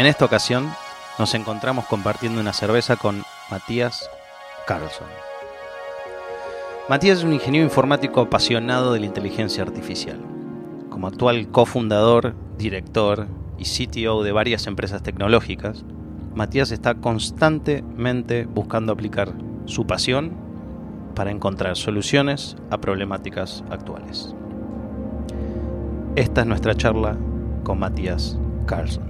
En esta ocasión nos encontramos compartiendo una cerveza con Matías Carlson. Matías es un ingeniero informático apasionado de la inteligencia artificial. Como actual cofundador, director y CTO de varias empresas tecnológicas, Matías está constantemente buscando aplicar su pasión para encontrar soluciones a problemáticas actuales. Esta es nuestra charla con Matías Carlson.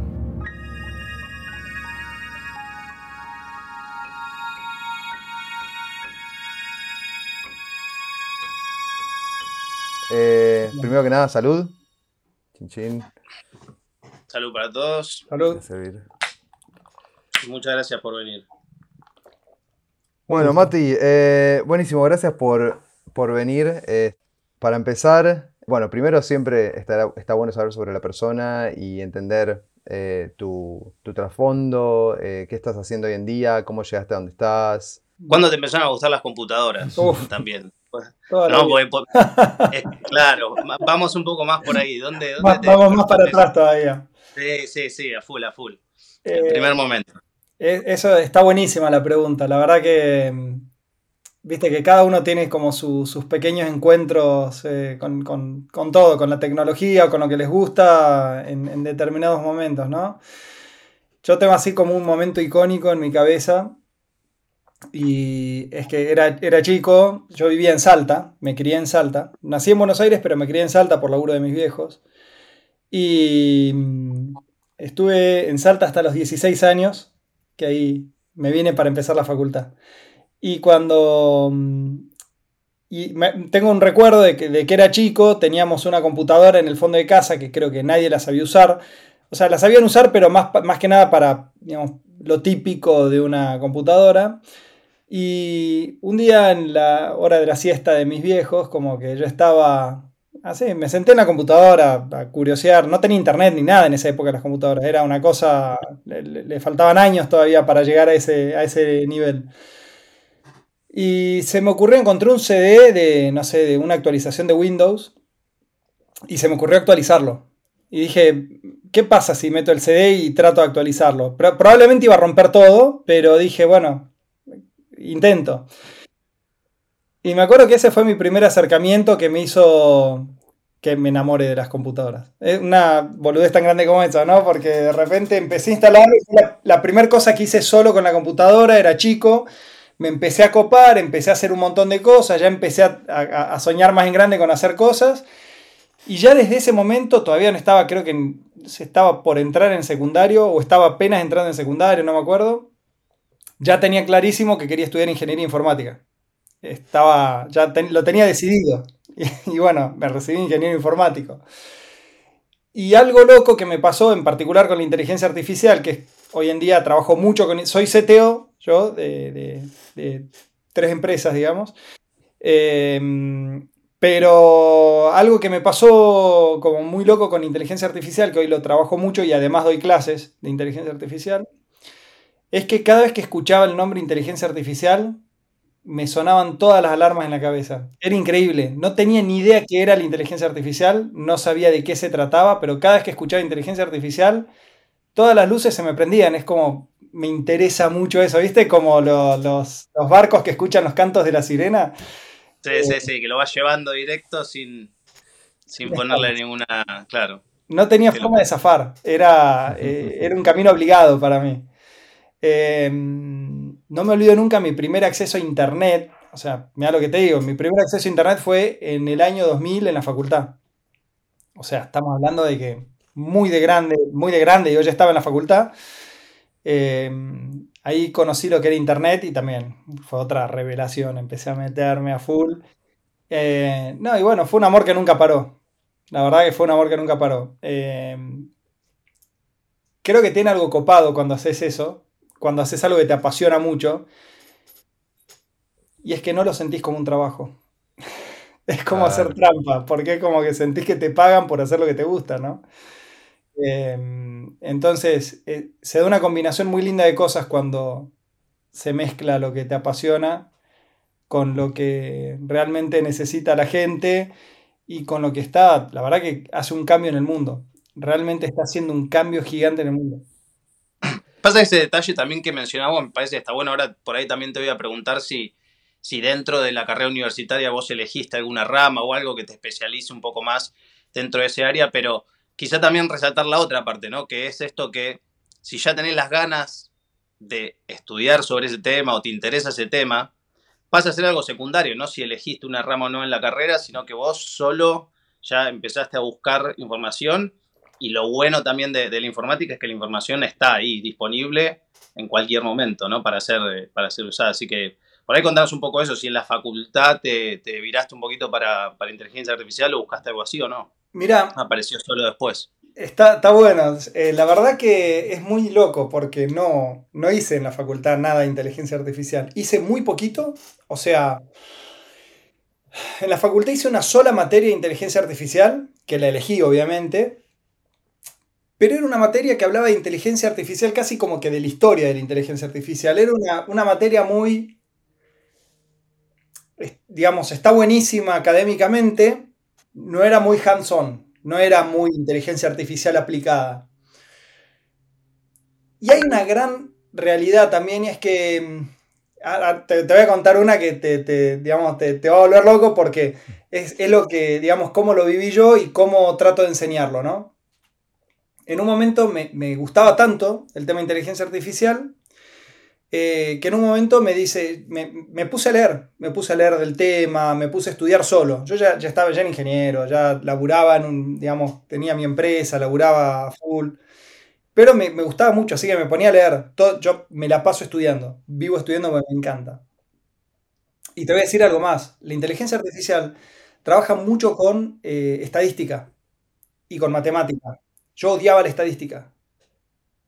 Eh, primero que nada, salud. Chin chin. Salud para todos. Salud. Muchas gracias por venir. Bueno, Mati, eh, buenísimo, gracias por, por venir. Eh, para empezar, bueno, primero siempre está, está, bueno saber sobre la persona y entender eh, tu, tu, trasfondo, qué estás haciendo hoy en día, cómo llegaste a donde estás. ¿Cuándo te empezaron a gustar las computadoras? También. No, pues, claro, vamos un poco más por ahí. ¿Dónde, vamos más para atrás todavía. Sí, sí, sí, a full, a full. El primer momento. Eso está buenísima la pregunta. La verdad que, mm, viste que cada uno tiene como sus pequeños encuentros eh, con, todo, con la tecnología, con lo que les gusta en, determinados momentos, ¿no? Yo tengo así como un momento icónico en mi cabeza. Y es que era, era chico, yo vivía en Salta, me crié en Salta. Nací en Buenos Aires, pero me crié en Salta por laburo de mis viejos. Y mm, estuve en Salta hasta los 16 años que ahí me vine para empezar la facultad. Y cuando... Mm, y tengo un recuerdo de que, era chico, teníamos una computadora en el fondo de casa que creo que nadie la sabía usar. O sea, la sabían usar, pero más, más que nada para, lo típico de una computadora. Y un día en la hora de la siesta de mis viejos, como que yo estaba Así, me senté en la computadora a curiosear. No tenía internet ni nada en esa época las computadoras. Era una cosa. Le, faltaban años todavía para llegar a ese, a ese nivel. Y se me ocurrió, encontré un CD de, no sé, de una actualización de Windows. Y se me ocurrió actualizarlo. Y dije, ¿qué pasa si meto el CD y trato de actualizarlo? probablemente iba a romper todo, pero dije, bueno, intento. Y me acuerdo que ese fue mi primer acercamiento que me hizo que me enamore de las computadoras. Es una boludez tan grande como esa, ¿no? Porque de repente empecé a instalar, la, la primera cosa que hice solo con la computadora era chico, me empecé a copar, empecé a hacer un montón de cosas, ya empecé a, soñar más en grande con hacer cosas. Y ya desde ese momento todavía no estaba, creo que se estaba por entrar en secundario o estaba apenas entrando en secundario, no me acuerdo. Ya tenía clarísimo que quería estudiar ingeniería informática estaba, ya lo tenía decidido. Y, bueno, me recibí ingeniero informático. Y algo loco que me pasó en particular con la inteligencia artificial, que hoy en día trabajo mucho con... Soy CTO, yo, de, tres empresas, digamos. Em, pero algo que me pasó como muy loco con inteligencia artificial, que hoy lo trabajo mucho y además doy clases de inteligencia artificial, es que cada vez que escuchaba el nombre inteligencia artificial, me sonaban todas las alarmas en la cabeza. Era increíble. No tenía ni idea qué era la inteligencia artificial, no sabía de qué se trataba, pero cada vez que escuchaba inteligencia artificial, todas las luces se me prendían. Es como, me interesa mucho eso, ¿viste? Como los, barcos que escuchan los cantos de la sirena. Sí, sí, sí, que lo vas llevando directo sin, sin ponerle ninguna. Claro. No tenía forma de zafar. Era, eh, era un camino obligado para mí. Eh, no me olvido nunca mi primer acceso a internet. O sea, mira lo que te digo, mi primer acceso a internet fue en el año 2000 en la facultad. O sea, estamos hablando de que muy de grande, muy de grande, yo ya estaba en la facultad. Eh, ahí conocí lo que era internet y también fue otra revelación. Empecé a meterme a full. Eh, no, y bueno, fue un amor que nunca paró. La verdad que fue un amor que nunca paró. Eh, creo que tiene algo copado cuando haces eso, cuando haces algo que te apasiona mucho, y es que no lo sentís como un trabajo. es como hacer trampa, porque es como que sentís que te pagan por hacer lo que te gusta, ¿no? Em, entonces, eh, se da una combinación muy linda de cosas cuando se mezcla lo que te apasiona con lo que realmente necesita la gente y con lo que está, la verdad que hace un cambio en el mundo. Realmente está haciendo un cambio gigante en el mundo. Pasa ese detalle también que mencionamos, me parece que está bueno. Ahora por ahí también te voy a preguntar si, si dentro de la carrera universitaria vos elegiste alguna rama o algo que te especialice un poco más dentro de ese área, pero quizá también resaltar la otra parte, ¿no? Que es esto que si ya tenés las ganas de estudiar sobre ese tema o te interesa ese tema, pasa a ser algo secundario, no si elegiste una rama o no en la carrera, sino que vos solo ya empezaste a buscar información y lo bueno también de, la informática es que la información está ahí disponible en cualquier momento, ¿no? Para ser, para ser usada. Así que por ahí contanos un poco eso, si en la facultad te, te viraste un poquito para, para inteligencia artificial o buscaste algo así o no. Mira. Apareció solo después. Está, está bueno. Eh, la verdad que es muy loco porque no, no hice en la facultad nada de inteligencia artificial. Hice muy poquito. O sea, en la facultad hice una sola materia de inteligencia artificial, que la elegí obviamente. Pero era una materia que hablaba de inteligencia artificial casi como que de la historia de la inteligencia artificial. Era una, una materia muy, digamos, está buenísima académicamente, no era muy hands-on no era muy inteligencia artificial aplicada. Y hay una gran realidad también, y es que mm, te, voy a contar una que te, digamos, te, va a volver loco porque es, lo que, digamos, cómo lo viví yo y cómo trato de enseñarlo, ¿no? En un momento me, me gustaba tanto el tema de inteligencia artificial eh, que en un momento me dice, me, puse a leer, me puse a leer del tema, me puse a estudiar solo. Yo ya, ya estaba ya en ingeniero, ya laburaba en un, digamos, tenía mi empresa, laburaba full. Pero me, gustaba mucho, así que me ponía a leer. Todo, yo me la paso estudiando, vivo estudiando porque me encanta. Y te voy a decir algo más, la inteligencia artificial trabaja mucho con eh, estadística y con matemática. Yo odiaba la estadística.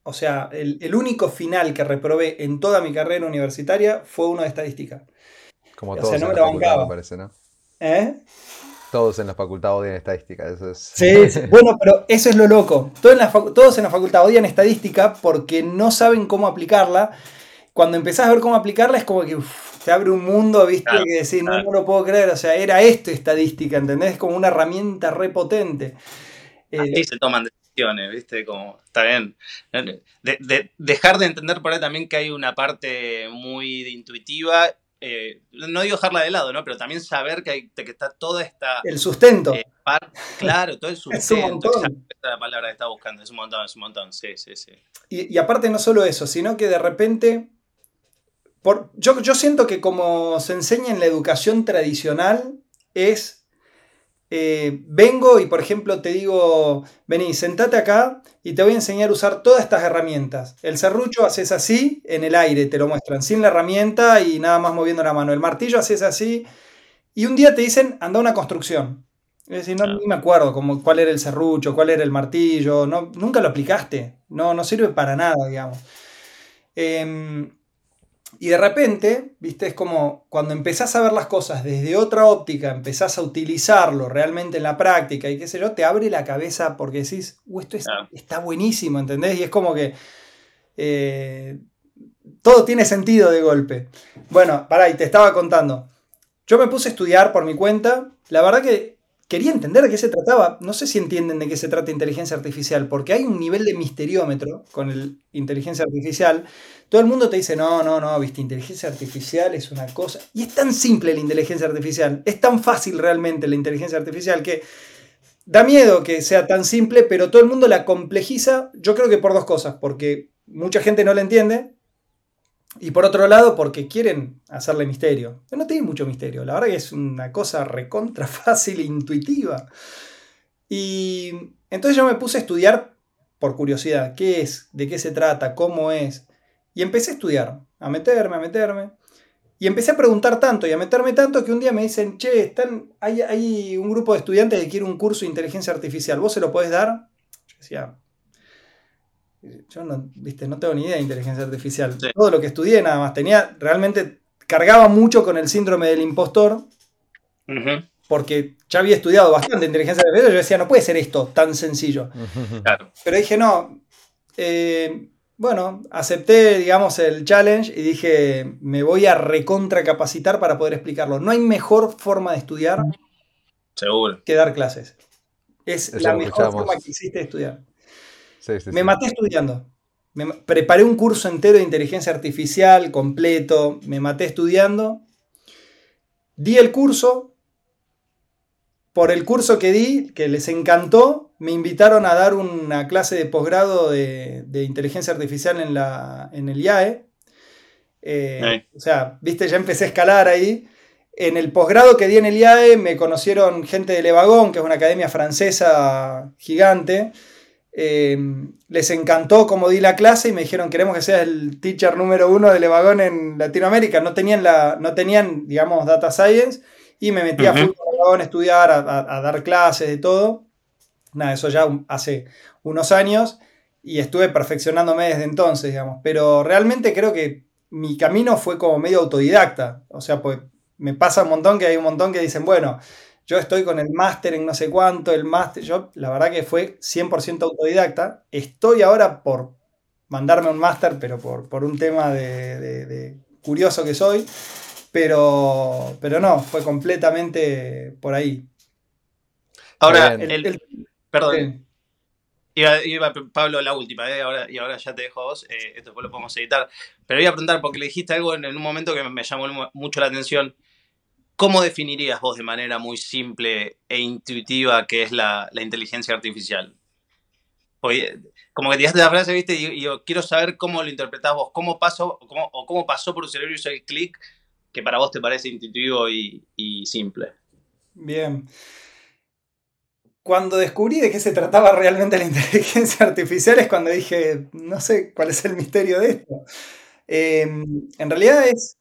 O sea, el, único final que reprobé en toda mi carrera universitaria fue uno de estadística. Como todos en la facultad, me parece, ¿no? ¿Eh? Todos en la facultad odian estadística, eso es... Sí, bueno, pero eso es lo loco. Todos en, la todos en la facultad odian estadística porque no saben cómo aplicarla. Cuando empezás a ver cómo aplicarla es como que te abre un mundo, ¿viste? que decís, no, no, lo puedo creer. O sea, era esto estadística, ¿entendés? Es como una herramienta repotente. Así eh, se toman ¿viste? Como, está bien. De, dejar de entender por ahí también que hay una parte muy intuitiva. Eh, no digo dejarla de lado, ¿no? Pero también saber que, hay, que está toda esta... El sustento. Eh, claro, todo el sustento. es un la palabra que está buscando. Es un montón, es un montón. Sí, sí, sí. Y, aparte no solo eso, sino que de repente... Por, yo, yo siento que como se enseña en la educación tradicional es eh, vengo y por ejemplo te digo, vení, sentate acá y te voy a enseñar a usar todas estas herramientas. El serrucho haces así, en el aire te lo muestran, sin la herramienta y nada más moviendo la mano. El martillo haces así y un día te dicen, anda a una construcción. Es decir, no, ni me acuerdo como, cuál era el serrucho, cuál era el martillo, no, nunca lo aplicaste, no, no sirve para nada, digamos. Em, y de repente, viste, es como cuando empezás a ver las cosas desde otra óptica, empezás a utilizarlo realmente en la práctica y qué sé yo, te abre la cabeza porque decís, uh, esto está buenísimo, ¿entendés? Y es como que eh, todo tiene sentido de golpe. Bueno, pará, y te estaba contando. Yo me puse a estudiar por mi cuenta. La verdad que quería entender de qué se trataba. No sé si entienden de qué se trata inteligencia artificial, porque hay un nivel de misteriómetro con el inteligencia artificial. Todo el mundo te dice, no, no, no, viste, inteligencia artificial es una cosa. Y es tan simple la inteligencia artificial, es tan fácil realmente la inteligencia artificial que da miedo que sea tan simple, pero todo el mundo la complejiza, yo creo que por dos cosas, porque mucha gente no la entiende y por otro lado, porque quieren hacerle misterio. no tiene mucho misterio. La verdad que es una cosa recontra fácil e intuitiva. Y entonces yo me puse a estudiar por curiosidad. ¿Qué es? ¿De qué se trata? ¿Cómo es? Y empecé a estudiar. A meterme, a meterme. Y empecé a preguntar tanto y a meterme tanto que un día me dicen, che, están, hay, hay un grupo de estudiantes que quiere un curso de inteligencia artificial. ¿Vos se lo podés dar? Yo decía, yo no, viste, no tengo ni idea de inteligencia artificial. Todo lo que estudié nada más tenía, realmente cargaba mucho con el síndrome del impostor, porque ya había estudiado bastante inteligencia artificial, yo decía, no puede ser esto tan sencillo. Pero dije, no, eh, bueno, acepté, digamos, el challenge y dije, me voy a recontracapacitar para poder explicarlo. No hay mejor forma de estudiar Seguro. que dar clases. Es la mejor forma que existe de estudiar me maté estudiando. preparé un curso entero de inteligencia artificial completo, me maté estudiando, di el curso, por el curso que di, que les encantó, me invitaron a dar una clase de posgrado de, inteligencia artificial en, la, en el IAE. Eh, o sea, viste, ya empecé a escalar ahí. En el posgrado que di en el IAE me conocieron gente de Levagón, que es una academia francesa gigante. Eh, les encantó cómo di la clase y me dijeron queremos que seas el teacher número uno de Levagón en Latinoamérica. No tenían, la, no tenían digamos, data science y me metí a a estudiar, a, dar clases, de todo. Nada, eso ya hace unos años y estuve perfeccionándome desde entonces, digamos. Pero realmente creo que mi camino fue como medio autodidacta. O sea, pues me pasa un montón que hay un montón que dicen, bueno, yo estoy con el máster en no sé cuánto, el máster, yo la verdad que fue 100% autodidacta. Estoy ahora por mandarme un máster, pero por, por un tema de, curioso que soy. Pero, pero no, fue completamente por ahí. Ahora, el, perdón. Iba, Pablo, la última, ¿eh? ahora, y ahora ya te dejo a vos, eh, esto después lo podemos editar. Pero iba a preguntar, porque le dijiste algo en, en un momento que me llamó mucho la atención. ¿Cómo definirías vos de manera muy simple e intuitiva qué es la, inteligencia artificial? Oye, como que tiraste la frase, viste, y, yo quiero saber cómo lo interpretás vos, cómo pasó, cómo, o cómo pasó por tu cerebro y el clic que para vos te parece intuitivo y, y simple. Bien. Cuando descubrí de qué se trataba realmente la inteligencia artificial es cuando dije, no sé cuál es el misterio de esto. Em, en realidad es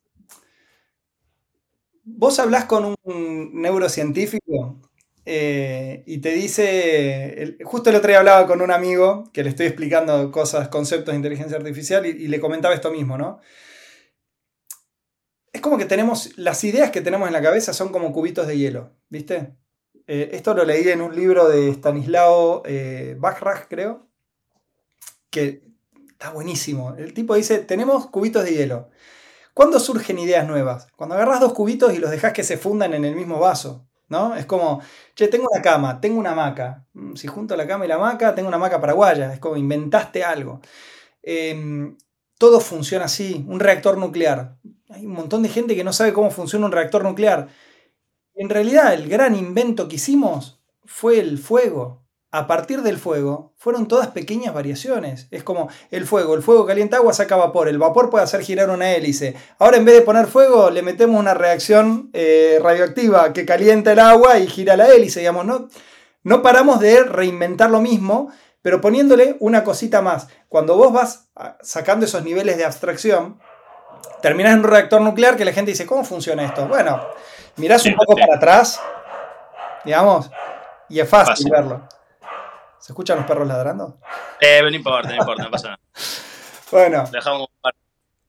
Vos hablás con un neurocientífico eh, y te dice, justo el otro día hablaba con un amigo que le estoy explicando cosas, conceptos de inteligencia artificial y, le comentaba esto mismo, ¿no? Es como que tenemos, las ideas que tenemos en la cabeza son como cubitos de hielo, ¿viste? Eh, esto lo leí en un libro de Stanislao eh, Bachrach, creo, que está buenísimo. El tipo dice, tenemos cubitos de hielo. ¿Cuándo surgen ideas nuevas? Cuando agarras dos cubitos y los dejas que se fundan en el mismo vaso. ¿no? Es como, che, tengo una cama, tengo una hamaca. Mm, si junto la cama y la hamaca, tengo una hamaca paraguaya. Es como inventaste algo. Em, todo funciona así. Un reactor nuclear. Hay un montón de gente que no sabe cómo funciona un reactor nuclear. En realidad, el gran invento que hicimos fue el fuego a partir del fuego fueron todas pequeñas variaciones. Es como el fuego, el fuego calienta agua, saca vapor, el vapor puede hacer girar una hélice. Ahora en vez de poner fuego le metemos una reacción eh, radioactiva que calienta el agua y gira la hélice, digamos, ¿no? No paramos de reinventar lo mismo, pero poniéndole una cosita más. Cuando vos vas sacando esos niveles de abstracción, terminas en un reactor nuclear que la gente dice, ¿cómo funciona esto? Bueno, mirás un poco para atrás, digamos, y es fácil. verlo. ¿Se escuchan los perros ladrando? Eh, no importa, no importa, no pasa nada. bueno. Dejamos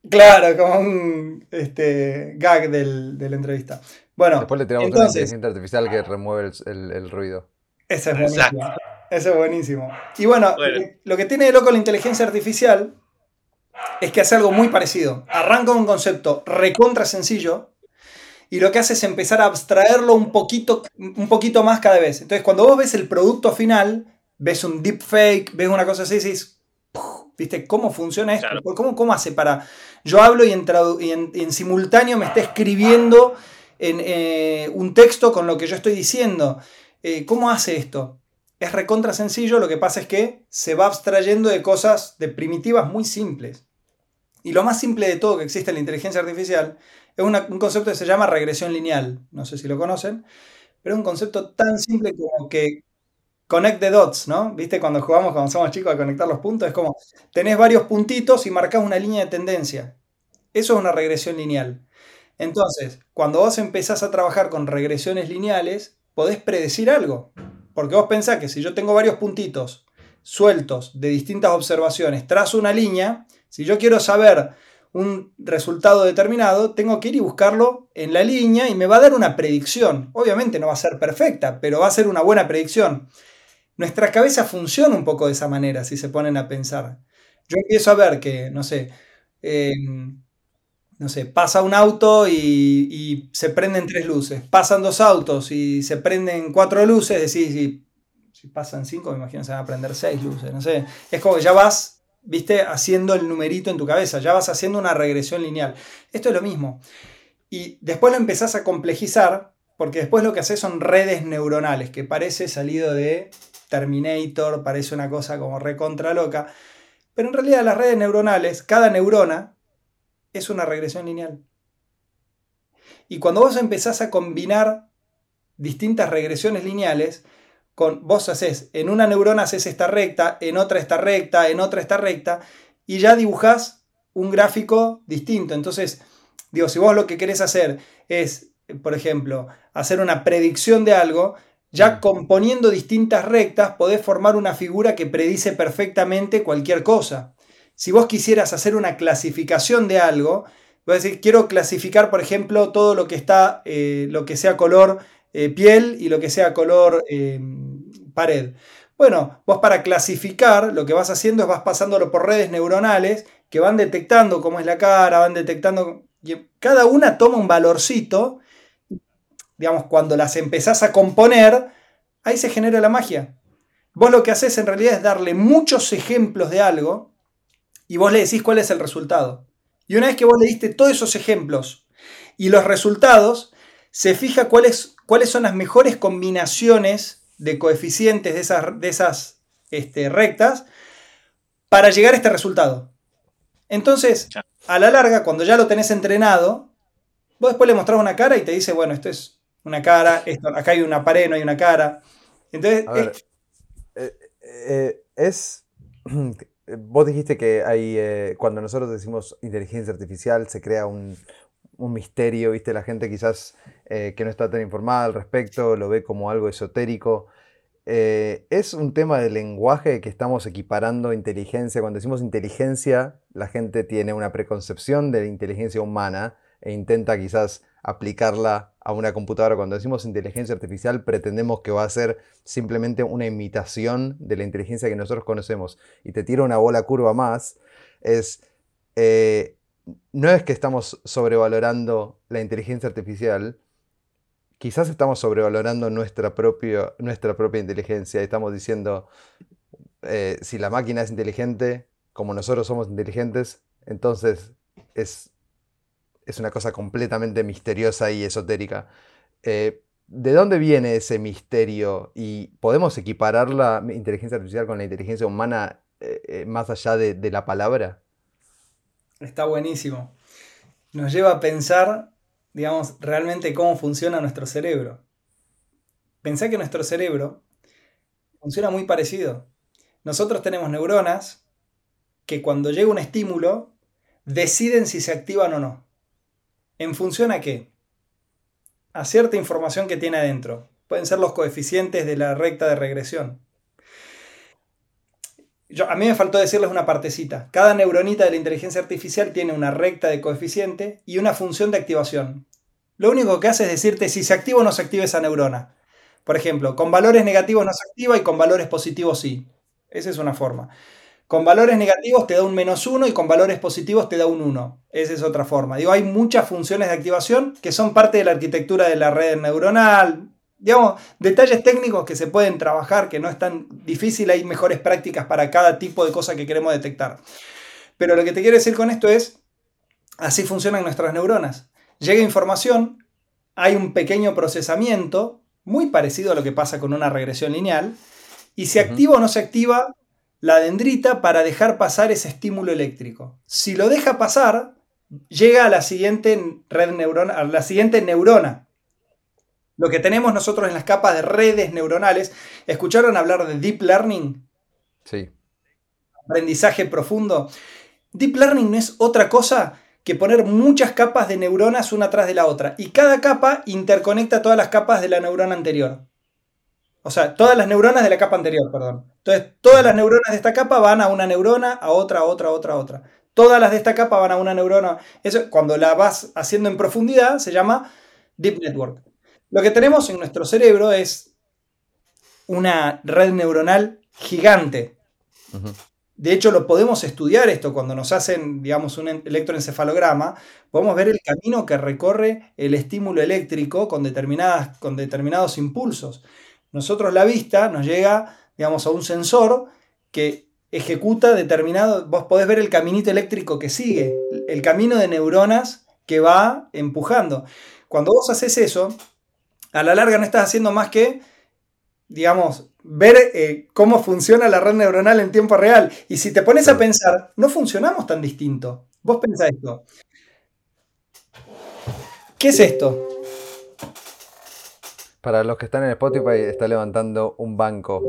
Claro, como un este, gag del, de la entrevista. Bueno, Después le tiramos una inteligencia artificial que remueve el, ruido. Ese es buenísimo. Ese es buenísimo. Y bueno, lo que tiene de loco la inteligencia artificial es que hace algo muy parecido. Arranca un concepto recontra sencillo y lo que hace es empezar a abstraerlo un poquito, un poquito más cada vez. Entonces, cuando vos ves el producto final, ves un deepfake, ves una cosa así, dices, ¿viste? ¿Cómo funciona esto? ¿Cómo, ¿Cómo, hace para.? Yo hablo y en, en, simultáneo me está escribiendo en, eh, un texto con lo que yo estoy diciendo. Eh, ¿Cómo hace esto? Es recontra sencillo, lo que pasa es que se va abstrayendo de cosas, de primitivas muy simples. Y lo más simple de todo que existe en la inteligencia artificial es un concepto que se llama regresión lineal. No sé si lo conocen, pero es un concepto tan simple como que connect the dots, ¿no? ¿Viste cuando jugamos cuando somos chicos a conectar los puntos? Es como, tenés varios puntitos y marcas una línea de tendencia. Eso es una regresión lineal. Entonces, cuando vos empezás a trabajar con regresiones lineales, podés predecir algo. Porque vos pensás que si yo tengo varios puntitos sueltos de distintas observaciones, trazo una línea, si yo quiero saber un resultado determinado, tengo que ir y buscarlo en la línea y me va a dar una predicción. Obviamente no va a ser perfecta, pero va a ser una buena predicción nuestra cabeza funciona un poco de esa manera, si se ponen a pensar. Yo empiezo a ver que, no sé, em, no sé, pasa un auto y, se prenden tres luces, pasan dos autos y se prenden cuatro luces, decís, si, si pasan cinco, me imagino se van a prender seis luces, no sé. Es como que ya vas viste, haciendo el numerito en tu cabeza, ya vas haciendo una regresión lineal. Esto es lo mismo. Y después lo empezás a complejizar, porque después lo que haces son redes neuronales, que parece salido de Terminator, parece una cosa como recontra loca. Pero en realidad las redes neuronales, cada neurona es una regresión lineal. Y cuando vos empezás a combinar distintas regresiones lineales, con, vos haces, en una neurona haces esta recta, en otra esta recta, en otra esta recta, y ya dibujás un gráfico distinto. Entonces, digo, si vos lo que querés hacer es, por ejemplo, hacer una predicción de algo, ya mm. componiendo distintas rectas podés formar una figura que predice perfectamente cualquier cosa. Si vos quisieras hacer una clasificación de algo, Voy a decir, quiero clasificar, por ejemplo, todo lo que está, eh, lo que sea color eh, piel y lo que sea color eh, pared. Bueno, vos para clasificar lo que vas haciendo es vas pasándolo por redes neuronales que van detectando cómo es la cara, van detectando... Cada una toma un valorcito, digamos, cuando las empezás a componer, ahí se genera la magia. Vos lo que haces en realidad es darle muchos ejemplos de algo y vos le decís cuál es el resultado. Y una vez que vos le diste todos esos ejemplos y los resultados, se fija cuáles, cuáles son las mejores combinaciones de coeficientes de esas, de esas este, rectas para llegar a este resultado. Entonces, a la larga, cuando ya lo tenés entrenado, vos después le mostrás una cara y te dice, bueno, esto es una cara, esto, acá hay una pared, no hay una cara. Entonces, es, eh, eh, es vos dijiste que hay, eh, cuando nosotros decimos inteligencia artificial, se crea un, misterio, ¿viste? La gente quizás eh, que no está tan informada al respecto lo ve como algo esotérico. es un tema de lenguaje que estamos equiparando inteligencia. Cuando decimos inteligencia, la gente tiene una preconcepción de la inteligencia humana e intenta quizás aplicarla a una computadora. Cuando decimos inteligencia artificial, pretendemos que va a ser simplemente una imitación de la inteligencia que nosotros conocemos. Y te tiro una bola curva más, es, eh, no es que estamos sobrevalorando la inteligencia artificial, quizás estamos sobrevalorando nuestra, nuestra propia inteligencia. Estamos diciendo, eh, si la máquina es inteligente, como nosotros somos inteligentes, entonces es es una cosa completamente misteriosa y esotérica. Eh, ¿De dónde viene ese misterio? ¿Y podemos equiparar la inteligencia artificial con la inteligencia humana eh, eh, más allá de, la palabra? Está buenísimo. Nos lleva a pensar, digamos, realmente cómo funciona nuestro cerebro. Pensá que nuestro cerebro funciona muy parecido. Nosotros tenemos neuronas que cuando llega un estímulo deciden si se activan o no. ¿En función a qué? A cierta información que tiene adentro. Pueden ser los coeficientes de la recta de regresión. A mí me faltó decirles una partecita. Cada neuronita de la inteligencia artificial tiene una recta de coeficiente y una función de activación. Lo único que hace es decirte si se activa o no se activa esa neurona. Por ejemplo, con valores negativos no se activa y con valores positivos sí. Esa es una forma. Con valores negativos te da un menos 1 y con valores positivos te da un 1. Esa es otra forma. Digo, hay muchas funciones de activación que son parte de la arquitectura de la red neuronal. Digamos, detalles técnicos que se pueden trabajar, que no es tan difícil, hay mejores prácticas para cada tipo de cosa que queremos detectar. Pero lo que te quiero decir con esto es, así funcionan nuestras neuronas. Llega información, hay un pequeño procesamiento, muy parecido a lo que pasa con una regresión lineal, y se activa o no se activa la dendrita para dejar pasar ese estímulo eléctrico. Si lo deja pasar, llega a la siguiente red neurona, a la siguiente neurona. Lo que tenemos nosotros en las capas de redes neuronales, ¿escucharon hablar de deep learning? Sí. Aprendizaje profundo. Deep learning no es otra cosa que poner muchas capas de neuronas una tras de la otra y cada capa interconecta todas las capas de la neurona anterior. O sea, todas las neuronas de la capa anterior, perdón. Entonces, todas las neuronas de esta capa van a una neurona, a otra, a otra, a otra, a otra. Todas las de esta capa van a una neurona. Eso, cuando la vas haciendo en profundidad, se llama Deep Network. Lo que tenemos en nuestro cerebro es una red neuronal gigante. De hecho, lo podemos estudiar esto cuando nos hacen, digamos, un electroencefalograma. Podemos ver el camino que recorre el estímulo eléctrico con, determinadas, con determinados impulsos nosotros la vista nos llega, digamos, a un sensor que ejecuta determinado, vos podés ver el caminito eléctrico que sigue, el camino de neuronas que va empujando. Cuando vos haces eso, a la larga no estás haciendo más que, digamos, ver eh, cómo funciona la red neuronal en tiempo real. Y si te pones a pensar, no funcionamos tan distinto. Vos pensás esto. ¿Qué es esto? Para los que están en Spotify, está levantando un banco.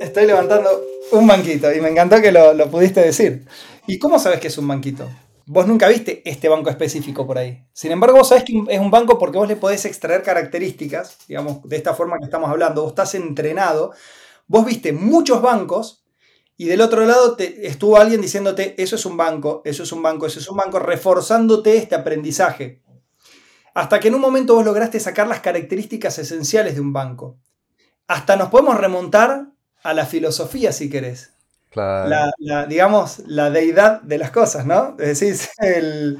Estoy levantando un banquito y me encantó que lo, pudiste decir. ¿Y cómo sabes que es un banquito? Vos nunca viste este banco específico por ahí. Sin embargo, vos sabés que es un banco porque vos le podés extraer características, digamos, de esta forma que estamos hablando. Vos estás entrenado, vos viste muchos bancos y del otro lado te, estuvo alguien diciéndote, eso es un banco, eso es un banco, eso es un banco, reforzándote este aprendizaje. Hasta que en un momento vos lograste sacar las características esenciales de un banco. Hasta nos podemos remontar a la filosofía, si querés. La, digamos, la deidad de las cosas, ¿no? Es decir,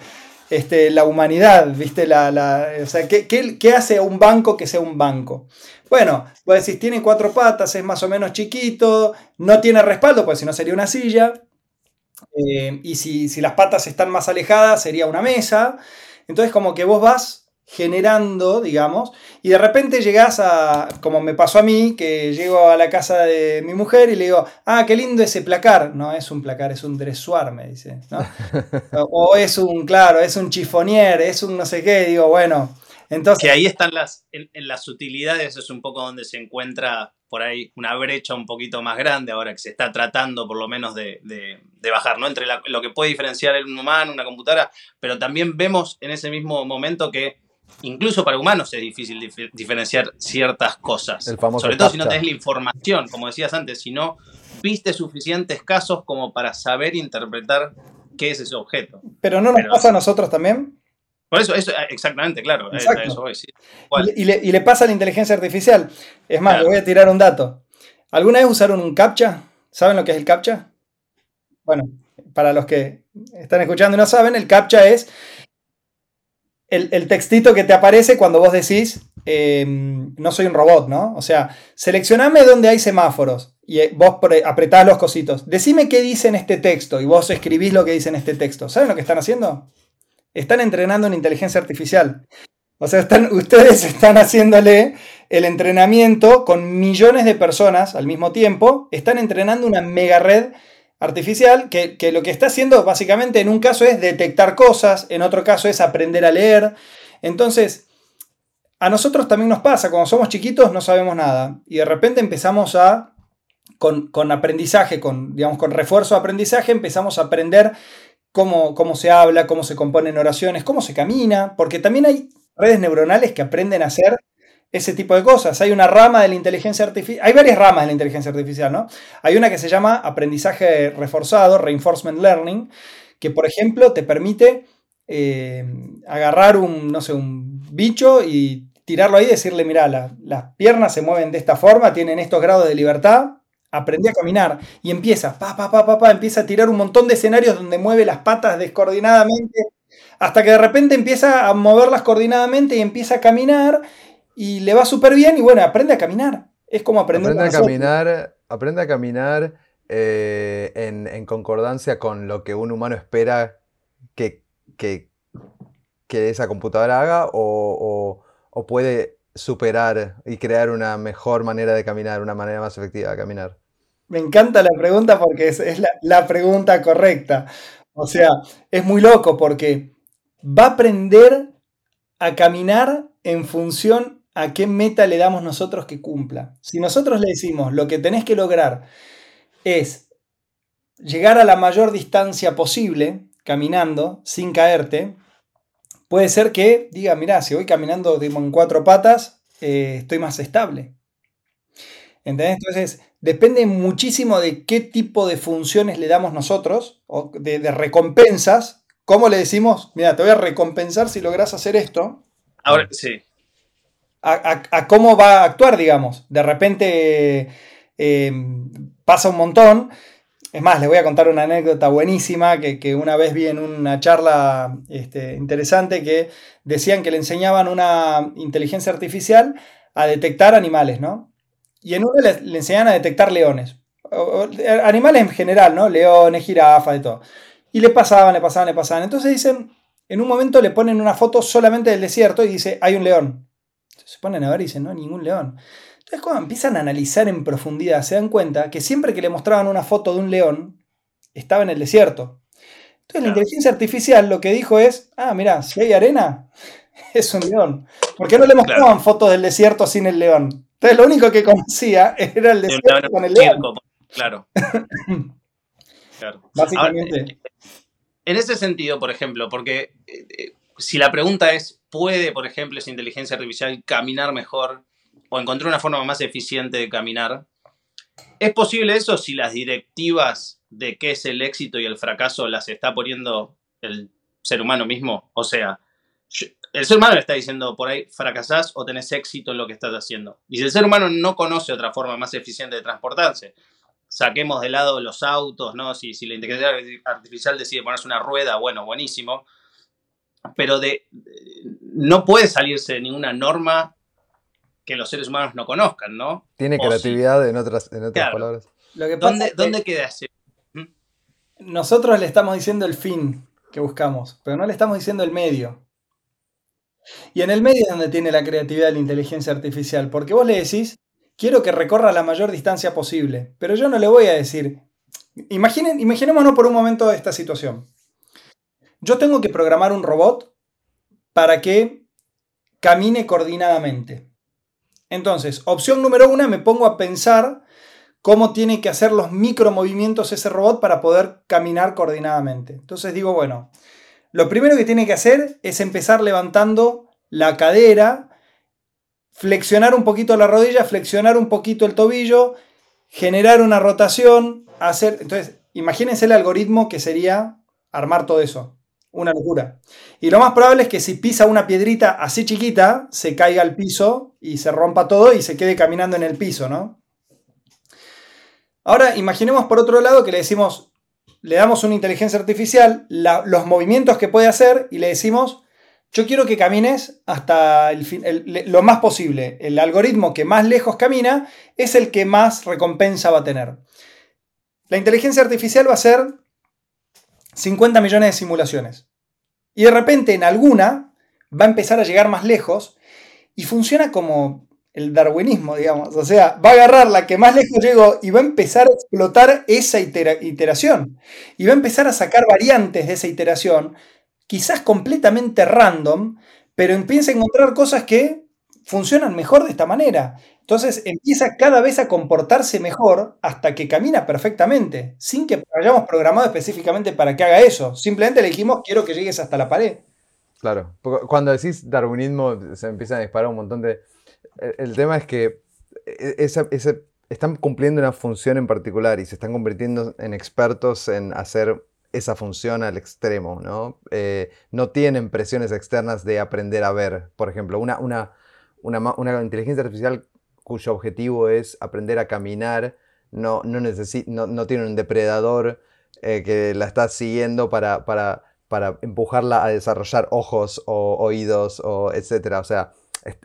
este, la humanidad, ¿viste? La, o sea, ¿qué, ¿qué, hace un banco que sea un banco? Bueno, vos decís, tiene cuatro patas, es más o menos chiquito, no tiene respaldo, pues si no sería una silla. Eh, y si, si las patas están más alejadas, sería una mesa. Entonces, como que vos vas generando, digamos, y de repente llegás a, como me pasó a mí, que llego a la casa de mi mujer y le digo, ah, qué lindo ese placar. No es un placar, es un dressoir, me dice. o es un, claro, es un chifonier, es un no sé qué. Digo, bueno, entonces... Que ahí están las, en, las utilidades, es un poco donde se encuentra por ahí una brecha un poquito más grande ahora que se está tratando por lo menos de, bajar, ¿no? Entre lo que puede diferenciar el humano, una computadora, pero también vemos en ese mismo momento que incluso para humanos es difícil diferenciar ciertas cosas. Sobre todo si no tenés la información, como decías antes, si no viste suficientes casos como para saber interpretar qué es ese objeto. Pero no nos pasa a nosotros también. Por eso, eso exactamente, claro. y, le, pasa a la inteligencia artificial. Es más, le voy a tirar un dato. ¿Alguna vez usaron un CAPTCHA? ¿Saben lo que es el CAPTCHA? Bueno, para los que están escuchando y no saben, el CAPTCHA es el, textito que te aparece cuando vos decís, em, no soy un robot, ¿no? O sea, seleccioname donde hay semáforos y eh, vos apretás los cositos. Decime qué dice en este texto y vos escribís lo que dice en este texto. ¿Saben lo que están haciendo? Están entrenando en inteligencia artificial. O sea, están, ustedes están haciéndole el entrenamiento con millones de personas al mismo tiempo. Están entrenando una mega red artificial que, lo que está haciendo básicamente en un caso es detectar cosas, en otro caso es aprender a leer. Entonces, a nosotros también nos pasa, cuando somos chiquitos no sabemos nada y de repente empezamos a, con, aprendizaje, con, digamos, con refuerzo de aprendizaje, empezamos a aprender cómo, cómo se habla, cómo se componen oraciones, cómo se camina, porque también hay redes neuronales que aprenden a hacer ese tipo de cosas. Hay una rama de la inteligencia artificial, hay varias ramas de la inteligencia artificial, ¿no? Hay una que se llama aprendizaje reforzado, reinforcement learning, que por ejemplo te permite eh, agarrar un, no sé, un bicho y tirarlo ahí y decirle, mira, las piernas se mueven de esta forma, tienen estos grados de libertad, aprendí a caminar y empieza, pa, empieza a tirar un montón de escenarios donde mueve las patas descoordinadamente, hasta que de repente empieza a moverlas coordinadamente y empieza a caminar y le va súper bien y bueno, aprende a caminar. Es como aprender aprende a caminar. Aprende a caminar eh, en, concordancia con lo que un humano espera que, que, esa computadora haga o, puede superar y crear una mejor manera de caminar, una manera más efectiva de caminar. Me encanta la pregunta porque es, es la, la pregunta correcta. O sea, es muy loco porque va a aprender a caminar en función a qué meta le damos nosotros que cumpla. Si nosotros le decimos lo que tenés que lograr es llegar a la mayor distancia posible caminando sin caerte, puede ser que diga, mira, si voy caminando en cuatro patas, eh, estoy más estable. ¿Entendés? Entonces, depende muchísimo de qué tipo de funciones le damos nosotros, o de, de recompensas. ¿Cómo le decimos, mira, te voy a recompensar si logras hacer esto? Ahora, sí a, cómo va a actuar, digamos. De repente eh, pasa un montón. Es más, les voy a contar una anécdota buenísima que, una vez vi en una charla este, interesante que decían que le enseñaban una inteligencia artificial a detectar animales, ¿no? Y en una le, enseñaban a detectar leones. animales en general, ¿no? Leones, jirafas, de todo. Y le pasaban, le pasaban, le pasaban. Entonces dicen, en un momento le ponen una foto solamente del desierto y dice, hay un león. Se ponen a ver y dicen, no, ningún león. Entonces cuando empiezan a analizar en profundidad, se dan cuenta que siempre que le mostraban una foto de un león, estaba en el desierto. Entonces la inteligencia artificial lo que dijo es, ah, mira, si hay arena, es un león. ¿Por qué no le mostraban fotos del desierto sin el león? Entonces lo único que conocía era el desierto con el león. Claro. claro. Básicamente. en ese sentido, por ejemplo, porque eh, eh, si la pregunta es, ¿puede, por ejemplo, esa inteligencia artificial caminar mejor o encontrar una forma más eficiente de caminar? ¿Es posible eso si las directivas de qué es el éxito y el fracaso las está poniendo el ser humano mismo? O sea, el ser humano le está diciendo por ahí, fracasás o tenés éxito en lo que estás haciendo. Y si el ser humano no conoce otra forma más eficiente de transportarse, saquemos de lado los autos, ¿no? Si, si la inteligencia artificial decide ponerse una rueda, bueno, buenísimo. Pero de, no puede salirse ninguna norma que los seres humanos no conozcan, ¿no? Tiene creatividad en otras, en otras palabras. ¿Dónde, ¿Dónde queda ese? ¿Mm? Nosotros le estamos diciendo el fin que buscamos, pero no le estamos diciendo el medio. Y en el medio es donde tiene la creatividad de la inteligencia artificial, porque vos le decís, quiero que recorra la mayor distancia posible, pero yo no le voy a decir, imaginen, imaginémonos por un momento esta situación. Yo tengo que programar un robot para que camine coordinadamente. Entonces, opción número una, me pongo a pensar cómo tiene que hacer los micromovimientos ese robot para poder caminar coordinadamente. Entonces digo, bueno, lo primero que tiene que hacer es empezar levantando la cadera, flexionar un poquito la rodilla, flexionar un poquito el tobillo, generar una rotación, hacer... Entonces, imagínense el algoritmo que sería armar todo eso. Una locura. Y lo más probable es que si pisa una piedrita así chiquita, se caiga al piso y se rompa todo y se quede caminando en el piso, ¿no? Ahora imaginemos por otro lado que le decimos, le damos una inteligencia artificial, los movimientos que puede hacer y le decimos, yo quiero que camines hasta el lo más posible. El algoritmo que más lejos camina es el que más recompensa va a tener. La inteligencia artificial va a hacer 50 millones de simulaciones. Y de repente en alguna va a empezar a llegar más lejos y funciona como el darwinismo, digamos. O sea, va a agarrar la que más lejos llegó y va a empezar a explotar esa iteración. Y va a empezar a sacar variantes de esa iteración, quizás completamente random, pero empieza a encontrar cosas que funcionan mejor de esta manera. Entonces empieza cada vez a comportarse mejor hasta que camina perfectamente, sin que hayamos programado específicamente para que haga eso. Simplemente le dijimos, quiero que llegues hasta la pared. Claro, cuando decís darwinismo se empiezan a disparar un montón de el tema es que e, están cumpliendo una función en particular y se están convirtiendo en expertos en hacer esa función al extremo, ¿no? Eh, no tienen presiones externas de aprender a ver. Por ejemplo, una, una, una, inteligencia artificial cuyo objetivo es aprender a caminar, no, no, no, tiene un depredador eh, que la está siguiendo para, para, para empujarla a desarrollar ojos o oídos o etcétera. O sea,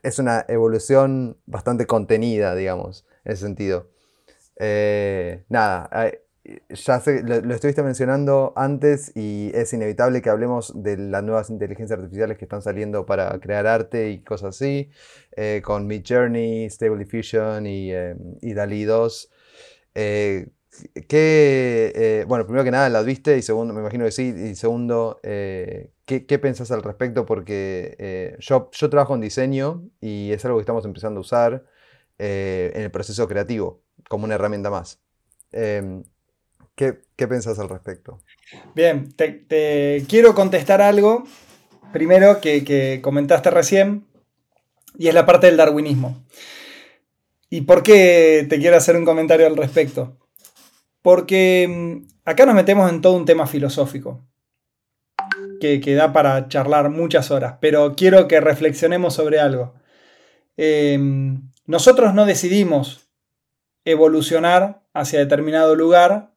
es una evolución bastante contenida, digamos, en ese sentido. Eh, nada, ya sé, lo, estuviste mencionando antes y es inevitable que hablemos de las nuevas inteligencias artificiales que están saliendo para crear arte y cosas así, eh, con Mid Journey, Stable Diffusion y, eh, y DALI 2. ¿Qué, bueno, primero que nada, ¿la viste? Y segundo, me imagino que sí. Y segundo, ¿Qué, ¿Qué, pensás al respecto? Porque eh, yo, yo trabajo en diseño y es algo que estamos empezando a usar eh, en el proceso creativo como una herramienta más. ¿Qué, ¿qué, pensás al respecto? Bien, te, quiero contestar algo, primero que, que, comentaste recién, y es la parte del darwinismo. ¿Y por qué te quiero hacer un comentario al respecto? Porque mm, acá nos metemos en todo un tema filosófico que, da para charlar muchas horas, pero quiero que reflexionemos sobre algo. Em, nosotros no decidimos evolucionar hacia determinado lugar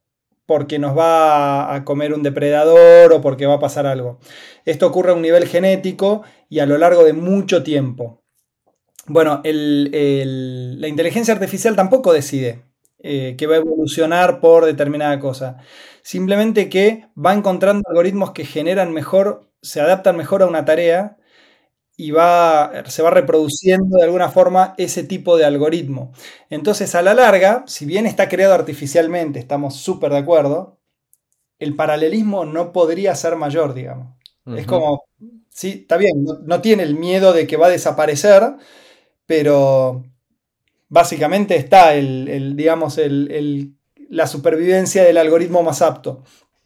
porque nos va a comer un depredador o porque va a pasar algo. Esto ocurre a un nivel genético y a lo largo de mucho tiempo. Bueno, la inteligencia artificial tampoco decide. eh, que va a evolucionar por determinada cosa. Simplemente que va encontrando algoritmos que generan mejor, se adaptan mejor a una tarea y va, se va reproduciendo de alguna forma ese tipo de algoritmo. Entonces, a la larga, si bien está creado artificialmente, estamos súper de acuerdo, el paralelismo no podría ser mayor, digamos. Es como, sí, está bien, no, tiene el miedo de que va a desaparecer, pero básicamente está el, digamos, el, la supervivencia del algoritmo más apto.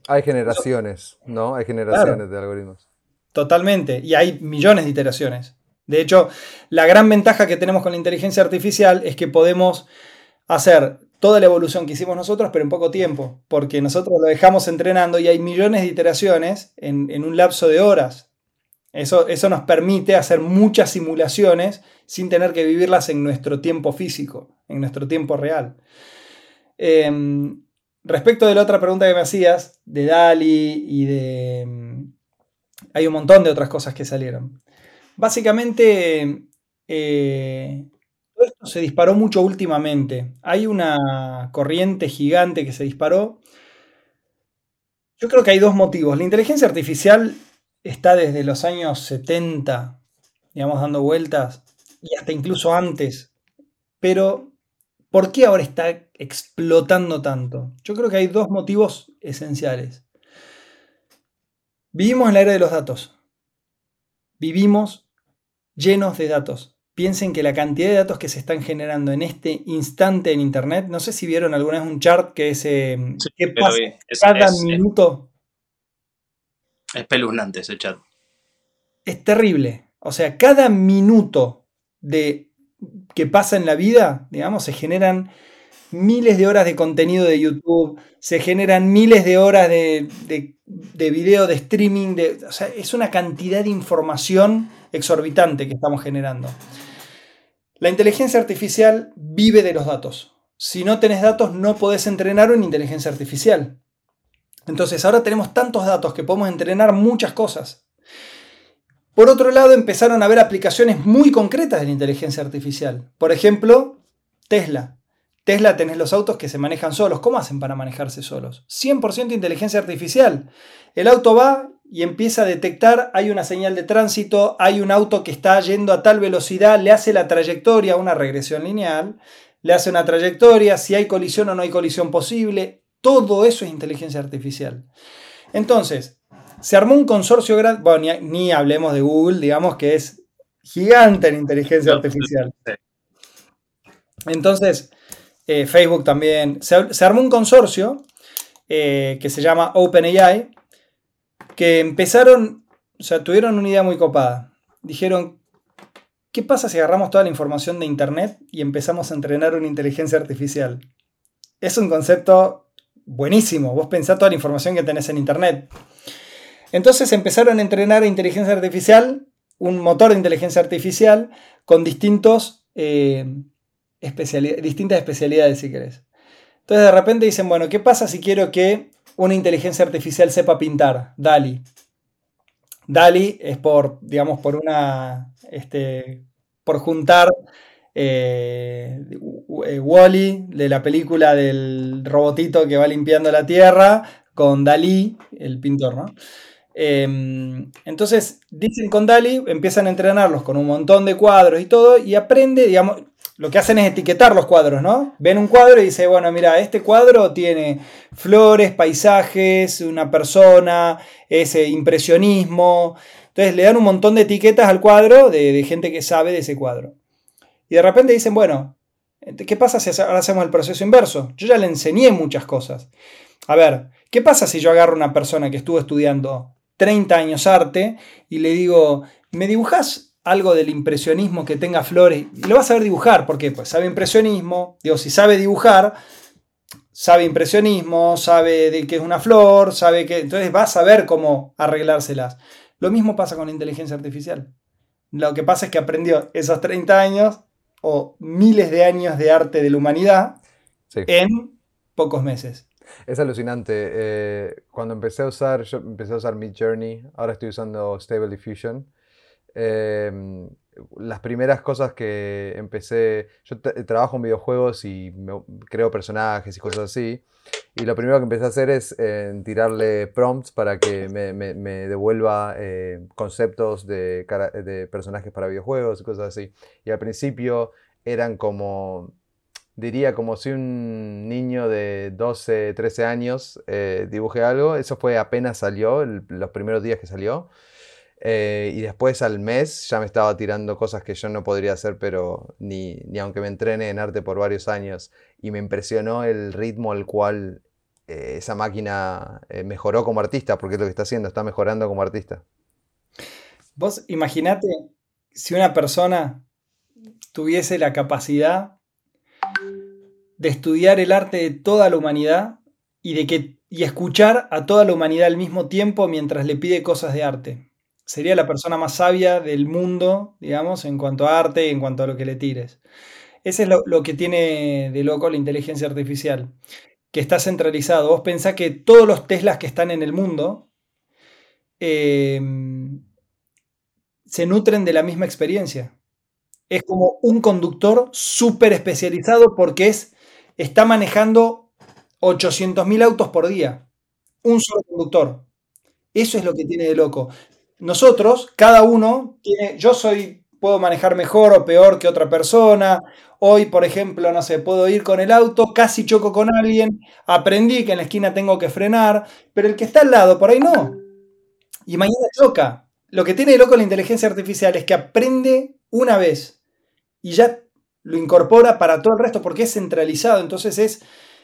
Hay generaciones, ¿no? Hay generaciones de algoritmos. Totalmente, y hay millones de iteraciones. De hecho, la gran ventaja que tenemos con la inteligencia artificial es que podemos hacer toda la evolución que hicimos nosotros, pero en poco tiempo, porque nosotros lo dejamos entrenando y hay millones de iteraciones en, un lapso de horas. Eso, eso, nos permite hacer muchas simulaciones sin tener que vivirlas en nuestro tiempo físico, en nuestro tiempo real. Em, respecto de la otra pregunta que me hacías, de DALI y de... Hay un montón de otras cosas que salieron. Básicamente, eh, esto se disparó mucho últimamente. Hay una corriente gigante que se disparó. Yo creo que hay dos motivos. La inteligencia artificial está desde los años 70, digamos, dando vueltas, y hasta incluso antes. Pero, ¿por qué ahora está explotando tanto? Yo creo que hay dos motivos esenciales. Vivimos en la era de los datos. Vivimos llenos de datos piensen que la cantidad de datos que se están generando en este instante en Internet, no sé si vieron alguna vez un chart que es eh, qué pasa cada minuto. Es espeluznante ese chat. Es terrible. O sea, cada minuto de que pasa en la vida, digamos, se generan miles de horas de contenido de YouTube, se generan miles de horas de, de, video, de streaming, de, o sea, es una cantidad de información exorbitante que estamos generando. La inteligencia artificial vive de los datos. Si no tenés datos, no podés entrenar una inteligencia artificial. Entonces, ahora tenemos tantos datos que podemos entrenar muchas cosas. Por otro lado, empezaron a haber aplicaciones muy concretas de la inteligencia artificial. Por ejemplo, Tesla. Tesla tenés los autos que se manejan solos. ¿Cómo hacen para manejarse solos? 100% inteligencia artificial. El auto va y empieza a detectar, hay una señal de tránsito, hay un auto que está yendo a tal velocidad, le hace la trayectoria, una regresión lineal, le hace una trayectoria, si hay colisión o no hay colisión posible, todo eso es inteligencia artificial. Entonces, se armó un consorcio grande, bueno, ni, hablemos de Google, digamos que es gigante en inteligencia artificial. Entonces, eh, Facebook también, se, armó un consorcio eh, que se llama OpenAI, que empezaron, o sea, tuvieron una idea muy copada. Dijeron, ¿qué pasa si agarramos toda la información de Internet y empezamos a entrenar una inteligencia artificial? Es un concepto buenísimo. Vos pensás toda la información que tenés en Internet. Entonces empezaron a entrenar inteligencia artificial, un motor de inteligencia artificial con distintos, eh, distintas especialidades, si querés. Entonces de repente dicen, bueno, ¿qué pasa si quiero que una inteligencia artificial sepa pintar, DALI. DALI es por, digamos, por una, este, por juntar eh, Wally de la película del robotito que va limpiando la tierra con Dalí, el pintor, ¿no? Em, entonces, dicen con Dali, empiezan a entrenarlos con un montón de cuadros y todo, y aprende, digamos, lo que hacen es etiquetar los cuadros, ¿no? Ven un cuadro y dice, bueno, mira, este cuadro tiene flores, paisajes, una persona, ese impresionismo. Entonces le dan un montón de etiquetas al cuadro de, gente que sabe de ese cuadro. Y de repente dicen, bueno, ¿qué pasa si ahora hacemos el proceso inverso? Yo ya le enseñé muchas cosas. A ver, ¿qué pasa si yo agarro una persona que estuvo estudiando 30 años arte y le digo, ¿me dibujas algo del impresionismo que tenga flores y lo va a saber dibujar, porque pues sabe impresionismo, digo, si sabe dibujar, sabe impresionismo, sabe de qué es una flor, sabe que entonces va a saber cómo arreglárselas. Lo mismo pasa con la inteligencia artificial. Lo que pasa es que aprendió esos 30 años o miles de años de arte de la humanidad en pocos meses. Es alucinante. Eh, cuando empecé a usar, yo empecé a usar Mid Journey, ahora estoy usando Stable Diffusion. Em, las primeras cosas que empecé, yo trabajo en videojuegos y creo personajes y cosas así, y lo primero que empecé a hacer es tirarle prompts para que me, devuelva eh, conceptos de, de, personajes para videojuegos y cosas así. Y al principio eran como, diría como si un niño de 12, 13 años eh, dibuje algo. Eso fue apenas salió, los primeros días que salió. Eh, y después al mes ya me estaba tirando cosas que yo no podría hacer, pero ni, ni aunque me entrene en arte por varios años. Y me impresionó el ritmo al cual eh, esa máquina eh, mejoró como artista, porque es lo que está haciendo, está mejorando como artista. Vos imaginate si una persona tuviese la capacidad de estudiar el arte de toda la humanidad y de que y escuchar a toda la humanidad al mismo tiempo mientras le pide cosas de arte sería la persona más sabia del mundo, digamos, en cuanto a arte y en cuanto a lo que le tires. Ese es lo, que tiene de loco la inteligencia artificial, que está centralizado. Vos pensás que todos los Teslas que están en el mundo em, se nutren de la misma experiencia. Es como un conductor súper especializado porque es, está manejando 800.000 autos por día. Un solo conductor. Eso es lo que tiene de loco nosotros, cada uno tiene, yo soy, puedo manejar mejor o peor que otra persona. Hoy, por ejemplo, no sé, puedo ir con el auto, casi choco con alguien, aprendí que en la esquina tengo que frenar, pero el que está al lado, por ahí no. Y mañana choca. Lo que tiene de loco la inteligencia artificial es que aprende una vez y ya lo incorpora para todo el resto porque es centralizado. Entonces es,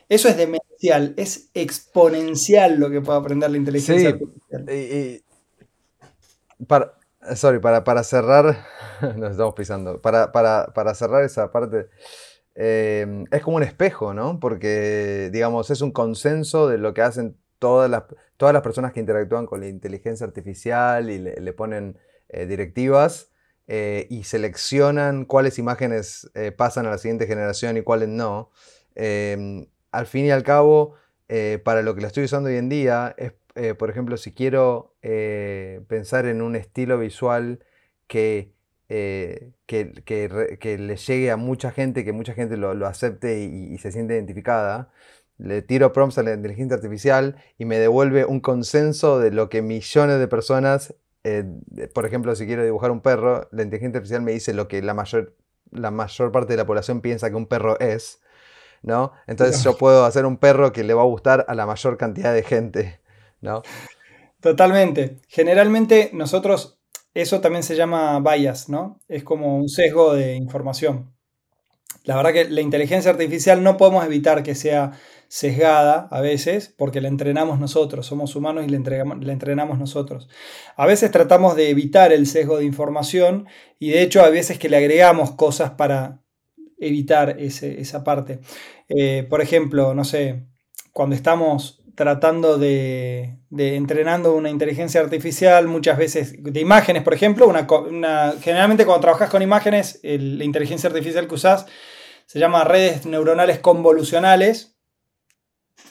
eso es demencial, es exponencial lo que puede aprender la inteligencia artificial. Para, sorry, para, para cerrar, nos estamos pisando, para, para, para cerrar esa parte, em, es como un espejo, ¿no? Porque, digamos, es un consenso de lo que hacen todas las, todas las personas que interactúan con la inteligencia artificial y le, ponen eh, directivas eh, y seleccionan cuáles imágenes eh, pasan a la siguiente generación y cuáles no. Em, al fin y al cabo, para lo que la estoy usando hoy en día es eh, por ejemplo, si quiero eh, pensar en un estilo visual que, eh, que, le llegue a mucha gente, que mucha gente lo, acepte y, se siente identificada, le tiro prompts a la inteligencia artificial y me devuelve un consenso de lo que millones de personas, por ejemplo, si quiero dibujar un perro, la inteligencia artificial me dice lo que la mayor, la mayor parte de la población piensa que un perro es. ¿no? Entonces yo puedo hacer un perro que le va a gustar a la mayor cantidad de gente. ¿no? Totalmente. Generalmente nosotros, eso también se llama bias, ¿no? Es como un sesgo de información. La verdad que la inteligencia artificial no podemos evitar que sea sesgada a veces porque la entrenamos nosotros, somos humanos y la, entrenamos nosotros. A veces tratamos de evitar el sesgo de información y de hecho a veces que le agregamos cosas para evitar esa parte. Eh, por ejemplo, no sé, cuando estamos tratando de, entrenando una inteligencia artificial, muchas veces de imágenes, por ejemplo, una, generalmente cuando trabajas con imágenes, la inteligencia artificial que usas se llama redes neuronales convolucionales.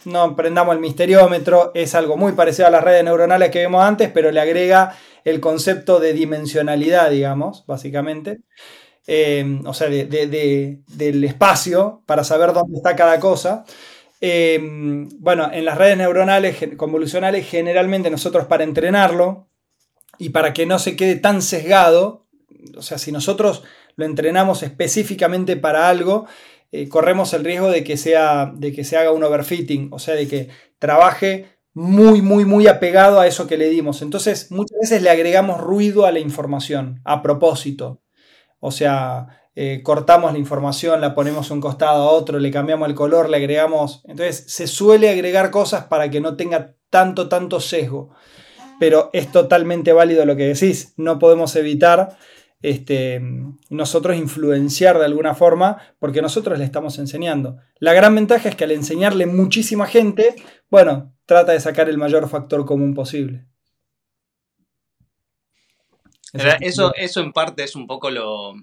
No prendamos el misteriómetro, es algo muy parecido a las redes neuronales que vimos antes, pero le agrega el concepto de dimensionalidad, digamos, básicamente. Eh, o sea, del espacio para saber dónde está cada cosa. Em, bueno, en las redes neuronales convolucionales, generalmente nosotros para entrenarlo y para que no se quede tan sesgado, o sea, si nosotros lo entrenamos específicamente para algo, eh, corremos el riesgo de que, sea, de que se haga un overfitting, o sea, de que trabaje muy, muy, muy apegado a eso que le dimos. Entonces, muchas veces le agregamos ruido a la información, a propósito. O sea, eh, cortamos la información, la ponemos un costado a otro, le cambiamos el color, le agregamos. Entonces se suele agregar cosas para que no tenga tanto, tanto sesgo. Pero es totalmente válido lo que decís. No podemos evitar este, nosotros influenciar de alguna forma porque nosotros le estamos enseñando. La gran ventaja es que al enseñarle muchísima gente, bueno, trata de sacar el mayor factor común posible. Eso, eso en parte es un poco lo,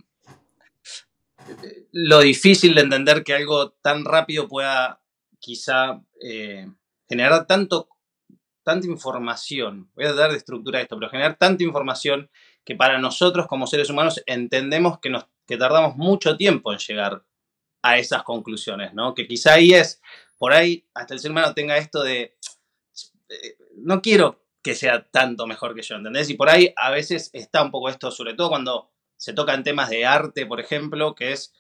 lo difícil de entender que algo tan rápido pueda quizá eh, generar tanto, tanta información. Voy a tratar de estructurar esto, pero generar tanta información que para nosotros como seres humanos entendemos que, nos, que tardamos mucho tiempo en llegar a esas conclusiones, ¿no? Que quizá ahí es, por ahí hasta el ser humano tenga esto de, eh, no quiero que sea tanto mejor que yo, ¿entendés? Y por ahí a veces está un poco esto, sobre todo cuando se tocan temas de arte, por ejemplo, que es,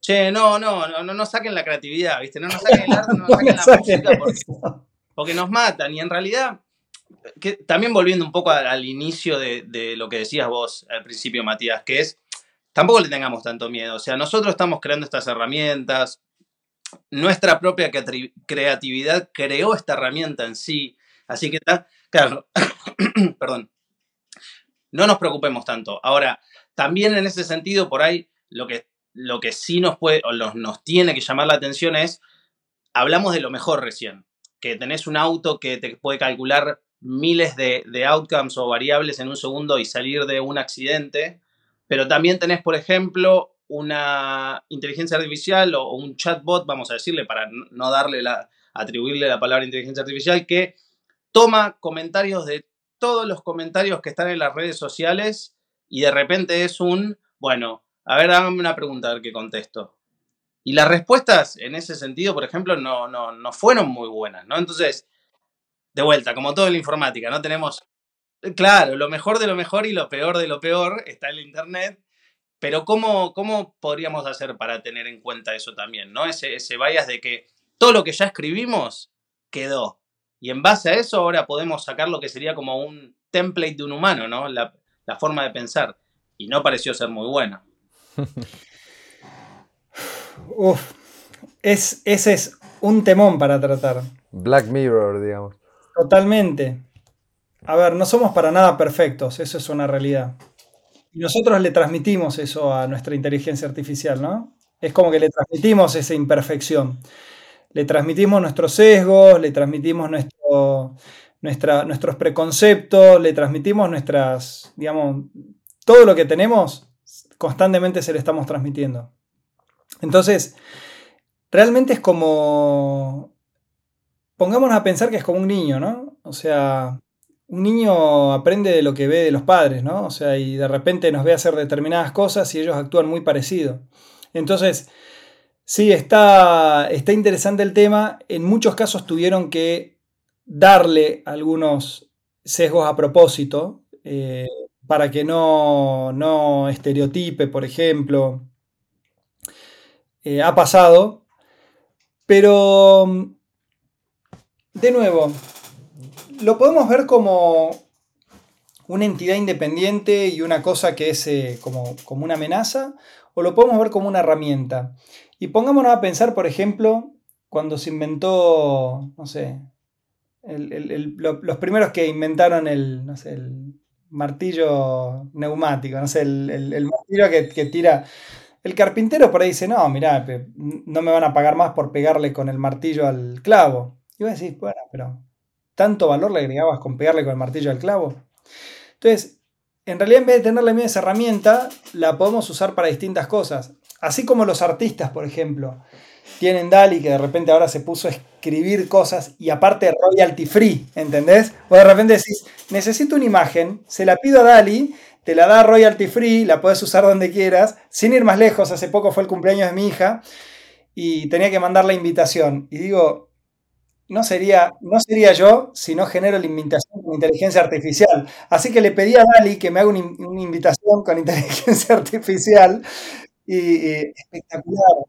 che, no, no, no, no, saquen la creatividad, ¿viste? No nos saquen el arte, no nos saquen la música porque, porque, nos matan. Y en realidad, también volviendo un poco al, inicio de, lo que decías vos al principio, Matías, que es, tampoco le tengamos tanto miedo. O sea, nosotros estamos creando estas herramientas, nuestra propia creatividad creó esta herramienta en sí. Así que, claro, perdón, no nos preocupemos tanto. Ahora, también en ese sentido, por ahí, lo que, lo que sí nos puede, o nos tiene que llamar la atención es, hablamos de lo mejor recién, que tenés un auto que te puede calcular miles de, de outcomes o variables en un segundo y salir de un accidente, pero también tenés, por ejemplo, una inteligencia artificial o, un chatbot, vamos a decirle, para no darle la, atribuirle la palabra inteligencia artificial, que toma comentarios de todos los comentarios que están en las redes sociales y de repente es un, bueno, a ver, hágame una pregunta a ver qué contesto. Y las respuestas en ese sentido, por ejemplo, no, no, no fueron muy buenas, ¿no? Entonces, de vuelta, como todo en la informática, ¿no? Tenemos, claro, lo mejor de lo mejor y lo peor de lo peor está en el Internet, pero ¿cómo, cómo podríamos hacer para tener en cuenta eso también, ¿no? Ese, ese bias de que todo lo que ya escribimos quedó. Y en base a eso ahora podemos sacar lo que sería como un template de un humano, ¿no? La, la forma de pensar. Y no pareció ser muy buena. Uf, es, ese es un temón para tratar. Black Mirror, digamos. Totalmente. A ver, no somos para nada perfectos, eso es una realidad. Y nosotros le transmitimos eso a nuestra inteligencia artificial, ¿no? Es como que le transmitimos esa imperfección. Le transmitimos nuestros sesgos, le transmitimos nuestro, nuestros preconceptos, le transmitimos nuestras, digamos, todo lo que tenemos, constantemente se le estamos transmitiendo. Entonces, realmente es como, pongámonos a pensar que es como un niño, ¿no? O sea, un niño aprende de lo que ve de los padres, ¿no? O sea, y de repente nos ve hacer determinadas cosas y ellos actúan muy parecido. Entonces, sí, está, está interesante el tema. En muchos casos tuvieron que darle algunos sesgos a propósito eh, para que no, no, estereotipe, por ejemplo. Eh, ha pasado, pero de nuevo, lo podemos ver como una entidad independiente y una cosa que es eh, como, como una amenaza, o lo podemos ver como una herramienta. Y pongámonos a pensar, por ejemplo, cuando se inventó, no sé, los primeros que inventaron el, martillo neumático, no sé, el, martillo que, tira. El carpintero por ahí dice, no, mirá, no me van a pagar más por pegarle con el martillo al clavo. Y vos decís, bueno, pero ¿tanto valor le agregabas con pegarle con el martillo al clavo? Entonces, en realidad en vez de tener la misma herramienta, la podemos usar para distintas cosas. Así como los artistas, por ejemplo tienen Dali que de repente ahora se puso a escribir cosas y aparte royalty free, ¿entendés? O de repente decís, necesito una imagen, se la pido a Dali, te la da royalty free, la puedes usar donde quieras, sin ir más lejos, hace poco fue el cumpleaños de mi hija y tenía que mandar la invitación. Y digo, no sería, no sería yo si no genero la invitación con inteligencia artificial. Así que le pedí a Dali que me haga una, invitación con inteligencia artificial y espectacular.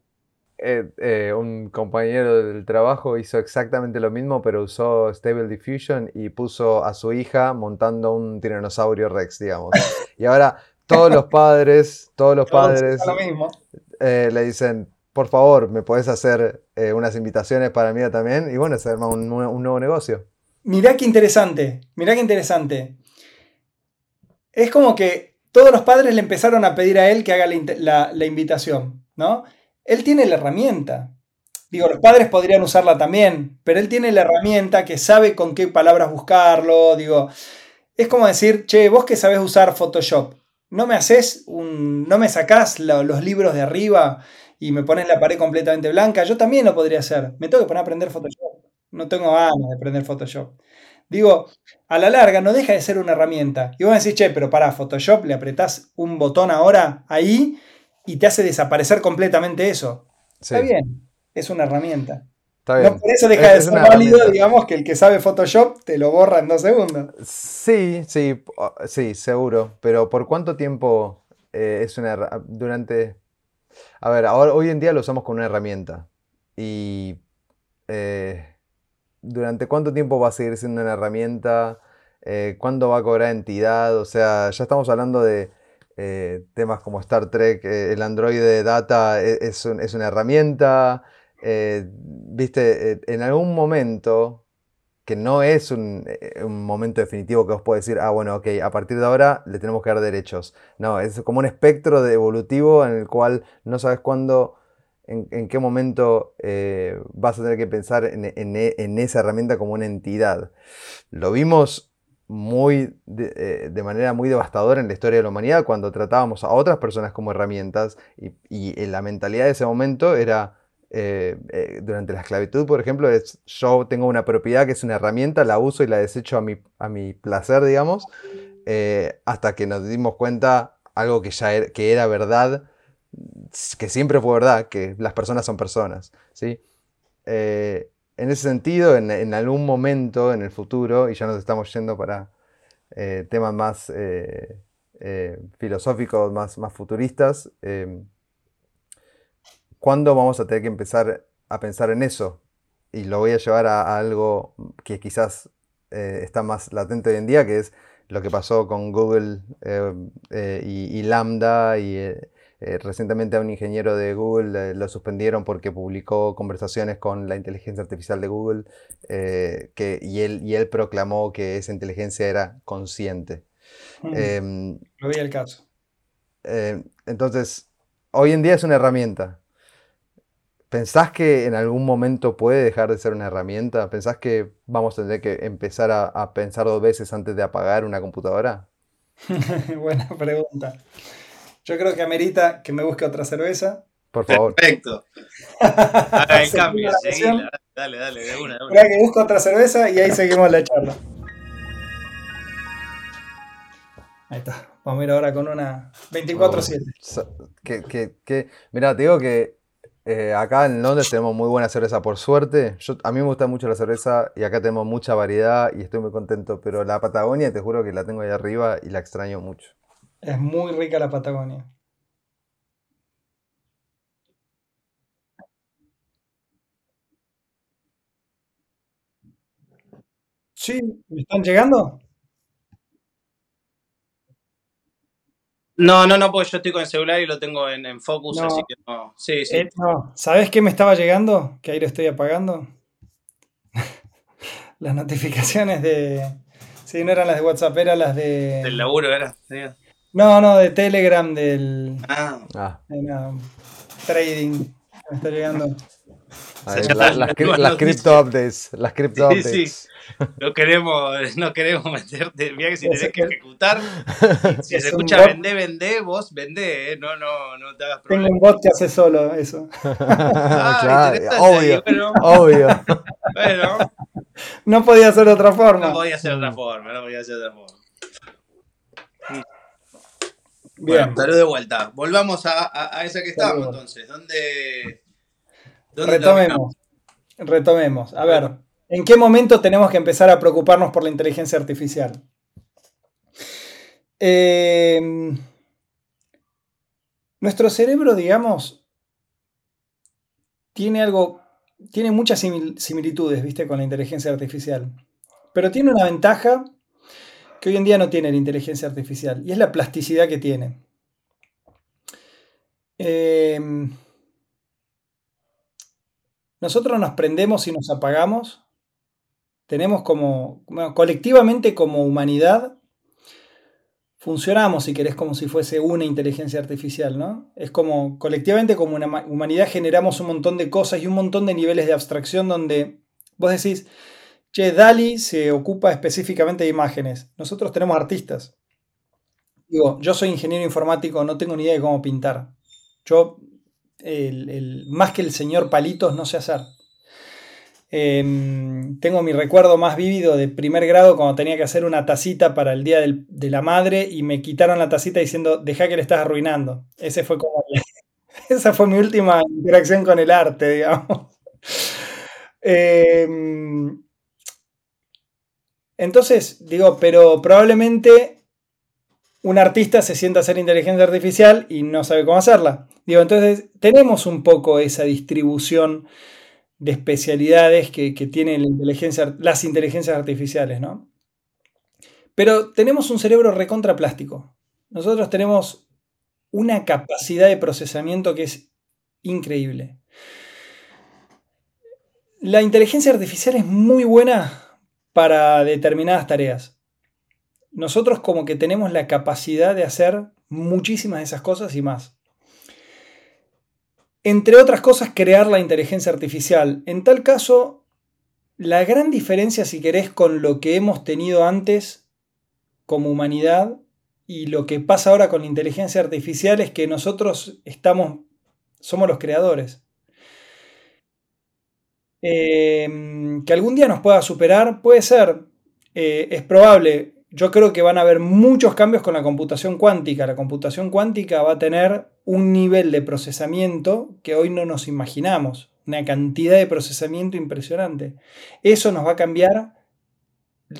Eh, eh, un compañero del trabajo hizo exactamente lo mismo, pero usó Stable Diffusion y puso a su hija montando un tiranosaurio Rex, digamos. Y ahora todos los padres, todos los padres eh, le dicen, por favor, ¿me puedes hacer unas invitaciones para mí también? Y bueno, se arma un, nuevo negocio. Mirá qué interesante, mirá qué interesante. Es como que todos los padres le empezaron a pedir a él que haga la, invitación, ¿no? él tiene la herramienta. Digo, los padres podrían usarla también, pero él tiene la herramienta que sabe con qué palabras buscarlo. Digo, es como decir, che, vos que sabes usar Photoshop, no me haces no me sacás los libros de arriba y me pones la pared completamente blanca. Yo también lo podría hacer. Me tengo que poner a aprender Photoshop. No tengo ganas de aprender Photoshop. Digo, a la larga no deja de ser una herramienta. Y vos decís, che, pero para Photoshop le apretás un botón ahora ahí y te hace desaparecer completamente eso. Está bien, es una herramienta. Está bien. No por eso deja de ser válido, digamos, que el que sabe Photoshop te lo borra en dos segundos. Sí, sí, sí, seguro. Pero ¿por cuánto tiempo eh, es una durante a ver, ahora, hoy en día lo usamos como una herramienta. Y eh, ¿durante cuánto tiempo va a seguir siendo una herramienta? Eh, ¿Cuándo va a cobrar entidad? O sea, ya estamos hablando de eh, temas como Star Trek, el Android de Data e, es, es una herramienta. Viste, en algún momento que no es eh, un, momento definitivo que os puede decir, ah, bueno, ok, a partir de ahora le tenemos que dar derechos. No, es como un espectro de evolutivo en el cual no sabes cuándo, en, qué momento eh, vas a tener que pensar en, esa herramienta como una entidad. Lo vimos muy de, eh, manera muy devastadora en la historia de la humanidad cuando tratábamos a otras personas como herramientas y, y la mentalidad de ese momento era eh, eh, durante la esclavitud, por ejemplo, es, yo tengo una propiedad que es una herramienta, la uso y la desecho a mi, a mi placer, digamos, eh, hasta que nos dimos cuenta algo que ya era, que era verdad, que siempre fue verdad, que las personas son personas. ¿sí? en ese sentido, en, algún momento en el futuro, y ya nos estamos yendo para temas más filosóficos, más, más futuristas, ¿Cuándo vamos a tener que empezar a pensar en eso? Y lo voy a llevar a, algo que quizás eh, está más latente hoy en día, que es lo que pasó con Google eh, eh, y, Lambda y recientemente a un ingeniero de Google lo suspendieron porque publicó conversaciones con la inteligencia artificial de Google que, y, él, y él proclamó que esa inteligencia era consciente. Mm. Em, lo vi el caso. entonces, hoy en día es una herramienta. ¿Pensás que en algún momento puede dejar de ser una herramienta? ¿Pensás que vamos a tener que empezar a, pensar dos veces antes de apagar una computadora? Buena pregunta. Yo creo que amerita que me busque otra cerveza. Por favor. Perfecto. Haga el cambio, Dale, dale, de una, de una. que busco otra cerveza y ahí seguimos la charla. Ahí está. Vamos a ir ahora con una 24-7. mira, te digo que eh, acá en Londres tenemos muy buena cerveza, por suerte. Yo, a mí me gusta mucho la cerveza y acá tenemos mucha variedad y estoy muy contento. Pero la Patagonia, te juro que la tengo ahí arriba y la extraño mucho. Es muy rica la Patagonia. Sí, ¿me están llegando? No, no, no, porque yo estoy con el celular y lo tengo en, focus, así que no. Sí, sí. Eh, ¿Sabes qué me estaba llegando? Que ahí lo estoy apagando. las notificaciones de. Sí, no eran las de WhatsApp, eran las de. Del laburo era. No, no, de Telegram, del. Ah. ah. trading. Me está llegando. las, crypto updates. Las crypto updates. Sí, sí. No queremos, no queremos meterte. Mira que si tenés que ejecutar, si se escucha vende, vende, vos vende, ¿eh? no, no, no te hagas problema. Tengo un bot que hace solo eso. ah, claro, obvio, obvio. Bueno. No podía ser de otra forma. No podía ser de otra forma, no podía ser de otra forma. Bien. Bueno, de vuelta. Volvamos a, a, esa que estábamos entonces. ¿Dónde, dónde retomemos. Retomemos. A ver. ¿En qué momento tenemos que empezar a preocuparnos por la inteligencia artificial? Em, nuestro cerebro, digamos, tiene algo, tiene muchas similitudes, ¿viste? Con la inteligencia artificial. Pero tiene una ventaja que hoy en día no tiene la inteligencia artificial, y es la plasticidad que tiene. Em, nosotros nos prendemos y nos apagamos tenemos como, colectivamente como humanidad, funcionamos, si querés, como si fuese una inteligencia artificial, ¿no? Es como, colectivamente como una humanidad generamos un montón de cosas y un montón de niveles de abstracción donde vos decís, che, Dali se ocupa específicamente de imágenes, nosotros tenemos artistas. Digo, yo soy ingeniero informático, no tengo ni idea de cómo pintar. Yo, más que el señor Palitos, no sé hacer. Em, tengo mi recuerdo más vívido de primer grado cuando tenía que hacer una tacita para el Día de la Madre y me quitaron la tacita diciendo, deja que le estás arruinando. Ese fue como, esa fue mi última interacción con el arte, digamos. Em, entonces, digo, pero probablemente un artista se sienta a hacer inteligencia artificial y no sabe cómo hacerla. Digo, entonces tenemos un poco esa distribución de especialidades que, tienen las inteligencias artificiales, ¿no? Pero tenemos un cerebro recontraplástico. Nosotros tenemos una capacidad de procesamiento que es increíble. La inteligencia artificial es muy buena para determinadas tareas. Nosotros como que tenemos la capacidad de hacer muchísimas de esas cosas y más entre otras cosas, crear la inteligencia artificial. En tal caso, la gran diferencia, si querés, con lo que hemos tenido antes como humanidad y lo que pasa ahora con la inteligencia artificial es que nosotros estamos, somos los creadores. Em, que algún día nos pueda superar, puede ser, eh, es probable. Yo creo que van a haber muchos cambios con la computación cuántica. La computación cuántica va a tener un nivel de procesamiento que hoy no nos imaginamos, una cantidad de procesamiento impresionante. Eso nos va a cambiar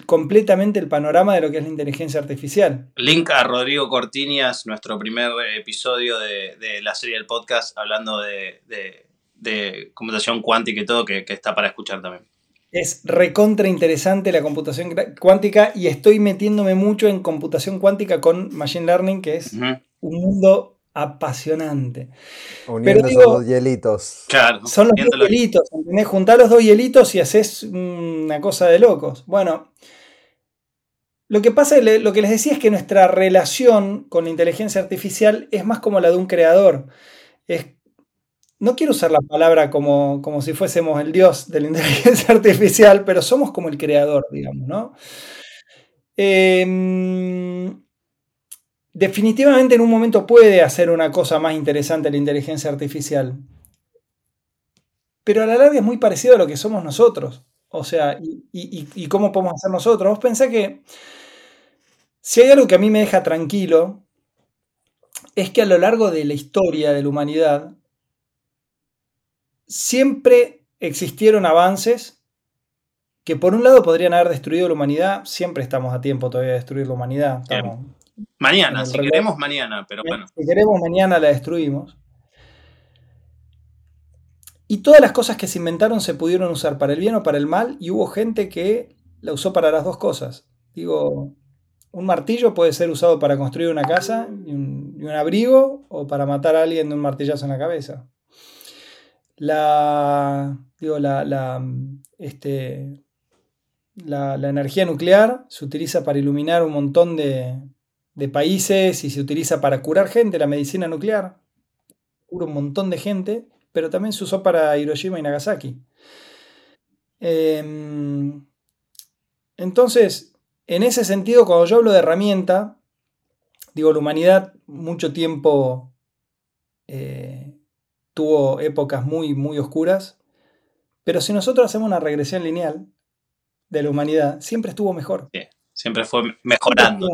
completamente el panorama de lo que es la inteligencia artificial. Link a Rodrigo Cortinias, nuestro primer episodio de, la serie del podcast, hablando de, computación cuántica y todo, que, está para escuchar también. Es recontra interesante la computación cuántica y estoy metiéndome mucho en computación cuántica con Machine Learning, que es un mundo apasionante. Uniendo esos dos hielitos. Claro, son los dos hielitos, ¿entendés? Juntá los dos hielitos y haces una cosa de locos. Bueno, lo que pasa, lo que les decía es que nuestra relación con la inteligencia artificial es más como la de un creador. Es, no quiero usar la palabra como, como si fuésemos el dios de la inteligencia artificial, pero somos como el creador, digamos, ¿no? Eh, definitivamente en un momento puede hacer una cosa más interesante la inteligencia artificial. Pero a la larga es muy parecido a lo que somos nosotros. O sea, y, cómo podemos hacer nosotros. Vos pensé que si hay algo que a mí me deja tranquilo, es que a lo largo de la historia de la humanidad, siempre existieron avances que por un lado podrían haber destruido la humanidad, siempre estamos a tiempo todavía de destruir la humanidad, Mañana, si queremos mañana, pero bueno. Si queremos mañana la destruimos. Y todas las cosas que se inventaron se pudieron usar para el bien o para el mal y hubo gente que la usó para las dos cosas. Digo, un martillo puede ser usado para construir una casa y un, abrigo o para matar a alguien de un martillazo en la cabeza. La, digo, la, la, este, la energía nuclear se utiliza para iluminar un montón de, de países y se utiliza para curar gente, la medicina nuclear. Cura un montón de gente, pero también se usó para Hiroshima y Nagasaki. Em, entonces, en ese sentido, cuando yo hablo de herramienta, digo, la humanidad mucho tiempo eh, tuvo épocas muy, muy oscuras, pero si nosotros hacemos una regresión lineal de la humanidad, siempre estuvo mejor. siempre fue mejorando.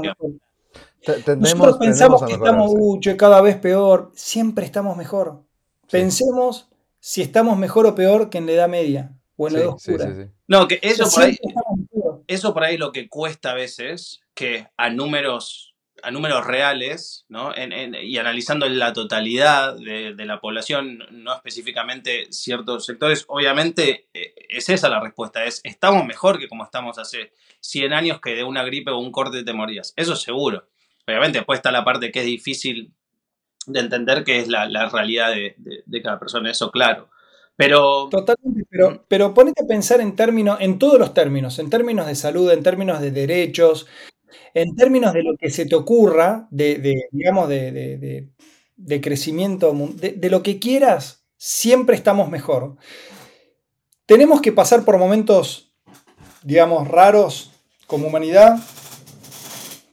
Nosotros pensamos que estamos mucho cada vez peor. Siempre estamos mejor. Pensemos si estamos mejor o peor que en la Edad Media o en la Edad Oscura. no, que eso por, ahí, eso por ahí lo que cuesta a veces, que a números, a números reales, ¿no? y analizando la totalidad de, de, la población, no específicamente ciertos sectores, obviamente eh, es esa la respuesta, es estamos mejor que como estamos hace 100 años que de una gripe o un corte te morías. Eso seguro. Obviamente, después está la parte que es difícil de entender, que es la, realidad de, cada persona, eso claro. Pero. Totalmente, pero, pero ponete a pensar en términos, en todos los términos, en términos de salud, en términos de derechos, en términos de lo que se te ocurra, de, digamos, de, crecimiento, de, lo que quieras, siempre estamos mejor. Tenemos que pasar por momentos, digamos, raros como humanidad,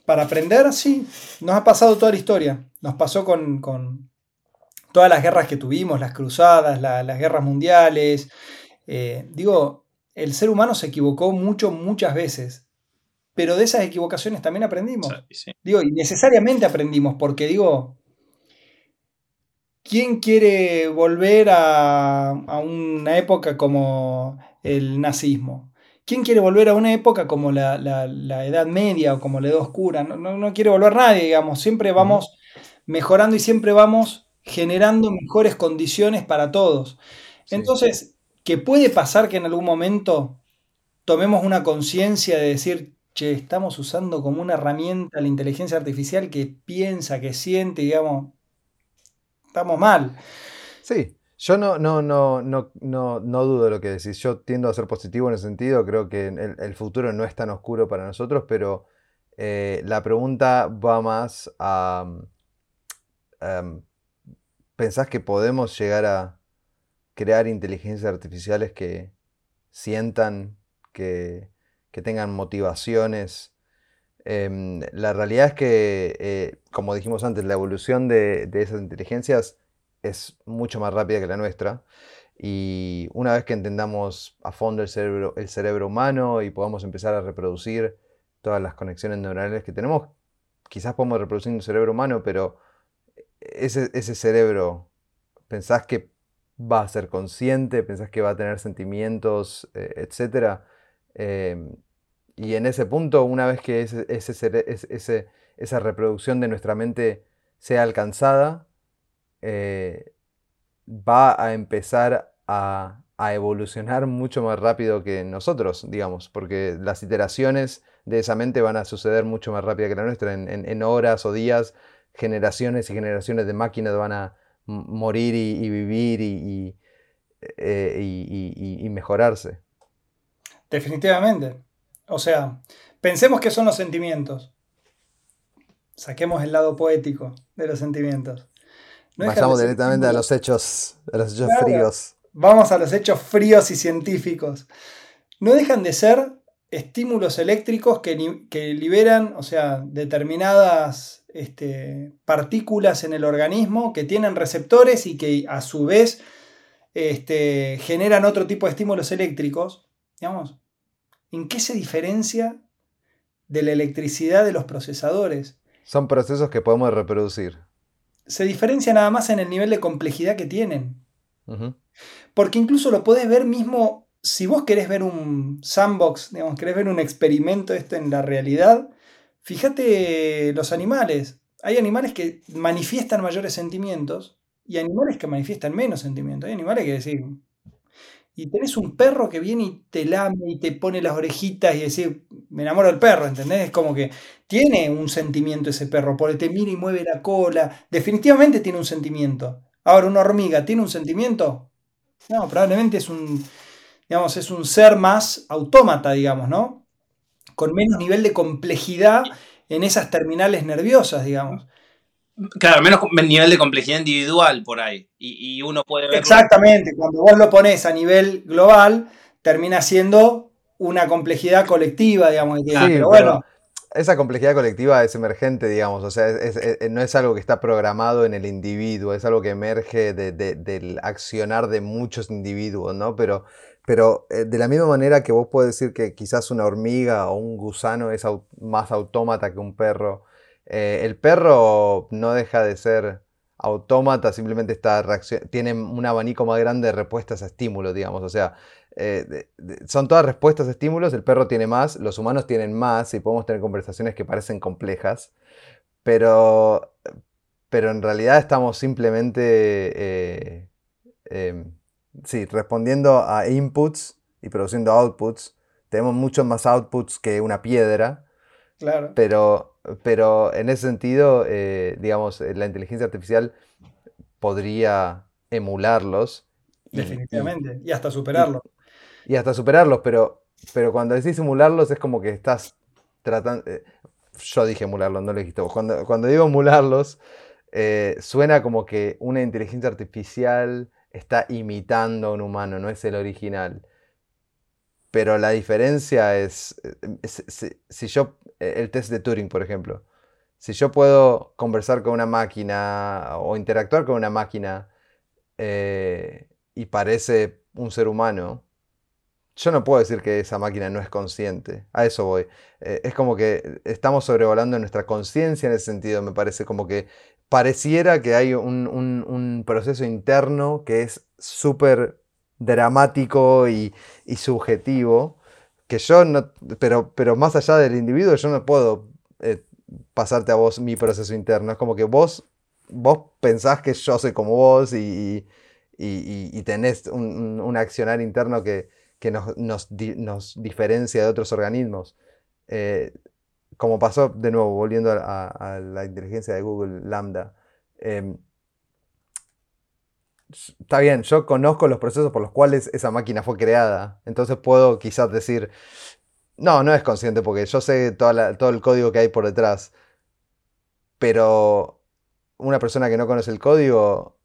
para aprender, sí, nos ha pasado toda la historia. Nos pasó con, todas las guerras que tuvimos, las cruzadas, las guerras mundiales. Eh, digo, el ser humano se equivocó mucho, muchas veces. Pero de esas equivocaciones también aprendimos. Digo, y necesariamente aprendimos, porque digo, ¿quién quiere volver a, una época como el nazismo? ¿Quién quiere volver a una época como la, Edad Media o como la Edad Oscura? No, no, quiere volver nadie, digamos. Siempre vamos mejorando y siempre vamos generando mejores condiciones para todos. Entonces, ¿qué puede pasar que en algún momento tomemos una conciencia de decir, che, estamos usando como una herramienta la inteligencia artificial que piensa, que siente, digamos, estamos mal. Sí, yo no, no, no, no, no, no dudo de lo que decís. Yo tiendo a ser positivo en ese sentido. Creo que el, futuro no es tan oscuro para nosotros, pero eh, la pregunta va más a. Em, ¿Pensás que podemos llegar a crear inteligencias artificiales que sientan, que, tengan motivaciones? Em, la realidad es que, eh, como dijimos antes, la evolución de, esas inteligencias es mucho más rápida que la nuestra. Y una vez que entendamos a fondo el cerebro, el cerebro humano y podamos empezar a reproducir todas las conexiones neuronales que tenemos, quizás podemos reproducir un cerebro humano, pero ese, ese cerebro, ¿pensás que va a ser consciente? ¿Pensás que va a tener sentimientos, eh, etcétera? Em, y en ese punto, una vez que ese, esa reproducción de nuestra mente sea alcanzada, eh, va a empezar a, evolucionar mucho más rápido que nosotros, digamos, porque las iteraciones de esa mente van a suceder mucho más rápido que la nuestra, en horas o días generaciones y generaciones de máquinas van a morir y, vivir eh, y, y, mejorarse. Definitivamente. O sea, pensemos qué son los sentimientos. Saquemos el lado poético de los sentimientos. Vayamos directamente a los hechos, a los hechos fríos. Vamos a los hechos fríos y científicos. No dejan de ser estímulos eléctricos que, que liberan, o sea, determinadas este, partículas en el organismo que tienen receptores y que a su vez este, generan otro tipo de estímulos eléctricos. Digamos, ¿en qué se diferencia de la electricidad de los procesadores? Son procesos que podemos reproducir. Se diferencia nada más en el nivel de complejidad que tienen. Porque incluso lo podés ver mismo, si vos querés ver un sandbox, digamos, querés ver un experimento esto en la realidad, Fíjate los animales. Hay animales que manifiestan mayores sentimientos y animales que manifiestan menos sentimientos. Hay animales que decir. Y tenés un perro que viene y te lame y te pone las orejitas y decir, me enamoro del perro, ¿entendés? Es como que tiene un sentimiento ese perro, porque te mira y mueve la cola. Definitivamente tiene un sentimiento. Ahora, una hormiga, ¿tiene un sentimiento? No, probablemente es un, digamos, es un ser más autómata, digamos, ¿no? con menos nivel de complejidad en esas terminales nerviosas, digamos. Claro, menos nivel de complejidad individual por ahí. Y, uno puede ver. Exactamente, cuando vos lo pones a nivel global, termina siendo una complejidad colectiva, digamos. Sí, pero bueno. esa complejidad colectiva es emergente, digamos, o sea, no es algo que está programado en el individuo, es algo que emerge del accionar de muchos individuos, ¿no? Pero pero eh, de la misma manera que vos puedes decir que quizás una hormiga o un gusano es más autómata que un perro, eh, el perro no deja de ser autómata, simplemente está tiene un abanico más grande de respuestas a estímulos, digamos. O sea, eh, son todas respuestas a estímulos, el perro tiene más, los humanos tienen más y podemos tener conversaciones que parecen complejas, pero, pero en realidad estamos simplemente em, sí, respondiendo a inputs y produciendo outputs, tenemos muchos más outputs que una piedra. Claro. Pero, pero en ese sentido, eh, digamos, eh, la inteligencia artificial podría emularlos. Definitivamente, y, hasta superarlos. Y, hasta superarlos, pero, pero cuando decís emularlos es como que estás tratando... Eh, yo dije emularlos, no lo dijiste vos. Cuando, cuando digo emularlos, suena como que una inteligencia artificial está imitando a un humano, no es el original. Pero la diferencia es, si, yo, el test de Turing, por ejemplo, si yo puedo conversar con una máquina o interactuar con una máquina eh, y parece un ser humano, yo no puedo decir que esa máquina no es consciente. A eso voy. Eh, es como que estamos sobrevolando nuestra conciencia en ese sentido. Me parece como que pareciera que hay un, proceso interno que es súper dramático y, subjetivo. Que yo no. Pero, pero más allá del individuo, yo no puedo eh, pasarte a vos mi proceso interno. Es como que vos, vos pensás que yo soy como vos y, y, tenés un accionar interno que que nos, diferencia de otros organismos. Eh, como pasó de nuevo, volviendo a, la inteligencia de Google Lambda. Em, está bien, yo conozco los procesos por los cuales esa máquina fue creada, entonces puedo quizás decir, no, no es consciente porque yo sé todo el código que hay por detrás, pero una persona que no conoce el código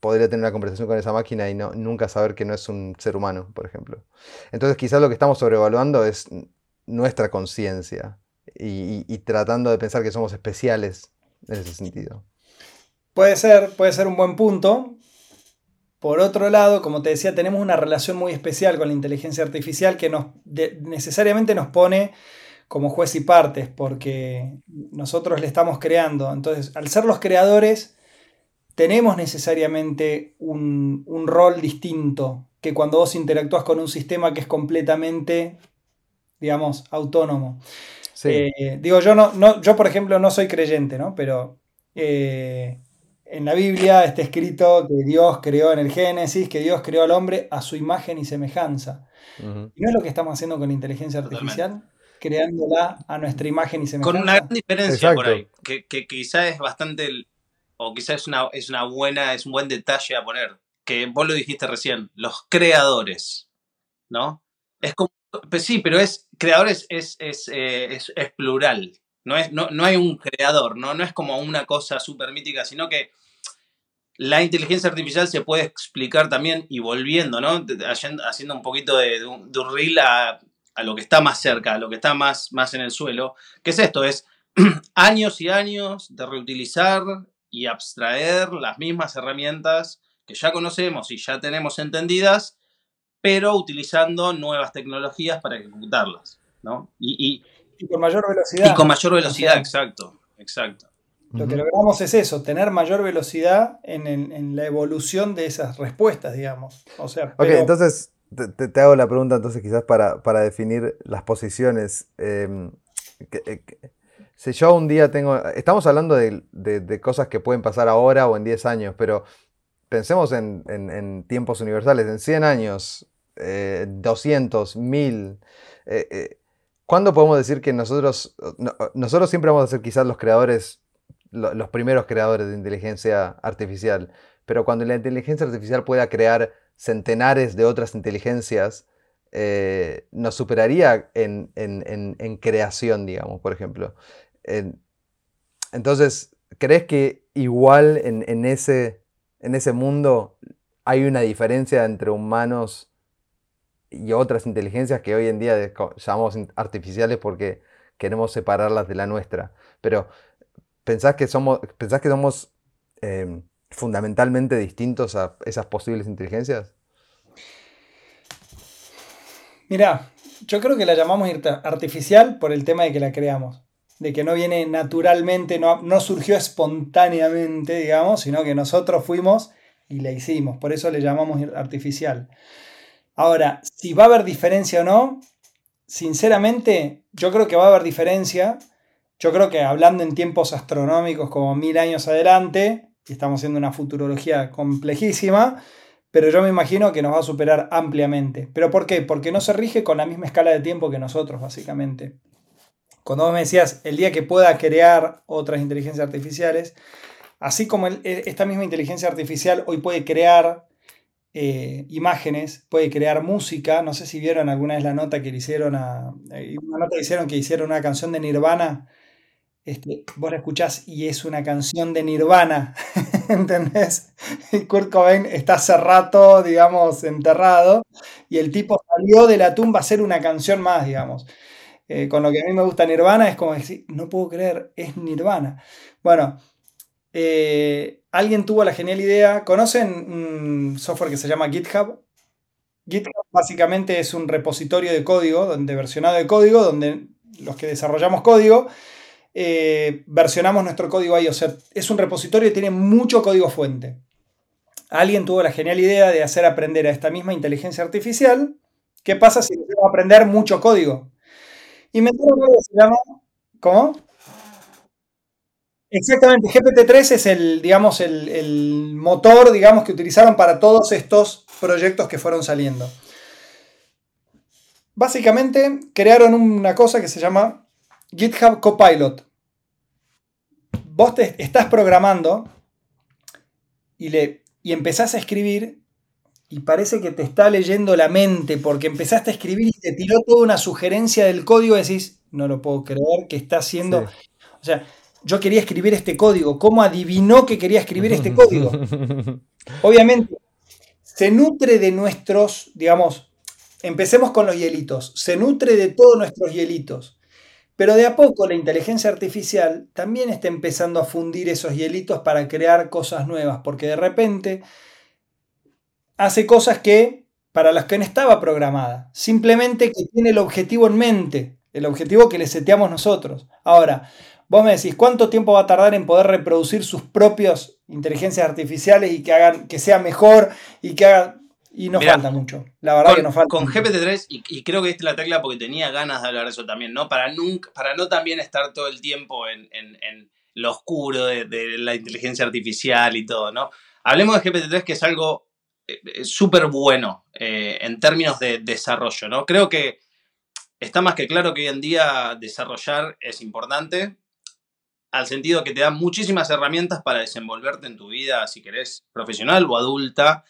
podría tener una conversación con esa máquina y no, nunca saber que no es un ser humano, por ejemplo. Entonces quizás lo que estamos sobrevaluando es nuestra conciencia y, tratando de pensar que somos especiales en ese sentido. Puede ser, puede ser un buen punto. Por otro lado, como te decía, tenemos una relación muy especial con la inteligencia artificial que nos, necesariamente nos pone como juez y partes, porque nosotros le estamos creando. Entonces, al ser los creadores, tenemos necesariamente un, rol distinto que cuando vos interactúas con un sistema que es completamente, digamos, autónomo. Eh, digo, yo, no, no, yo por ejemplo no soy creyente, ¿no? Pero eh, en la Biblia está escrito que Dios creó en el Génesis, que Dios creó al hombre a su imagen y semejanza. ¿Y no es lo que estamos haciendo con la inteligencia artificial? Creándola a nuestra imagen y semejanza. Con una gran diferencia por ahí, que, que quizá es bastante o quizás es una, es una buena, es un buen detalle a poner, que vos lo dijiste recién, los creadores, ¿no? Es como, pues sí, pero es, creadores es, es, eh, es, plural, no, es, no, no, hay un creador, ¿no? No es como una cosa súper mítica, sino que la inteligencia artificial se puede explicar también y volviendo, ¿no? Haciendo un poquito de, de un, reel a, a, lo que está más cerca, a lo que está más, más en el suelo. ¿Qué es esto? Es años y años de reutilizar y abstraer las mismas herramientas que ya conocemos y ya tenemos entendidas, pero utilizando nuevas tecnologías para ejecutarlas, ¿no? Y, con mayor velocidad. Y con mayor velocidad, exacto, exacto. Lo que logramos es eso, tener mayor velocidad en, la evolución de esas respuestas, digamos. O sea, Ok, entonces te, hago la pregunta entonces quizás para, definir las posiciones. Em, eh, si yo un día tengo. Estamos hablando de, cosas que pueden pasar ahora o en 10 años, pero pensemos en, tiempos universales, en 100 años, 200, 1000. ¿Cuándo podemos decir que nosotros. nosotros siempre vamos a ser quizás los creadores, los primeros creadores de inteligencia artificial, pero cuando la inteligencia artificial pueda crear centenares de otras inteligencias, eh, nos superaría en, en, creación, digamos, por ejemplo entonces, ¿crees que igual en, ese, en ese mundo hay una diferencia entre humanos y otras inteligencias que hoy en día llamamos artificiales porque queremos separarlas de la nuestra? Pero, ¿pensás que somos, que somos em, fundamentalmente distintos a esas posibles inteligencias? Mira, yo creo que la llamamos artificial por el tema de que la creamos de que no viene naturalmente, no, no surgió espontáneamente, digamos, sino que nosotros fuimos y la hicimos. Por eso le llamamos artificial. Ahora, si va a haber diferencia o no, sinceramente, yo creo que va a haber diferencia. Yo creo que hablando en tiempos astronómicos como mil años adelante, y estamos haciendo una futurología complejísima, pero yo me imagino que nos va a superar ampliamente. ¿Pero por qué? Porque no se rige con la misma escala de tiempo que nosotros, básicamente. Cuando vos me decías, el día que pueda crear otras inteligencias artificiales, así como e, esta misma inteligencia artificial hoy puede crear eh, imágenes, puede crear música, no sé si vieron alguna vez la nota que le hicieron a... Eh, una nota que hicieron que hicieron una canción de Nirvana, este, vos la escuchás y es una canción de Nirvana, ¿entendés? Kurt Cobain está hace rato, digamos, enterrado, y el tipo salió de la tumba a hacer una canción más, digamos. Eh, con lo que a mí me gusta Nirvana, es como decir, no puedo creer, es Nirvana. Bueno, alguien tuvo la genial idea, ¿conocen un software que se llama GitHub? GitHub básicamente es un repositorio de código, donde versionado de código, donde los que desarrollamos código eh, versionamos nuestro código ahí. O sea, es un repositorio que tiene mucho código fuente. Alguien tuvo la genial idea de hacer aprender a esta misma inteligencia artificial. ¿Qué pasa si a aprender mucho código? Y me algo que se llama. ¿Cómo? Exactamente, GPT-3 es el, digamos, el, el, motor digamos, que utilizaron para todos estos proyectos que fueron saliendo. Básicamente crearon una cosa que se llama GitHub Copilot. Vos te estás programando y, le, y empezás a escribir y parece que te está leyendo la mente porque empezaste a escribir y te tiró toda una sugerencia del código y decís, no lo puedo creer que está haciendo... O sea, yo quería escribir este código. ¿Cómo adivinó que quería escribir este código? Obviamente, se nutre de nuestros, digamos, empecemos con los hielitos, se nutre de todos nuestros hielitos. Pero de a poco la inteligencia artificial también está empezando a fundir esos hielitos para crear cosas nuevas, porque de repente hace cosas que para las que no estaba programada, simplemente que tiene el objetivo en mente, el objetivo que le seteamos nosotros. Ahora, vos me decís, ¿cuánto tiempo va a tardar en poder reproducir sus propias inteligencias artificiales y que hagan que sea mejor y que haga y nos falta mucho. La verdad que nos falta. Con GPT-3, y, creo que esta es la tecla porque tenía ganas de hablar de eso también, ¿no? Para, nunca, para no también estar todo el tiempo en, lo oscuro de, la inteligencia artificial y todo, ¿no? Hablemos de GPT-3, que es algo eh, eh, súper bueno eh, en términos de desarrollo, ¿no? Creo que está más que claro que hoy en día desarrollar es importante, al sentido que te da muchísimas herramientas para desenvolverte en tu vida, si querés, profesional o adulta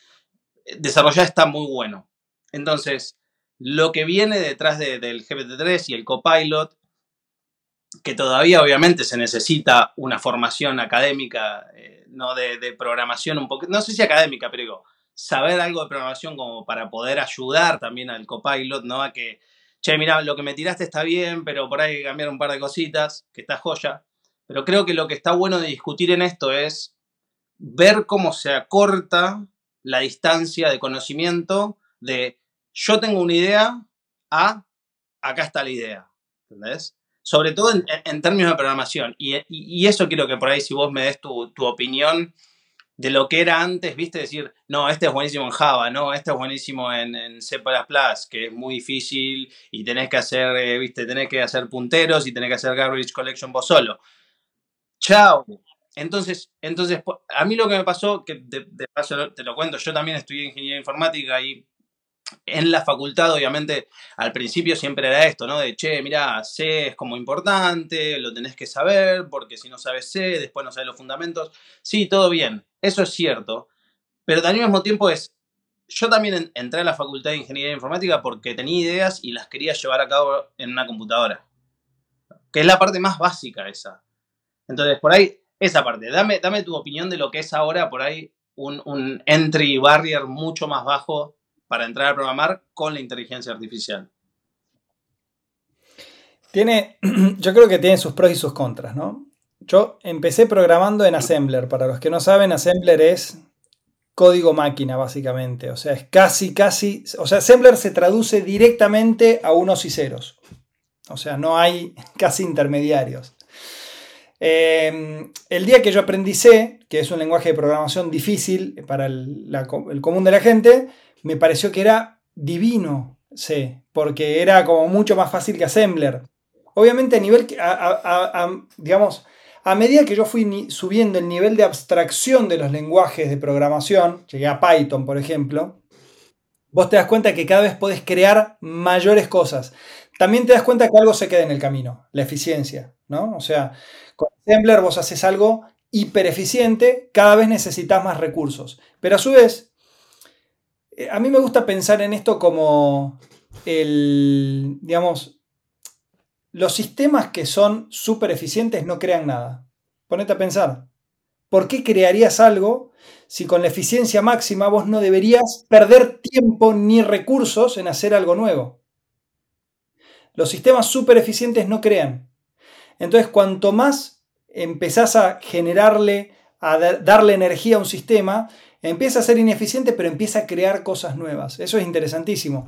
desarrollar está muy bueno. Entonces, lo que viene detrás del GPT-3 y el Copilot, que todavía obviamente se necesita una formación académica, eh, no de, programación un poco, no sé si académica, pero digo, saber algo de programación como para poder ayudar también al Copilot, ¿no? A que, che, mira, lo que me tiraste está bien, pero por ahí hay que cambiar un par de cositas, que está joya. Pero creo que lo que está bueno de discutir en esto es ver cómo se acorta la distancia de conocimiento de yo tengo una idea a acá está la idea. ¿Entendés? Sobre todo en, términos de programación. Y, eso quiero que por ahí, si vos me des tu, opinión de lo que era antes, viste, decir, no, este es buenísimo en Java, no, este es buenísimo en, en C++, que es muy difícil y tenés que hacer, eh, viste, tenés que hacer punteros y tenés que hacer garbage collection vos solo. Chao, entonces, entonces, a mí lo que me pasó, que de, paso te lo cuento, yo también estudié ingeniería informática y en la facultad, obviamente, al principio siempre era esto, ¿no? De, che, mira, C es como importante, lo tenés que saber, porque si no sabes C, después no sabes los fundamentos. Sí, todo bien, eso es cierto, pero al mismo tiempo es, yo también entré a la facultad de ingeniería informática porque tenía ideas y las quería llevar a cabo en una computadora, que es la parte más básica esa. Entonces, por ahí esa parte. Dame, dame tu opinión de lo que es ahora por ahí un, entry barrier mucho más bajo para entrar a programar con la inteligencia artificial. Tiene, yo creo que tiene sus pros y sus contras, ¿no? Yo empecé programando en Assembler. Para los que no saben, Assembler es código máquina, básicamente. O sea, es casi, casi. O sea, Assembler se traduce directamente a unos y ceros. O sea, no hay casi intermediarios. Em, el día que yo aprendí C, que es un lenguaje de programación difícil para el, común de la gente, me pareció que era divino C, porque era como mucho más fácil que Assembler. Obviamente a nivel, digamos, a medida que yo fui subiendo el nivel de abstracción de los lenguajes de programación, llegué a Python, por ejemplo, vos te das cuenta que cada vez podés crear mayores cosas. También te das cuenta que algo se queda en el camino, la eficiencia, ¿no? O sea, con Assembler vos haces algo hiper eficiente, cada vez necesitas más recursos. Pero a su vez, eh, a mí me gusta pensar en esto como el, digamos, los sistemas que son súper eficientes no crean nada. Ponete a pensar. ¿Por qué crearías algo si con la eficiencia máxima vos no deberías perder tiempo ni recursos en hacer algo nuevo? Los sistemas súper eficientes no crean. Entonces, cuanto más empezás a generarle, a darle energía a un sistema, Empieza a ser ineficiente, pero empieza a crear cosas nuevas. Eso es interesantísimo.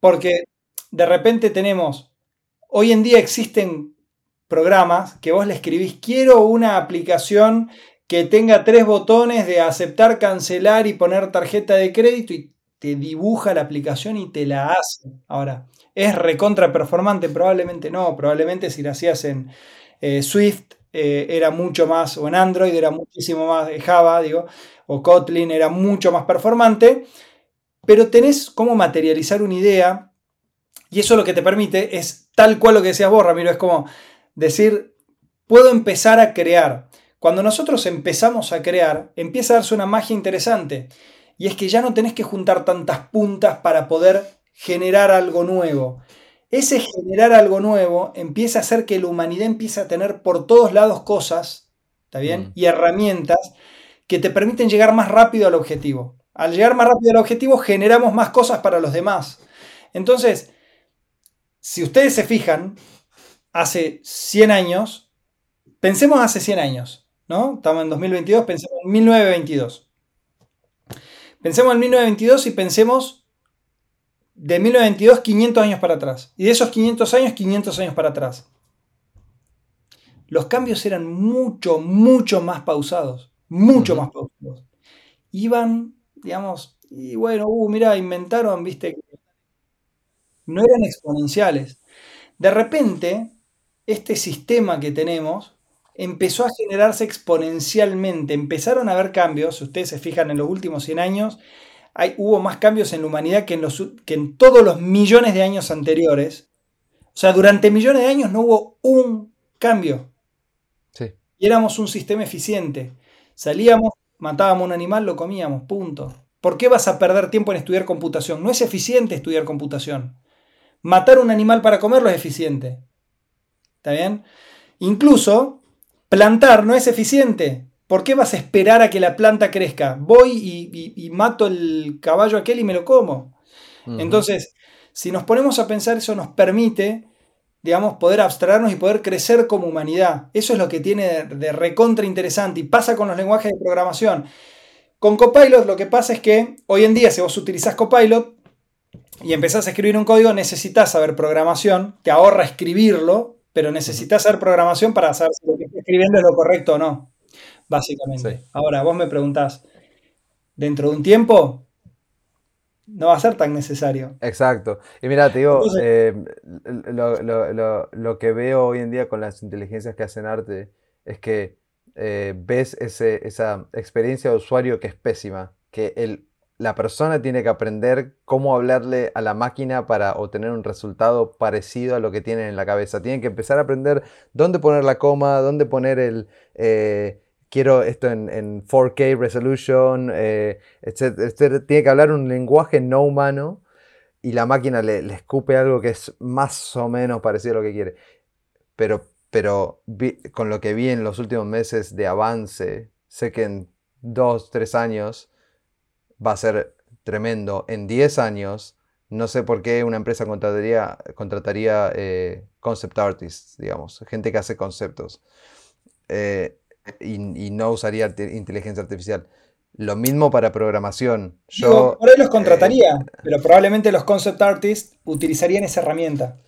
Porque de repente tenemos, hoy en día existen programas que vos le escribís, quiero una aplicación que tenga tres botones de aceptar, cancelar y poner tarjeta de crédito y te dibuja la aplicación y te la hace. Ahora, ¿es recontra performante? Probablemente no, probablemente si la hacías en eh, Swift eh, era mucho más, o en Android era muchísimo más, de Java, digo, o Kotlin era mucho más performante, pero tenés cómo materializar una idea y eso lo que te permite es tal cual lo que decías vos, Ramiro, es como decir, puedo empezar a crear. Cuando nosotros empezamos a crear, empieza a darse una magia interesante. Y es que ya no tenés que juntar tantas puntas para poder generar algo nuevo. Ese generar algo nuevo empieza a hacer que la humanidad empiece a tener por todos lados cosas, ¿está bien? Mm. Y herramientas que te permiten llegar más rápido al objetivo. Al llegar más rápido al objetivo generamos más cosas para los demás. Entonces, si ustedes se fijan, hace 100 años, pensemos hace 100 años, ¿no? Estamos en 2022, pensemos en 1922. Pensemos en 1922 y pensemos de 1922 500 años para atrás. Y de esos 500 años, 500 años para atrás. Los cambios eran mucho, mucho más pausados. Mucho más pausados. Iban, digamos, y bueno, uh, mira, inventaron, viste, no eran exponenciales. De repente, este sistema que tenemos empezó a generarse exponencialmente. Empezaron a haber cambios, si ustedes se fijan en los últimos 100 años, hay, hubo más cambios en la humanidad que en, los, que en todos los millones de años anteriores. O sea, durante millones de años no hubo un cambio. Sí. Y éramos un sistema eficiente. Salíamos, matábamos un animal, lo comíamos, punto. ¿Por qué vas a perder tiempo en estudiar computación? No es eficiente estudiar computación. Matar un animal para comerlo es eficiente. ¿Está bien? Incluso Plantar no es eficiente. ¿Por qué vas a esperar a que la planta crezca? Voy y, mato el caballo aquel y me lo como. Entonces, si nos ponemos a pensar, eso nos permite, digamos, poder abstraernos y poder crecer como humanidad. Eso es lo que tiene de, recontra interesante y pasa con los lenguajes de programación. Con Copilot lo que pasa es que hoy en día si vos utilizás Copilot y empezás a escribir un código, necesitas saber programación, te ahorra escribirlo, pero necesitas saber programación para saber si lo que escribiendo es lo correcto o no, básicamente. Ahora, vos me preguntás, dentro de un tiempo, no va a ser tan necesario. Exacto. Y mira, te digo, eh, lo, que veo hoy en día con las inteligencias que hacen arte es que eh, ves esa experiencia de usuario que es pésima, que el la persona tiene que aprender cómo hablarle a la máquina para obtener un resultado parecido a lo que tienen en la cabeza. Tienen que empezar a aprender dónde poner la coma, dónde poner el... Eh, quiero esto en, 4K resolution, eh, etc. Tiene que hablar un lenguaje no humano y la máquina le, escupe algo que es más o menos parecido a lo que quiere. Pero, pero con lo que vi en los últimos meses de avance, sé que en dos, tres años va a ser tremendo. En 10 años, no sé por qué una empresa contrataría, contrataría eh, concept artists, digamos, gente que hace conceptos. Eh, y, no usaría inteligencia artificial. Lo mismo para programación. Yo, por ahí los contrataría, eh, pero probablemente los concept artists utilizarían esa herramienta.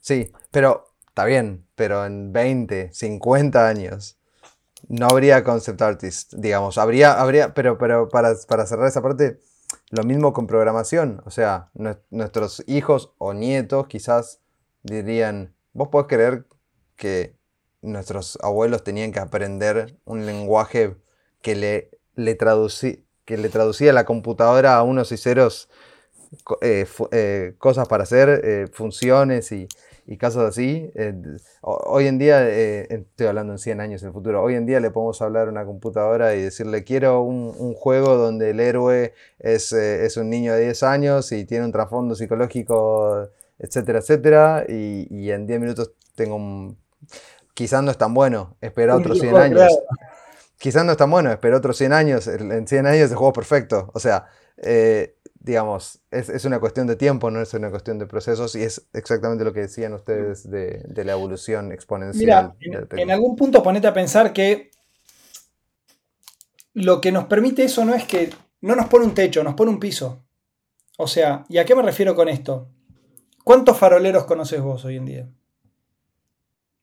Sí, pero está bien, pero en 20, 50 años no habría concept artist, digamos. Habría, habría, pero, pero para, cerrar esa parte, lo mismo con programación. O sea, nuestros hijos o nietos quizás dirían, vos podés creer que nuestros abuelos tenían que aprender un lenguaje que le, que le traducía la computadora a unos y ceros eh, eh, cosas para hacer, eh, funciones y, y casos así. Eh, hoy en día, eh, estoy hablando en 100 años en el futuro, hoy en día le podemos hablar a una computadora y decirle quiero un, juego donde el héroe es, eh, es, un niño de 10 años y tiene un trasfondo psicológico, etcétera, etcétera, y, y en 10 minutos tengo un... Quizás no es tan bueno, espera otros 100 años. Quizás no es tan bueno, espera otros 100 años, en 100 años el juego perfecto. O sea, digamos, es, una cuestión de tiempo, no es una cuestión de procesos, y es exactamente lo que decían ustedes de, la evolución exponencial. Mira, en, algún punto ponete a pensar que lo que nos permite eso no es que no nos pone un techo, nos pone un piso. O sea, ¿y a qué me refiero con esto? ¿Cuántos faroleros conoces vos hoy en día?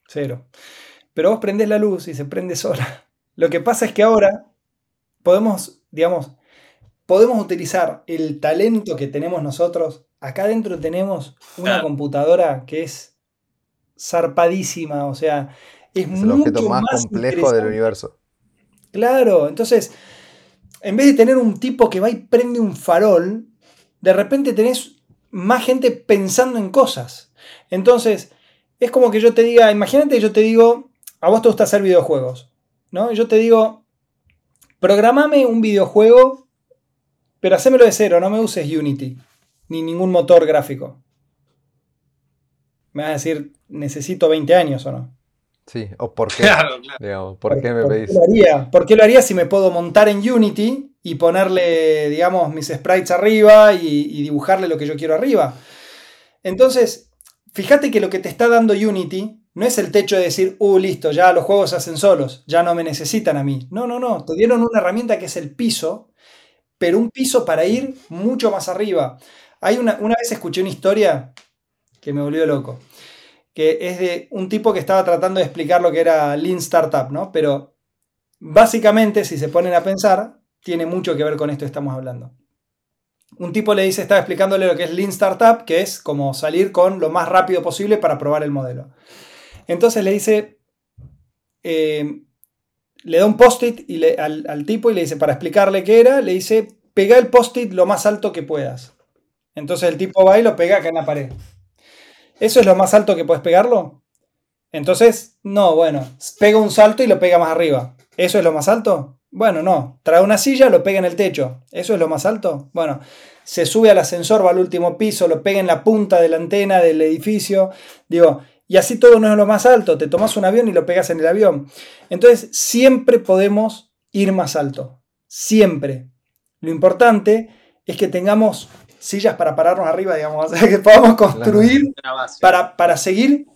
Cero. Pero vos prendés la luz y se prende sola. Lo que pasa es que ahora podemos, digamos, podemos utilizar el talento que tenemos nosotros. Acá adentro tenemos una computadora que es zarpadísima, o sea, es, es el objeto más, complejo del universo. Claro, entonces, en vez de tener un tipo que va y prende un farol, de repente tenés más gente pensando en cosas. Entonces, es como que yo te diga, imagínate, yo te digo, a vos te gusta hacer videojuegos, ¿no? Yo te digo, programame un videojuego, pero hacémelo de cero, no me uses Unity, ni ningún motor gráfico. Me vas a decir, necesito 20 años o no. Sí, o por qué. ¿por, qué me pedís? lo haría? ¿Por qué lo haría si me puedo montar en Unity y ponerle, digamos, mis sprites arriba y, dibujarle lo que yo quiero arriba? Entonces, fíjate que lo que te está dando Unity no es el techo de decir, uh, listo, ya los juegos se hacen solos, ya no me necesitan a mí. No, no, no, te dieron una herramienta que es el piso, pero un piso para ir mucho más arriba. Hay una, vez escuché una historia que me volvió loco que es de un tipo que estaba tratando de explicar lo que era Lean Startup, ¿no? Pero básicamente, si se ponen a pensar, tiene mucho que ver con esto que estamos hablando. Un tipo le dice, estaba explicándole lo que es Lean Startup, que es como salir con lo más rápido posible para probar el modelo. Entonces le dice, eh, le da un post-it al, al, tipo y le dice, para explicarle qué era, le dice, pega el post-it lo más alto que puedas. Entonces el tipo va y lo pega acá en la pared. ¿Eso es lo más alto que puedes pegarlo? Entonces, no, bueno, pega un salto y lo pega más arriba. ¿Eso es lo más alto? Bueno, no. Trae una silla, lo pega en el techo. ¿Eso es lo más alto? Bueno, se sube al ascensor, va al último piso, lo pega en la punta de la antena del edificio. Digo, y así todo no es lo más alto. Te tomas un avión y lo pegas en el avión. Entonces, siempre podemos ir más alto. Siempre. Lo importante es que tengamos sillas para pararnos arriba, digamos, que podamos construir para, para seguir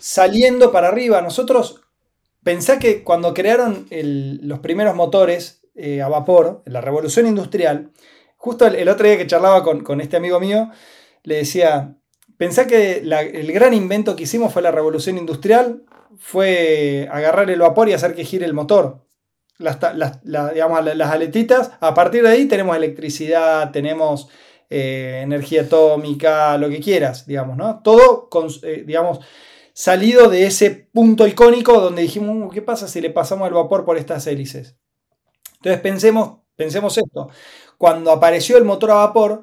saliendo para arriba. Nosotros, pensá que cuando crearon los primeros motores eh, a vapor, en la revolución industrial, justo el, otro día que charlaba con, este amigo mío, le decía, pensá que el gran invento que hicimos fue la revolución industrial, fue agarrar el vapor y hacer que gire el motor. Las, digamos, las aletitas, a partir de ahí tenemos electricidad, tenemos eh, energía atómica, lo que quieras, digamos, ¿no? Todo, eh, digamos, salido de ese punto icónico donde dijimos, uh, ¿qué pasa si le pasamos el vapor por estas hélices? Entonces pensemos, pensemos esto. Cuando apareció el motor a vapor,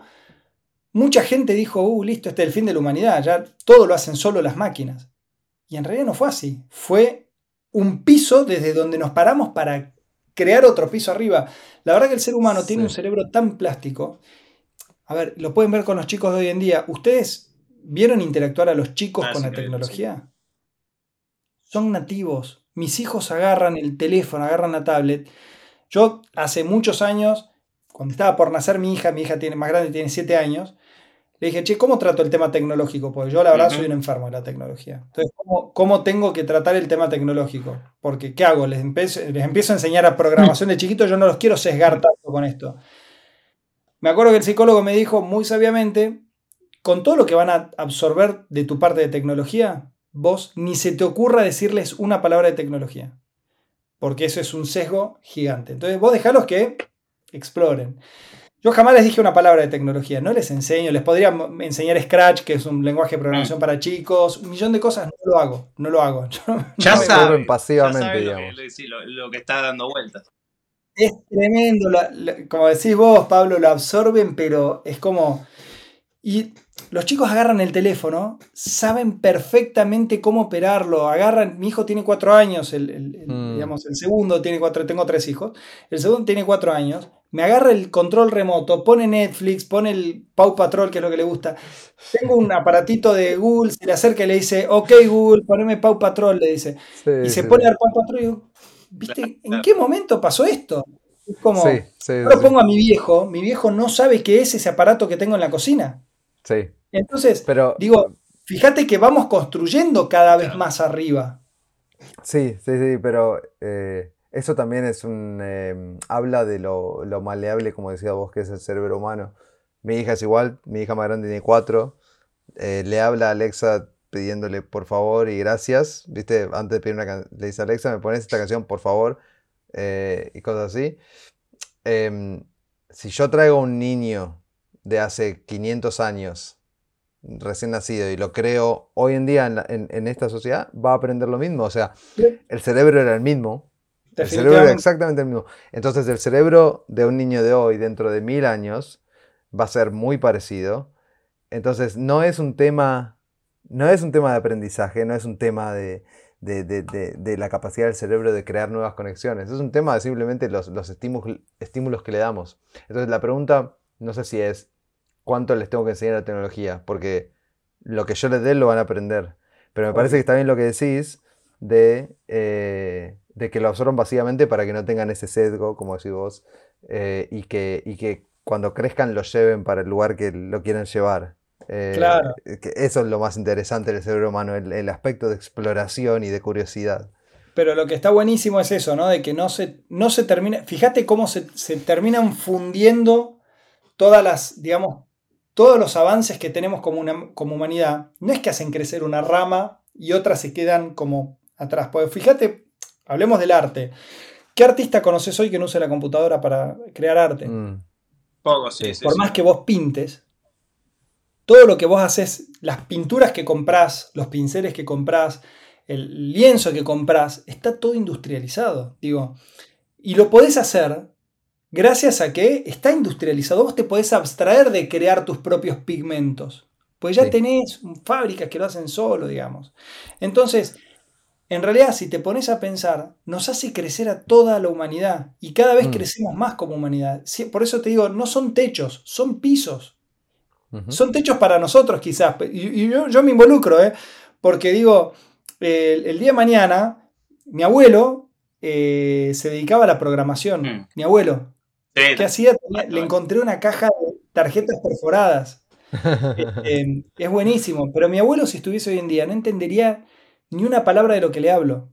mucha gente dijo, uh, listo, este es el fin de la humanidad, ya todo lo hacen solo las máquinas. Y en realidad no fue así. Fue un piso desde donde nos paramos para crear otro piso arriba. La verdad que el ser humano tiene un cerebro tan plástico a ver, lo pueden ver con los chicos de hoy en día. ¿Ustedes vieron interactuar a los chicos ah, con la tecnología? Son nativos. Mis hijos agarran el teléfono, agarran la tablet. Yo hace muchos años, cuando estaba por nacer mi hija, mi hija tiene más grande, tiene 7 años, le dije, che, ¿cómo trato el tema tecnológico? Porque yo la verdad soy un enfermo de la tecnología. Entonces, ¿cómo, tengo que tratar el tema tecnológico? Porque, ¿qué hago? Les empiezo, les empiezo a enseñar a programación de chiquito, yo no los quiero sesgar tanto con esto. Me acuerdo que el psicólogo me dijo muy sabiamente, con todo lo que van a absorber de tu parte de tecnología, vos ni se te ocurra decirles una palabra de tecnología, porque eso es un sesgo gigante. Entonces vos dejalos que exploren. Yo jamás les dije una palabra de tecnología, no les enseño, les podría enseñar Scratch, que es un lenguaje de programación para chicos, un millón de cosas, no lo hago, no lo hago. ya, saben, pasivamente, digamos. lo que está dando vueltas. Es tremendo, como decís vos, Pablo, lo absorben, pero es como... Y los chicos agarran el teléfono, saben perfectamente cómo operarlo, agarran, mi hijo tiene cuatro años, el, mm. digamos, el segundo tiene cuatro, tengo tres hijos, el segundo tiene cuatro años, me agarra el control remoto, pone Netflix, pone el Pau Patrol, que es lo que le gusta, tengo un aparatito de Google, se le acerca y le dice, ok Google, poneme Pau Patrol, le dice, y se pone al Pau Patrol y digo, ¿viste? ¿En qué momento pasó esto? Es como, yo pongo a mi viejo, mi viejo no sabe qué es ese aparato que tengo en la cocina. Sí. Entonces, Pero, digo, fíjate que vamos construyendo cada vez más arriba. Sí, sí, sí, pero eh, eso también es un. Em, habla de lo, lo, maleable, como decía vos, que es el cerebro humano. Mi hija es igual, mi hija más grande tiene cuatro. Eh, le habla a Alexa pidiéndole por favor y gracias. ¿Viste? Antes de pedir una canción, le dice Alexa, me pones esta canción, por favor. Eh, y cosas así. Em, si yo traigo un niño de hace 500 años, recién nacido, y lo creo hoy en día en, esta sociedad, va a aprender lo mismo. O sea, el cerebro era el mismo. El cerebro era exactamente el mismo. Entonces, el cerebro de un niño de hoy, dentro de mil años, va a ser muy parecido. Entonces, no es un tema, no es un tema de aprendizaje, no es un tema de, de, la capacidad del cerebro de crear nuevas conexiones. Es un tema de simplemente los, los estímulos, estímulos que le damos. Entonces, la pregunta, no sé si es cuánto les tengo que enseñar la tecnología, porque lo que yo les dé lo van a aprender. Pero me parece que está bien lo que decís de, eh, de que lo absorban básicamente para que no tengan ese sesgo, como decís vos, eh, y, que, y que cuando crezcan lo lleven para el lugar que lo quieran llevar. Eh, claro. Que eso es lo más interesante del cerebro humano, el, aspecto de exploración y de curiosidad. Pero lo que está buenísimo es eso, ¿no? De que no se, no se termina. Fíjate cómo se, se terminan fundiendo todas las, digamos, todos los avances que tenemos como, una, como humanidad. No es que hacen crecer una rama y otras se quedan como atrás. Porque fíjate, hablemos del arte. ¿Qué artista conoces hoy que no use la computadora para crear arte? Mm. Por más que vos pintes, todo lo que vos haces, las pinturas que comprás, los pinceles que comprás, el lienzo que comprás, está todo industrializado. Digo, y lo podés hacer gracias a que está industrializado. Vos te podés abstraer de crear tus propios pigmentos. Pues ya tenés fábricas que lo hacen solo, digamos. Entonces, en realidad, si te pones a pensar, nos hace crecer a toda la humanidad y cada vez mm. crecemos más como humanidad. Por eso te digo, no son techos, son pisos. Son techos para nosotros quizás. Y, yo, me involucro, ¿eh? porque digo, el, día de mañana, mi abuelo eh, se dedicaba a la programación. Mm. Mi abuelo. ¿Qué hacía? Le encontré una caja de tarjetas perforadas. Eh, es buenísimo, pero mi abuelo si estuviese hoy en día no entendería ni una palabra de lo que le hablo.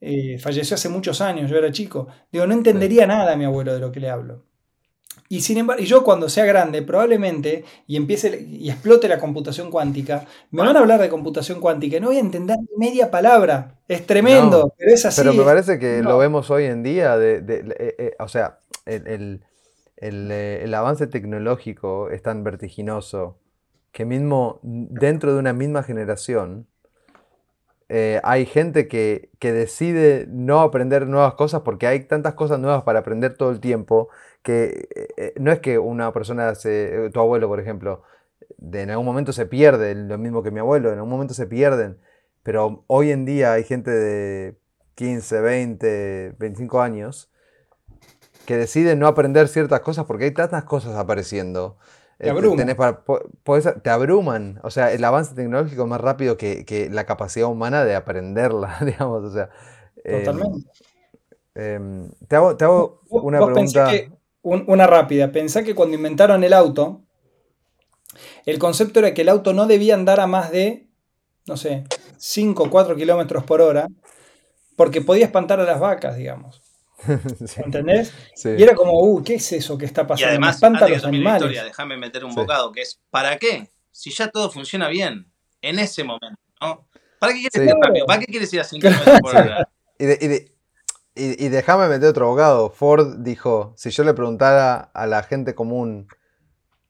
Eh, falleció hace muchos años, yo era chico. Digo, no entendería nada mi abuelo de lo que le hablo. Y sin embargo, yo cuando sea grande, probablemente, y empiece y explote la computación cuántica, me van a hablar de computación cuántica y no voy a entender media palabra. Es tremendo, pero es así. Pero me parece que lo vemos hoy en día, de, eh, eh, o sea, el, el, avance tecnológico es tan vertiginoso que mismo dentro de una misma generación, eh, hay gente que, decide no aprender nuevas cosas porque hay tantas cosas nuevas para aprender todo el tiempo que eh, eh, no es que una persona, se, tu abuelo por ejemplo, de, en algún momento se pierde, lo mismo que mi abuelo, en algún momento se pierden, pero hoy en día hay gente de 15, 20, 25 años que decide no aprender ciertas cosas porque hay tantas cosas apareciendo te, eh, te abruman. O sea, el avance tecnológico es más rápido que, la capacidad humana de aprenderla, digamos. O sea, em, Totalmente. Em, te, hago, una pregunta. una rápida. Pensá que cuando inventaron el auto, el concepto era que el auto no debía andar a más de, no sé, 5 o 4 kilómetros por hora, porque podía espantar a las vacas, digamos. ¿Entendés? Y era como, uh, ¿qué es eso que está pasando? Y además, antes los animales. Historia, déjame meter un bocado, que es, ¿para qué? Si ya todo funciona bien, en ese momento, ¿no? ¿Para qué quieres ir rápido? ¿Para qué quieres ir a 5 km por hora? Y, de, y, y, déjame meter otro abogado. Ford dijo, si yo le preguntara a la gente común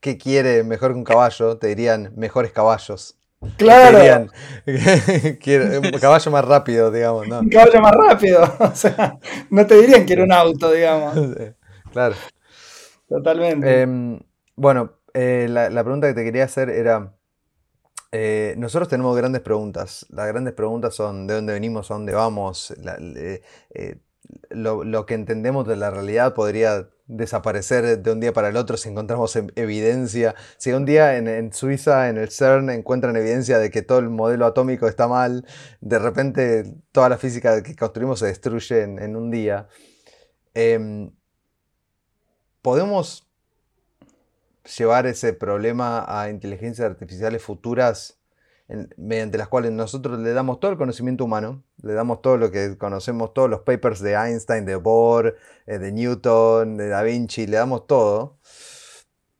qué quiere mejor que un caballo, te dirían mejores caballos. Claro. un caballo más rápido, digamos, ¿no? Un caballo más rápido. O sea, no te dirían que era un auto, digamos. claro. Totalmente. Em, bueno, eh, la, pregunta que te quería hacer era. Eh, nosotros tenemos grandes preguntas. Las grandes preguntas son de dónde venimos, a dónde vamos. Eh, lo, lo, que entendemos de la realidad podría desaparecer de un día para el otro si encontramos evidencia. Si un día en, Suiza, en el CERN, encuentran evidencia de que todo el modelo atómico está mal, de repente toda la física que construimos se destruye en, un día. Em, ¿Podemos llevar ese problema a inteligencias artificiales futuras mediante las cuales nosotros le damos todo el conocimiento humano, le damos todo lo que conocemos, todos los papers de Einstein, de Bohr, eh, de Newton, de Da Vinci, le damos todo.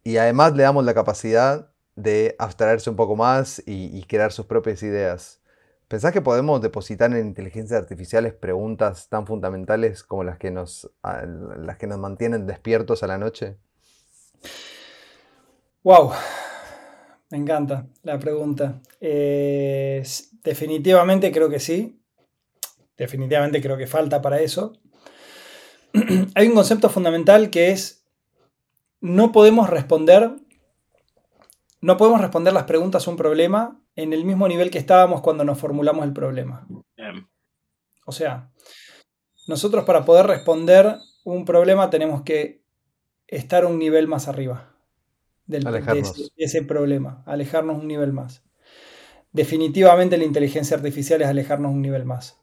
Y además le damos la capacidad de abstraerse un poco más y, crear sus propias ideas. ¿Pensás que podemos depositar en inteligencias artificiales preguntas tan fundamentales como las que nos, las que nos mantienen despiertos a la noche? Wow, me encanta la pregunta. definitivamente creo que sí. Definitivamente creo que falta para eso. Hay un concepto fundamental que es no podemos responder no podemos responder las preguntas a un problema en el mismo nivel que estábamos cuando nos formulamos el problema. O sea, nosotros para poder responder un problema tenemos que estar un nivel más arriba del, de, ese, problema, alejarnos un nivel más. Definitivamente la inteligencia artificial es alejarnos un nivel más.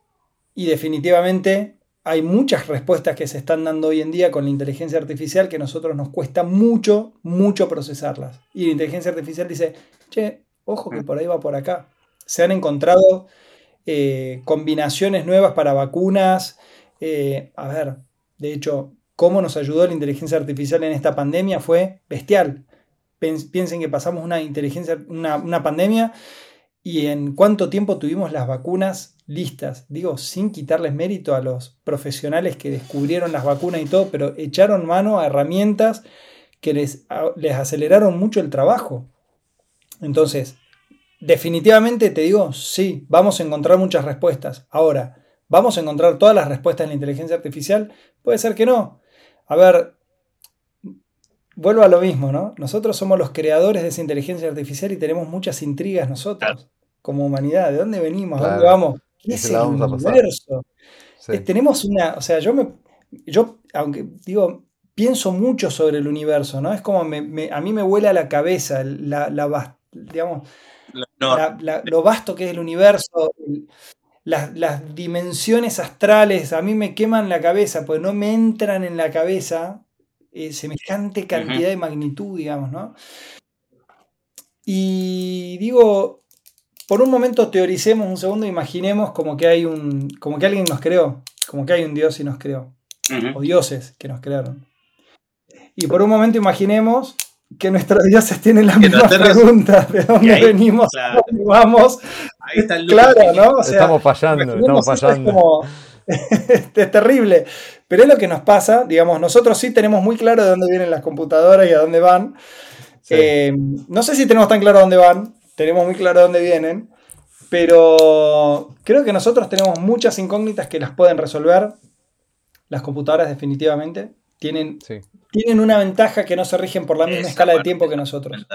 Y definitivamente hay muchas respuestas que se están dando hoy en día con la inteligencia artificial que a nosotros nos cuesta mucho, mucho procesarlas. Y la inteligencia artificial dice, che, ojo que por ahí va por acá. Se han encontrado eh, combinaciones nuevas para vacunas. Eh, a ver, de hecho, cómo nos ayudó la inteligencia artificial en esta pandemia fue bestial piensen que pasamos una inteligencia, una, pandemia y en cuánto tiempo tuvimos las vacunas listas. Digo, sin quitarles mérito a los profesionales que descubrieron las vacunas y todo, pero echaron mano a herramientas que les, les aceleraron mucho el trabajo. Entonces, definitivamente te digo, sí, vamos a encontrar muchas respuestas. Ahora, ¿vamos a encontrar todas las respuestas en la inteligencia artificial? Puede ser que no. A ver, vuelvo a lo mismo, ¿no? Nosotros somos los creadores de esa inteligencia artificial y tenemos muchas intrigas nosotros, como humanidad. ¿De dónde venimos? ¿A dónde vamos? ¿Qué es el universo? Tenemos una, o sea, yo me, yo, aunque digo, pienso mucho sobre el universo, ¿no? Es como me, a mí me vuela la cabeza la, la digamos, lo vasto que es el universo, las, las, dimensiones astrales, a mí me queman la cabeza, pues no me entran en la cabeza eh, semejante cantidad de magnitud, digamos, ¿no? Y digo, por un momento teoricemos un segundo, imaginemos como que hay un, como que alguien nos creó, como que hay un dios y nos creó, o dioses que nos crearon. Y por un momento imaginemos que nuestros dioses tienen las mismas preguntas, de dónde venimos, dónde vamos. Ahí está el claro, ¿no? estamos fallando, estamos fallando. es terrible. Pero es lo que nos pasa, digamos, nosotros sí tenemos muy claro de dónde vienen las computadoras y a dónde van. Eh, no sé si tenemos tan claro dónde van, tenemos muy claro dónde vienen, pero creo que nosotros tenemos muchas incógnitas que las pueden resolver. Las computadoras definitivamente tienen, tienen una ventaja que no se rigen por la misma escala de tiempo que nosotros.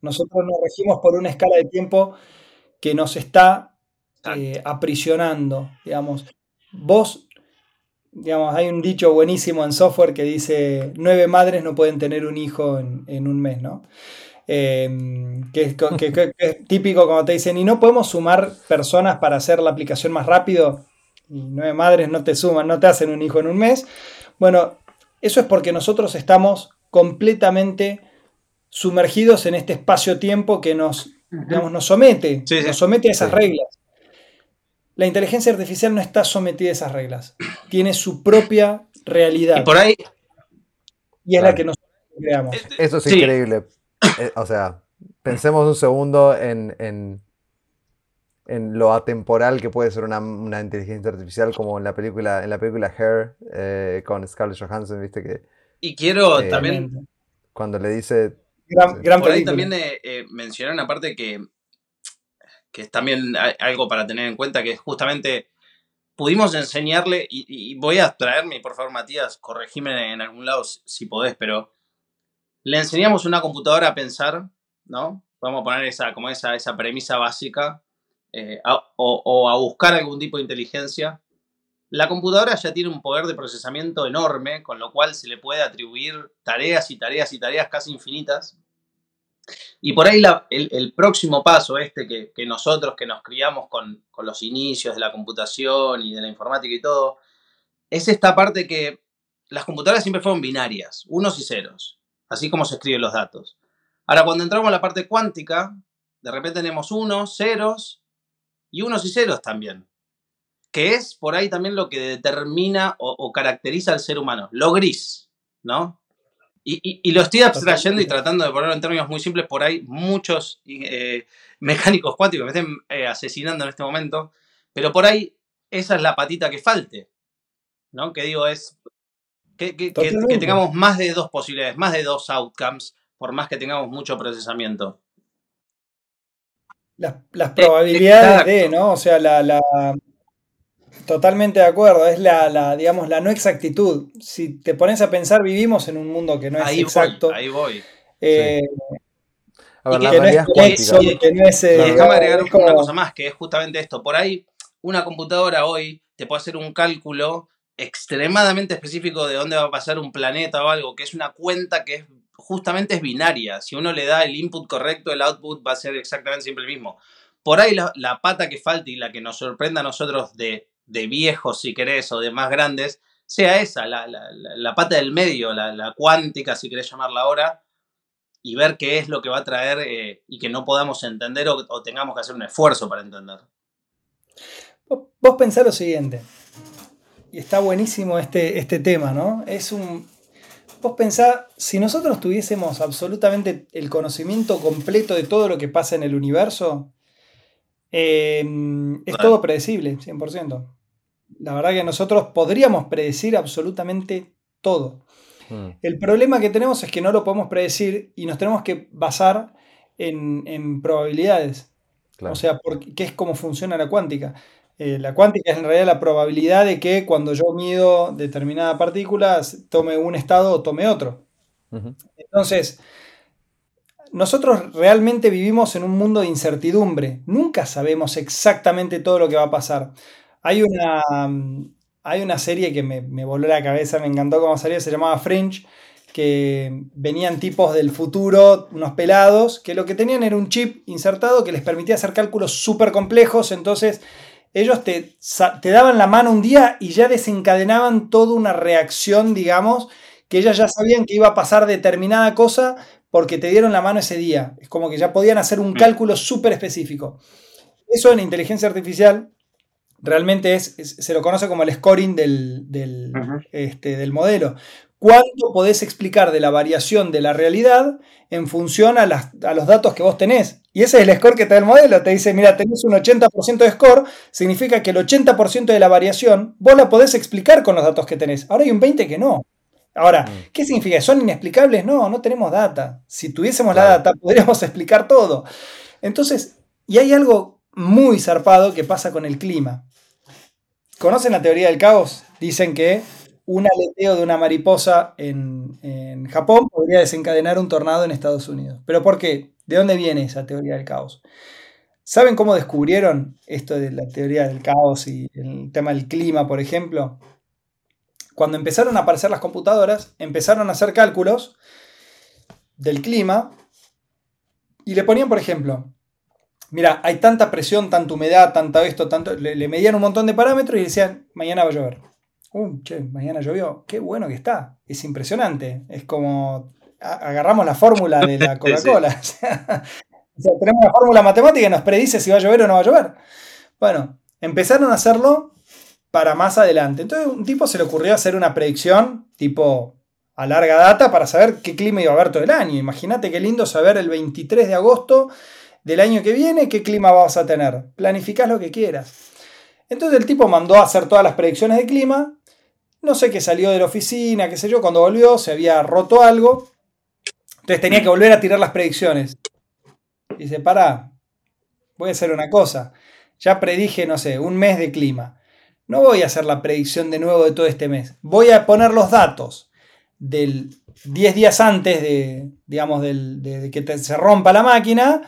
Nosotros nos regimos por una escala de tiempo que nos está eh, aprisionando, digamos. Vos digamos, hay un dicho buenísimo en software que dice, nueve madres no pueden tener un hijo en, un mes, ¿no? Em, que, es, típico cuando te dicen, y no podemos sumar personas para hacer la aplicación más rápido, y nueve madres no te suman, no te hacen un hijo en un mes. Bueno, eso es porque nosotros estamos completamente sumergidos en este espacio-tiempo que nos, nos somete, nos somete a esas reglas. La inteligencia artificial no está sometida a esas reglas. Tiene su propia realidad. Y por ahí. Y es la que nosotros creamos. Eso es increíble. Eh, o sea, pensemos un segundo en, en, lo atemporal que puede ser una, inteligencia artificial, como en la película, en la película Hair eh, con Scarlett Johansson, viste que. Y quiero eh, también. Cuando le dice. Gran, por ahí también mencionar una parte que que es también algo para tener en cuenta, que justamente pudimos enseñarle, y, voy a traerme, por favor, Matías, corregime en algún lado si podés, pero le enseñamos una computadora a pensar, ¿no? Vamos a poner esa, como esa, esa premisa básica, eh, o a buscar algún tipo de inteligencia. La computadora ya tiene un poder de procesamiento enorme, con lo cual se le puede atribuir tareas y tareas y tareas casi infinitas. Y por ahí el, próximo paso, este que, nosotros que nos criamos con, los inicios de la computación y de la informática y todo, es esta parte que las computadoras siempre fueron binarias, unos y ceros, así como se escriben los datos. Ahora, cuando entramos a la parte cuántica, de repente tenemos unos, ceros y unos y ceros también. Que es por ahí también lo que determina o, caracteriza al ser humano, lo gris, ¿no? Y, lo estoy abstrayendo y tratando de ponerlo en términos muy simples, por ahí muchos eh, mecánicos cuánticos me estén eh, asesinando en este momento, pero por ahí esa es la patita que falte, ¿no? Que digo, es que, tengamos más de dos posibilidades, más de dos outcomes, por más que tengamos mucho procesamiento. Las, eh, probabilidades de, ¿no? O sea, la, Totalmente de acuerdo, es la, digamos, la no exactitud. Si te pones a pensar, vivimos en un mundo que no es exacto. ahí voy. Eh, a ver, déjame agregar una cosa más, que es justamente esto. Por ahí, una computadora hoy te puede hacer un cálculo extremadamente específico de dónde va a pasar un planeta o algo, que es una cuenta que es, justamente es binaria. Si uno le da el input correcto, el output va a ser exactamente siempre el mismo. Por ahí la, pata que falta y la que nos sorprenda a nosotros de, de, viejos, si querés, o de más grandes, sea esa, la, la pata del medio, la, cuántica, si querés llamarla ahora, y ver qué es lo que va a traer eh, y que no podamos entender o, tengamos que hacer un esfuerzo para entender. Vos pensá lo siguiente, y está buenísimo este, este tema, ¿no? Es un. Vos pensá, si nosotros tuviésemos absolutamente el conocimiento completo de todo lo que pasa en el universo, eh, es todo predecible, 100%. La verdad que nosotros podríamos predecir absolutamente todo. Mm. El problema que tenemos es que no lo podemos predecir y nos tenemos que basar en, probabilidades. O sea, porque, ¿qué es cómo funciona la cuántica? Eh, la cuántica es en realidad la probabilidad de que cuando yo mido determinada partícula tome un estado o tome otro. Entonces, nosotros realmente vivimos en un mundo de incertidumbre. Nunca sabemos exactamente todo lo que va a pasar. Hay una, hay una serie que me, me voló la cabeza, me encantó cómo salió, se llamaba Fringe, que venían tipos del futuro, unos pelados, que lo que tenían era un chip insertado que les permitía hacer cálculos súper complejos, entonces ellos te, te, daban la mano un día y ya desencadenaban toda una reacción, digamos, que ellas ya sabían que iba a pasar determinada cosa porque te dieron la mano ese día. Es como que ya podían hacer un mm. cálculo súper específico. Eso en inteligencia artificial realmente es, se lo conoce como el scoring del, del, este, del modelo. ¿Cuánto podés explicar de la variación de la realidad en función a, a, los datos que vos tenés? Y ese es el score que te da el modelo. Te dice, mira, tenés un 80% de score, significa que el 80% de la variación vos la podés explicar con los datos que tenés. Ahora hay un 20% que no. Ahora, mm. ¿qué significa? ¿Son inexplicables? No, no tenemos data. Si tuviésemos la data, podríamos explicar todo. Entonces, y hay algo muy zarpado que pasa con el clima. ¿Conocen la teoría del caos? Dicen que un aleteo de una mariposa en, Japón podría desencadenar un tornado en Estados Unidos. ¿Pero por qué? ¿De dónde viene esa teoría del caos? ¿Saben cómo descubrieron esto de la teoría del caos y el tema del clima, por ejemplo? Cuando empezaron a aparecer las computadoras, empezaron a hacer cálculos del clima y le ponían, por ejemplo, mira, hay tanta presión, tanta humedad, tanta esto, tanto. Le, medían un montón de parámetros y decían, mañana va a llover. Uh, che, mañana llovió. Qué bueno que está. Es impresionante. Es como. agarramos la fórmula de la Coca-Cola. tenemos una fórmula matemática y nos predice si va a llover o no va a llover. Bueno, empezaron a hacerlo para más adelante. Entonces, un tipo se le ocurrió hacer una predicción tipo a larga data para saber qué clima iba a haber todo el año. Imagínate qué lindo saber el 23 de agosto del año que viene, qué clima vas a tener. Planificás lo que quieras. Entonces el tipo mandó a hacer todas las predicciones de clima. No sé qué salió de la oficina, qué sé yo, cuando volvió se había roto algo. Entonces tenía que volver a tirar las predicciones. Y dice, pará, voy a hacer una cosa. Ya predije, no sé, un mes de clima. No voy a hacer la predicción de nuevo de todo este mes. Voy a poner los datos del 10 días antes de, digamos, de, que se rompa la máquina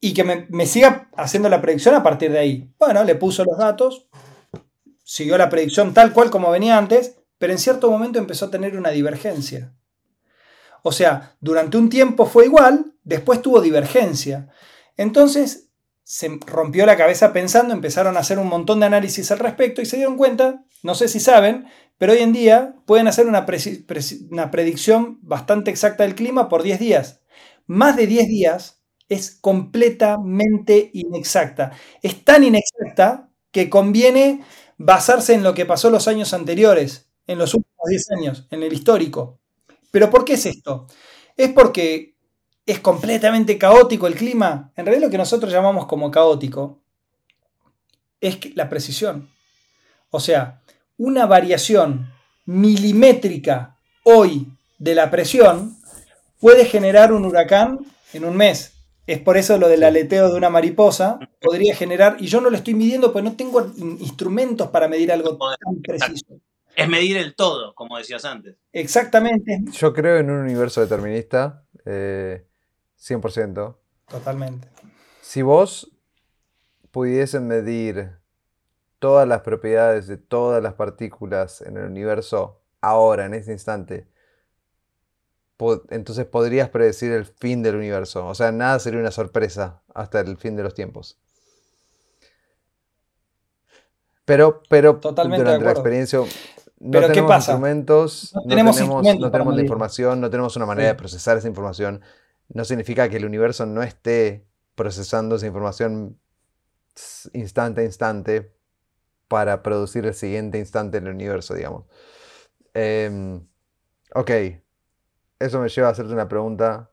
y que me, siga haciendo la predicción a partir de ahí. Bueno, le puso los datos, siguió la predicción tal cual como venía antes, pero en cierto momento empezó a tener una divergencia. O sea, durante un tiempo fue igual, después tuvo divergencia. Entonces se rompió la cabeza pensando, empezaron a hacer un montón de análisis al respecto y se dieron cuenta, no sé si saben, pero hoy en día pueden hacer una, una predicción bastante exacta del clima por 10 días. Más de 10 días es completamente inexacta. Es tan inexacta que conviene basarse en lo que pasó los años anteriores, en los últimos 10 años, en el histórico. Pero ¿por qué es esto? Es porque es completamente caótico el clima. En realidad lo que nosotros llamamos como caótico es la precisión. O sea, una variación milimétrica hoy de la presión puede generar un huracán en un mes. Es por eso lo del aleteo de una mariposa podría generar, y yo no lo estoy midiendo porque no tengo instrumentos para medir algo tan preciso. Es medir el todo, como decías antes. Exactamente. Yo creo en un universo determinista, 100%. Eh, Totalmente. Si vos pudiesen medir todas las propiedades de todas las partículas en el universo ahora, en este instante, entonces podrías predecir el fin del universo. O sea, nada sería una sorpresa hasta el fin de los tiempos. Pero, pero Totalmente durante la experiencia no tenemos instrumentos, no, tenemos, no tenemos la información, no tenemos una manera de procesar esa información. No significa que el universo no esté procesando esa información instante a instante para producir el siguiente instante en el universo, digamos. Em, ok, eso me lleva a hacerte una pregunta.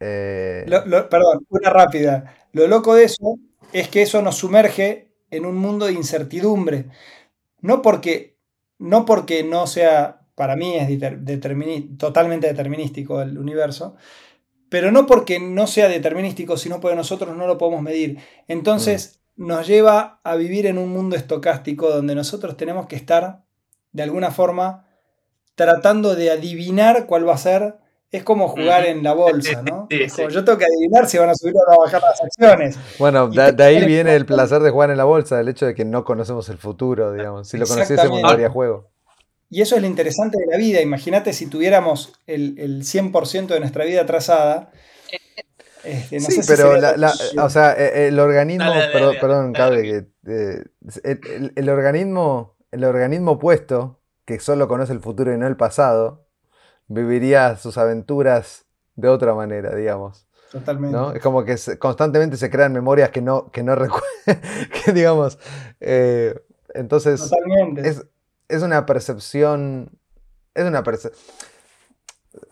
Eh, perdón, una rápida. Lo loco de eso es que eso nos sumerge en un mundo de incertidumbre. No porque no, porque no sea, para mí es totalmente determinístico el universo, pero no porque no sea determinístico, sino porque nosotros no lo podemos medir. Entonces mm. nos lleva a vivir en un mundo estocástico donde nosotros tenemos que estar, de alguna forma, tratando de adivinar cuál va a ser. Es como jugar en la bolsa, ¿no? yo tengo que adivinar si van a subir o van a bajar las acciones. Bueno, de, ahí viene el placer de jugar en la bolsa, el hecho de que no conocemos el futuro, digamos. Si lo conociésemos, no haría juego. Y eso es lo interesante de la vida. Imagínate si tuviéramos el, el 100% de nuestra vida trazada. Este, sí, pero o sea, e, el organismo, perdón, cabe que eh, el, organismo, el organismo opuesto que solo conoce el futuro y no el pasado, viviría sus aventuras de otra manera, digamos. Totalmente. Es como que constantemente se crean memorias que no, que no que digamos, eh, entonces Es, es, una percepción, es una percepción...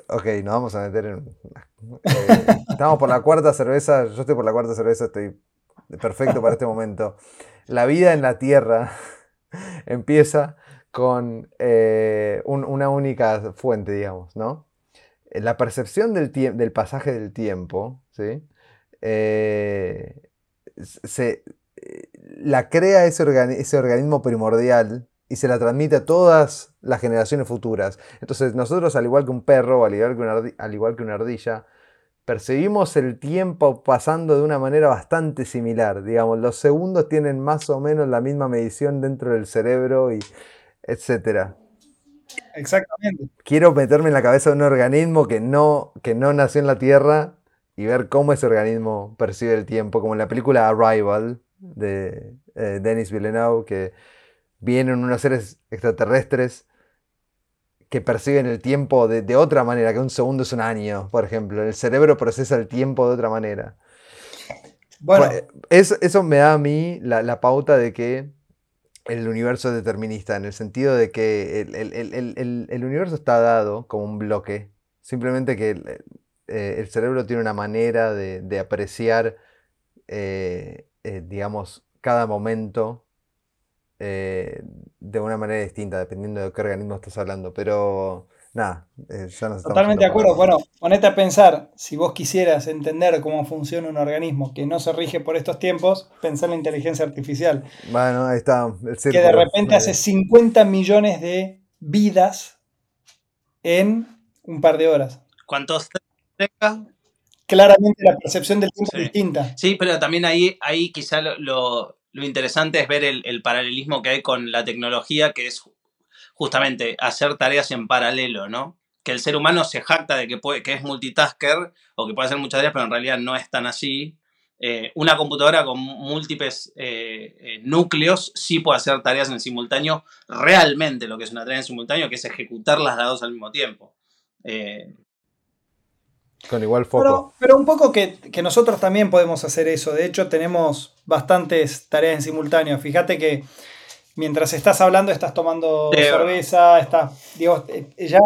Ok, nos vamos a meter en... Eh, estamos por la cuarta cerveza, yo estoy por la cuarta cerveza, estoy perfecto para este momento. La vida en la Tierra empieza con eh, una única fuente, digamos, ¿no? La percepción del, del pasaje del tiempo, ¿sí? Eh, se, la crea ese, ese organismo primordial y se la transmite a todas las generaciones futuras. Entonces nosotros, al igual que un perro, al igual que una, al igual que una ardilla, percibimos el tiempo pasando de una manera bastante similar. Digamos, los segundos tienen más o menos la misma medición dentro del cerebro y etcétera. Exactamente. Quiero meterme en la cabeza de un organismo que no, que no nació en la Tierra y ver cómo ese organismo percibe el tiempo, como en la película Arrival de eh, Denis Villeneuve, que vienen unos seres extraterrestres que perciben el tiempo de, otra manera, que un segundo es un año, por ejemplo. El cerebro procesa el tiempo de otra manera. Bueno, eso, eso me da a mí la pauta de que el universo determinista, en el sentido de que el, universo está dado como un bloque, simplemente que el, eh, cerebro tiene una manera de, apreciar, eh, eh, digamos, cada momento de una manera distinta, dependiendo de qué organismo estás hablando, pero nada, eh, ya nos Totalmente de acuerdo. Bueno, ponete a pensar, si vos quisieras entender cómo funciona un organismo que no se rige por estos tiempos, pensá en la inteligencia artificial. Bueno, ahí está. que de repente hace 50 millones de vidas en un par de horas. ¿Cuántos Claramente la percepción del tiempo es distinta. Sí, pero también ahí, ahí quizá lo, interesante es ver el, el, paralelismo que hay con la tecnología, que es justamente hacer tareas en paralelo, ¿no? Que el ser humano se jacta de que, puede, que es multitasker o que puede hacer muchas tareas, pero en realidad no es tan así. Eh, una computadora con múltiples eh, eh, núcleos sí puede hacer tareas en simultáneo, realmente lo que es una tarea en simultáneo, que es ejecutarlas las dos al mismo tiempo. Con igual foco. Pero, un poco que, nosotros también podemos hacer eso. De hecho, tenemos bastantes tareas en simultáneo. Fíjate que mientras estás hablando, estás tomando cerveza, estás. Digo, eh, ya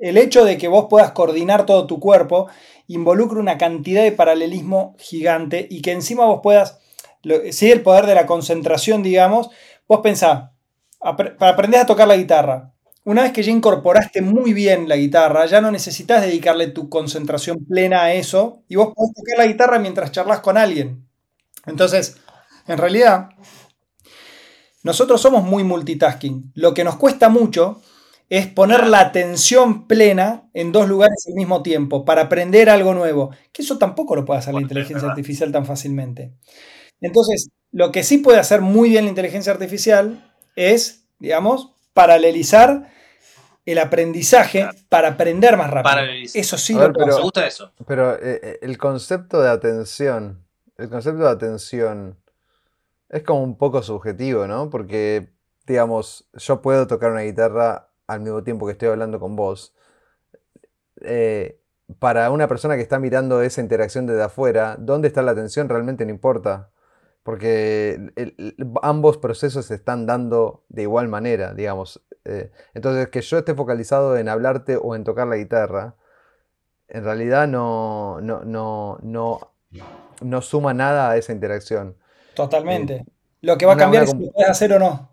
el hecho de que vos puedas coordinar todo tu cuerpo involucra una cantidad de paralelismo gigante y que encima vos puedas. Si el poder de la concentración, digamos, vos pensás, para aprender a tocar la guitarra. Una vez que ya incorporaste muy bien la guitarra, ya no necesitas dedicarle tu concentración plena a eso y vos podés tocar la guitarra mientras charlas con alguien. Entonces, en realidad, nosotros somos muy multitasking. Lo que nos cuesta mucho es poner la atención plena en dos lugares al mismo tiempo para aprender algo nuevo. Que eso tampoco lo puede hacer la inteligencia artificial tan fácilmente. Entonces, lo que sí puede hacer muy bien la inteligencia artificial es, digamos, paralelizar el aprendizaje para aprender más rápido. Eso sí lo pero, me gusta eso. Pero eh, eh, el concepto de atención, el concepto de atención es como un poco subjetivo, ¿no? Porque, digamos, yo puedo tocar una guitarra al mismo tiempo que estoy hablando con vos. Eh, para una persona que está mirando esa interacción desde afuera, ¿dónde está la atención? Realmente no importa porque ambos procesos se están dando de igual manera, digamos. Eh, entonces, que yo esté focalizado en hablarte o en tocar la guitarra, en realidad no, no, no, no, suma nada a esa interacción. Totalmente. Eh, lo que va a cambiar es si lo puedes hacer o no.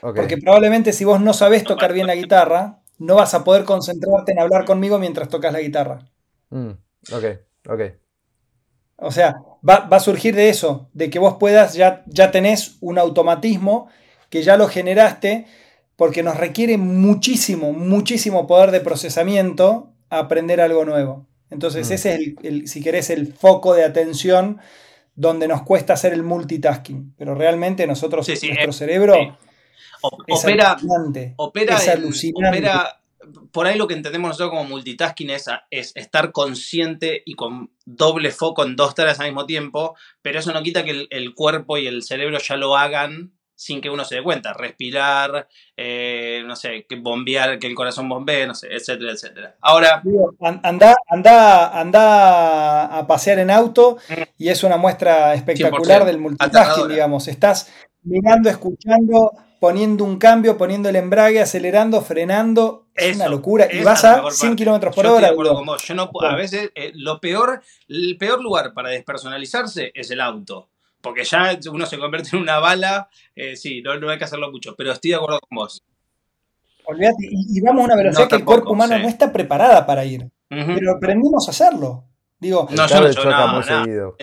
Porque probablemente si vos no sabés tocar bien la guitarra, no vas a poder concentrarte en hablar conmigo mientras tocas la guitarra. Mm, ok, ok. O sea, va, a surgir de eso, de que vos puedas, ya, ya tenés un automatismo que ya lo generaste, porque nos requiere muchísimo, muchísimo poder de procesamiento aprender algo nuevo. Entonces, mm. ese es, el, si querés, el foco de atención donde nos cuesta hacer el multitasking. Pero realmente nosotros, nuestro cerebro es opera, opera, es alucinante por ahí lo que entendemos nosotros como multitasking es, es, estar consciente y con doble foco en dos tareas al mismo tiempo, pero eso no quita que el, cuerpo y el cerebro ya lo hagan sin que uno se dé cuenta. Respirar, eh, no sé, que bombear, que el corazón bombee, no sé, etcétera, etcétera. Ahora. Anda, anda, anda a pasear en auto y es una muestra espectacular del multitasking, digamos. Estás mirando, escuchando, poniendo un cambio, poniendo el embrague, acelerando, frenando. Es una locura. Y vas a 100 kilómetros por hora. Yo no, a veces, eh, lo peor, el peor lugar para despersonalizarse es el auto. Porque ya uno se convierte en una bala. Eh, sí, no, hay que hacerlo mucho. Pero estoy de acuerdo con vos. Olvídate, y, vamos a una velocidad que el cuerpo humano no está preparada para ir. Pero aprendimos a hacerlo. Digo, no, yo no, choca muy seguido.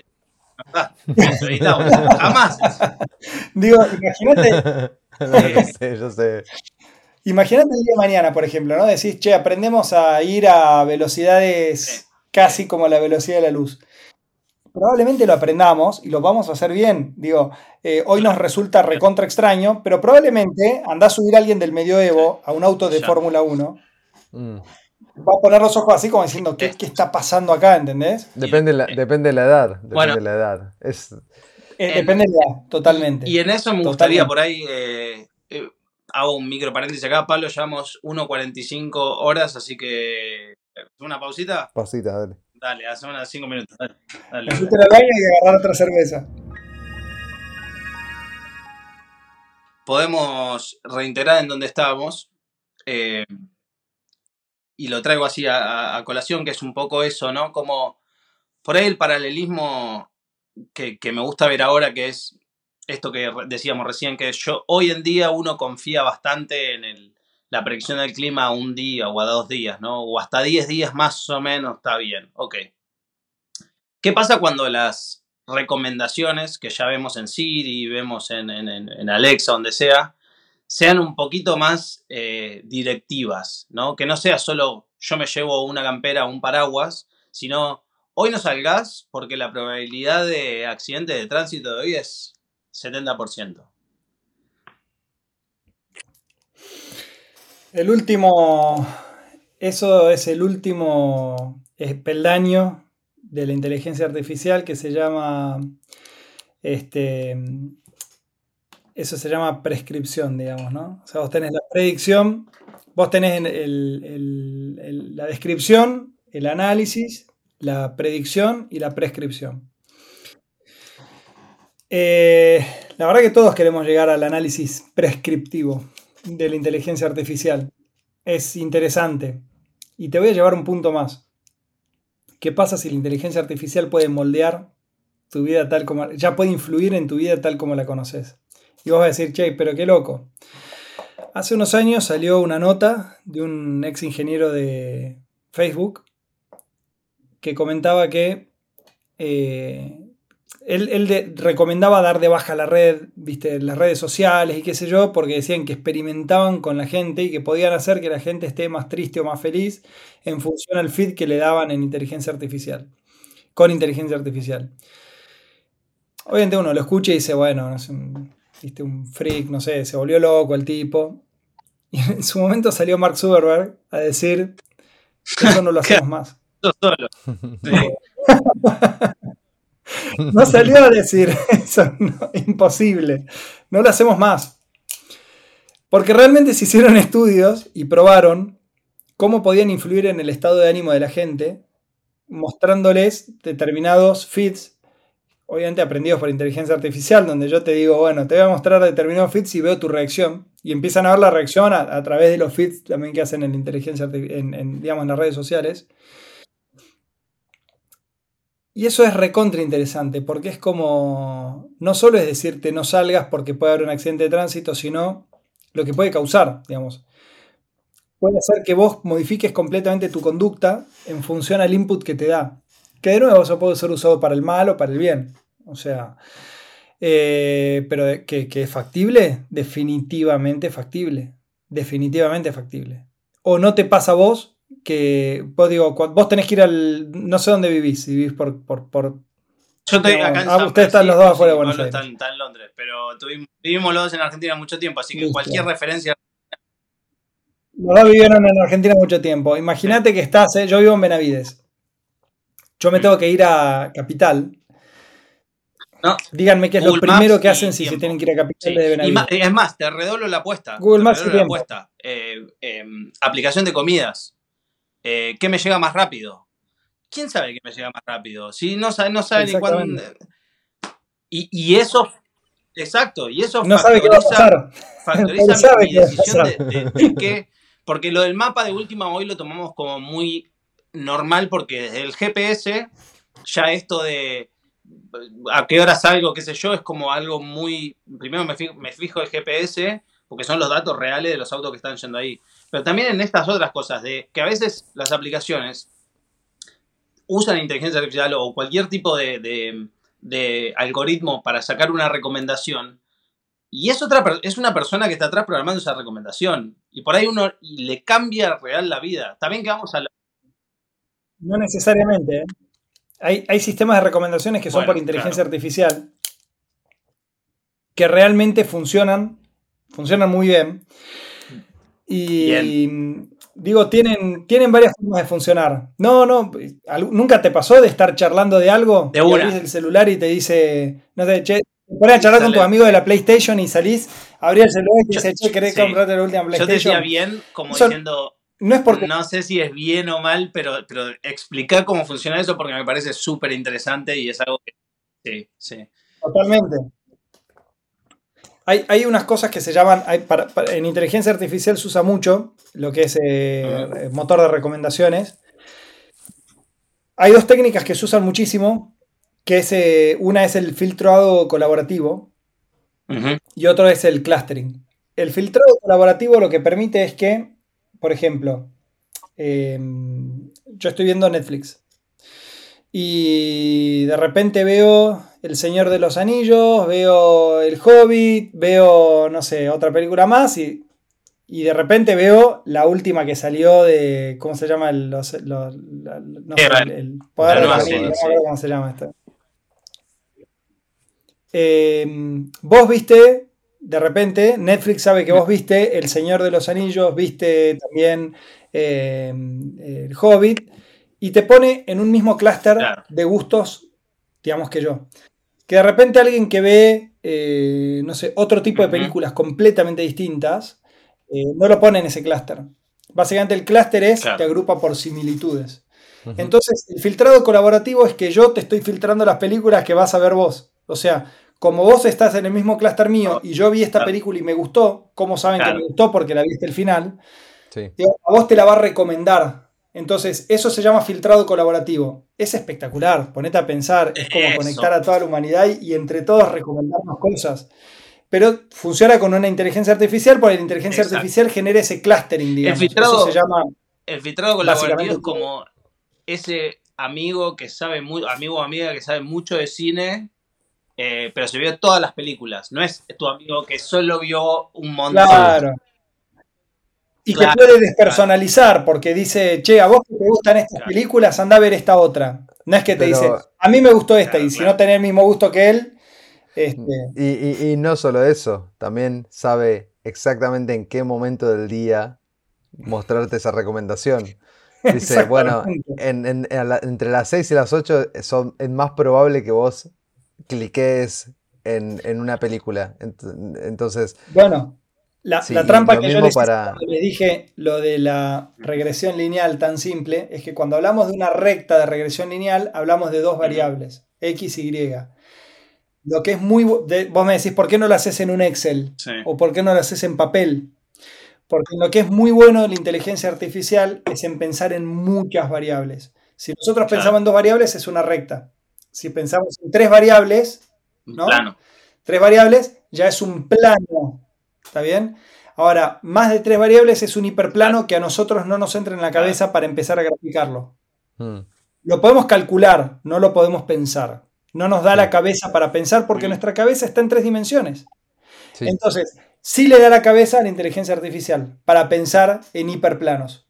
Jamás. Digo, imagínate yo sé, yo sé. Imagínate el día de mañana, por ejemplo, ¿no? Decís, che, aprendemos a ir a velocidades casi como la velocidad de la luz. Probablemente lo aprendamos y lo vamos a hacer bien. Digo, eh, hoy nos resulta recontra extraño, pero probablemente anda a subir a alguien del medioevo a un auto de Fórmula 1. Mm. Va a poner los ojos así como diciendo, ¿qué, está pasando acá? ¿Entendés? Depende, la, depende de la edad. Depende de la edad. Es, eh, depende de la totalmente. Y en eso me gustaría por ahí, eh, eh, hago un micro paréntesis acá, Pablo, llevamos 1.45 horas, así que una pausita. Pausita, dale. Dale, hace unas 5 minutos. Dale, dale. la baña y agarrar otra cerveza. Podemos reintegrar en donde estábamos. y lo traigo así a, a, colación, que es un poco eso, ¿no? Como por ahí el paralelismo que, me gusta ver ahora, que es esto que decíamos recién, que yo hoy en día uno confía bastante en la predicción del clima a un día o a dos días, ¿no? O hasta 10 días más o menos está bien. Ok. ¿Qué pasa cuando las recomendaciones que ya vemos en Siri, vemos en, en, Alexa, donde sea, sean un poquito más eh, directivas, ¿no? Que no sea solo yo me llevo una campera o un paraguas, sino Hoy no salgas porque la probabilidad de accidente de tránsito de hoy es 70%. El último, eso es el último peldaño de la inteligencia artificial que se llama, este, eso se llama prescripción, digamos, ¿no? O sea, vos tenés la predicción, vos tenés la descripción el análisis, la predicción y la prescripción. Eh, la verdad que todos queremos llegar al análisis prescriptivo de la inteligencia artificial. Es interesante. Y te voy a llevar un punto más. ¿Qué pasa si la inteligencia artificial puede moldear tu vida tal como... ya puede influir en tu vida tal como la conoces? Y vos vas a decir, che, pero qué loco. Hace unos años salió una nota de un ex ingeniero de Facebook que comentaba que eh, él, recomendaba dar de baja la red, viste, las redes sociales y qué sé yo, porque decían que experimentaban con la gente y que podían hacer que la gente esté más triste o más feliz en función al feed que le daban en inteligencia artificial, con inteligencia artificial. Obviamente uno lo escucha y dice, bueno, no un, viste, un freak, no sé, se volvió loco el tipo. Y en su momento salió Mark Zuckerberg a decir que eso no lo hacemos más. Solo. No salió a decir eso, imposible. No lo hacemos más. Porque realmente se hicieron estudios y probaron cómo podían influir en el estado de ánimo de la gente, mostrándoles determinados feeds, obviamente aprendidos por inteligencia artificial, donde yo te digo, bueno, te voy a mostrar determinados feeds y veo tu reacción. Y empiezan a ver la reacción a, través de los feeds también que hacen en inteligencia en, digamos, en las redes sociales. Y eso es recontra interesante, porque es como, no solo es decirte no salgas porque puede haber un accidente de tránsito, sino lo que puede causar, digamos. Puede hacer que vos modifiques completamente tu conducta en función al input que te da. Que de nuevo eso puede ser usado para el mal o para el bien. O sea, eh, pero que, que es factible, definitivamente factible. Definitivamente factible. O no te pasa a vos que vos digo, vos tenés que ir al. No sé dónde vivís, si vivís por. por, por yo estoy acá en ah, Ustedes están los dos afuera de Buenos Aires. Están, en Londres, pero tuvimos, vivimos los dos en Argentina mucho tiempo, así que cualquier referencia. Los dos vivieron en Argentina mucho tiempo. Imagínate que estás, eh, yo vivo en Benavides. Yo me mm. tengo que ir a Capital. No. Díganme qué es lo primero que hacen si se tienen que ir a Capital de Benavides. es más, te redoblo la apuesta. Google Maps la apuesta. Eh, em, aplicación de comidas. Eh, ¿Qué me llega más rápido? ¿Quién sabe qué me llega más rápido? Si no sabe, no sabe ni cuándo. Y, eso, exacto, y eso no factoriza, factoriza mi, decisión de, qué. Porque lo del mapa de última hoy lo tomamos como muy normal porque desde el GPS ya esto de a qué hora salgo, qué sé yo, es como algo muy... Primero me fijo, me fijo el GPS porque son los datos reales de los autos que están yendo ahí. Pero también en estas otras cosas, de que a veces las aplicaciones usan inteligencia artificial o cualquier tipo de, algoritmo para sacar una recomendación. Y es, otra, es una persona que está atrás programando esa recomendación. Y por ahí uno le cambia real la vida. También que vamos a... No necesariamente. ¿eh? Hay, sistemas de recomendaciones que son por inteligencia artificial que realmente funcionan, funcionan muy bien. Y digo, tienen, tienen varias formas de funcionar. No, no, ¿nunca te pasó de estar charlando de algo? De y abrís el celular y te dice, no sé, che, te pones a charlar con tu amigo de la PlayStation y salís, abrí el celular y te dice, che, ¿querés comprarte la última PlayStation? Yo te decía bien, como diciendo, no, es porque... no sé si es bien o mal, pero, pero explicar cómo funciona eso porque me parece súper interesante y es algo que... Sí, sí. Totalmente. Hay, unas cosas que se llaman, en inteligencia artificial se usa mucho lo que es eh, motor de recomendaciones. Hay dos técnicas que se usan muchísimo, que es, eh, una es el filtrado colaborativo y otro es el clustering. El filtrado colaborativo lo que permite es que, por ejemplo, em, yo estoy viendo Netflix y de repente veo El Señor de los Anillos, veo El Hobbit, veo, no sé, otra película más y, de repente veo la última que salió de, ¿cómo se llama? El, los, no sé, el, poder de la no cómo se llama esto. Em, vos viste, de repente, Netflix sabe que vos viste El Señor de los Anillos, viste también em, El Hobbit y te pone en un mismo clúster de gustos, digamos que yo. Que de repente alguien que ve, eh, no sé, otro tipo de películas completamente distintas, eh, no lo pone en ese clúster. Básicamente el clúster es, te agrupa por similitudes. Entonces, el filtrado colaborativo es que yo te estoy filtrando las películas que vas a ver vos. O sea, como vos estás en el mismo clúster mío y yo vi esta película y me gustó, ¿cómo saben que me gustó? Porque la viste el final. a vos te la va a recomendar. Entonces, eso se llama filtrado colaborativo. Es espectacular. Ponete a pensar, es como conectar a toda la humanidad y entre todos recomendarnos cosas. Pero funciona con una inteligencia artificial, porque la inteligencia artificial genera ese clustering, digamos. El filtrado, eso se llama. El filtrado colaborativo es como ese amigo que sabe muy, amigo o amiga que sabe mucho de cine eh, pero se vio todas las películas. No es tu amigo que solo vio un montón. Claro. Y que puede despersonalizar, porque dice, che, a vos que te gustan estas películas, anda a ver esta otra. No es que te dice, a mí me gustó esta, y si no tenés el mismo gusto que él. Este... Y, no solo eso, también sabe exactamente en qué momento del día mostrarte esa recomendación. Dice, bueno, entre las 6 y las 8 son, es más probable que vos cliques en, una película. Entonces. Bueno, la, trampa que yo les, dije, lo de la regresión lineal tan simple, es que cuando hablamos de una recta de regresión lineal, hablamos de dos variables, X y Y. Lo que es muy. vos me decís, ¿por qué no lo haces en un Excel? ¿O por qué no lo haces en papel? Porque lo que es muy bueno de la inteligencia artificial es en pensar en muchas variables. Si nosotros pensamos en dos variables, es una recta si pensamos en tres variables, ¿no? Tres variables ya es un plano, ¿está bien? Ahora, más de tres variables es un hiperplano que a nosotros no nos entra en la cabeza para empezar a graficarlo. Mm. Lo podemos calcular, no lo podemos pensar. No nos da la cabeza para pensar porque nuestra cabeza está en tres dimensiones. Entonces, sí le da la cabeza a la inteligencia artificial para pensar en hiperplanos.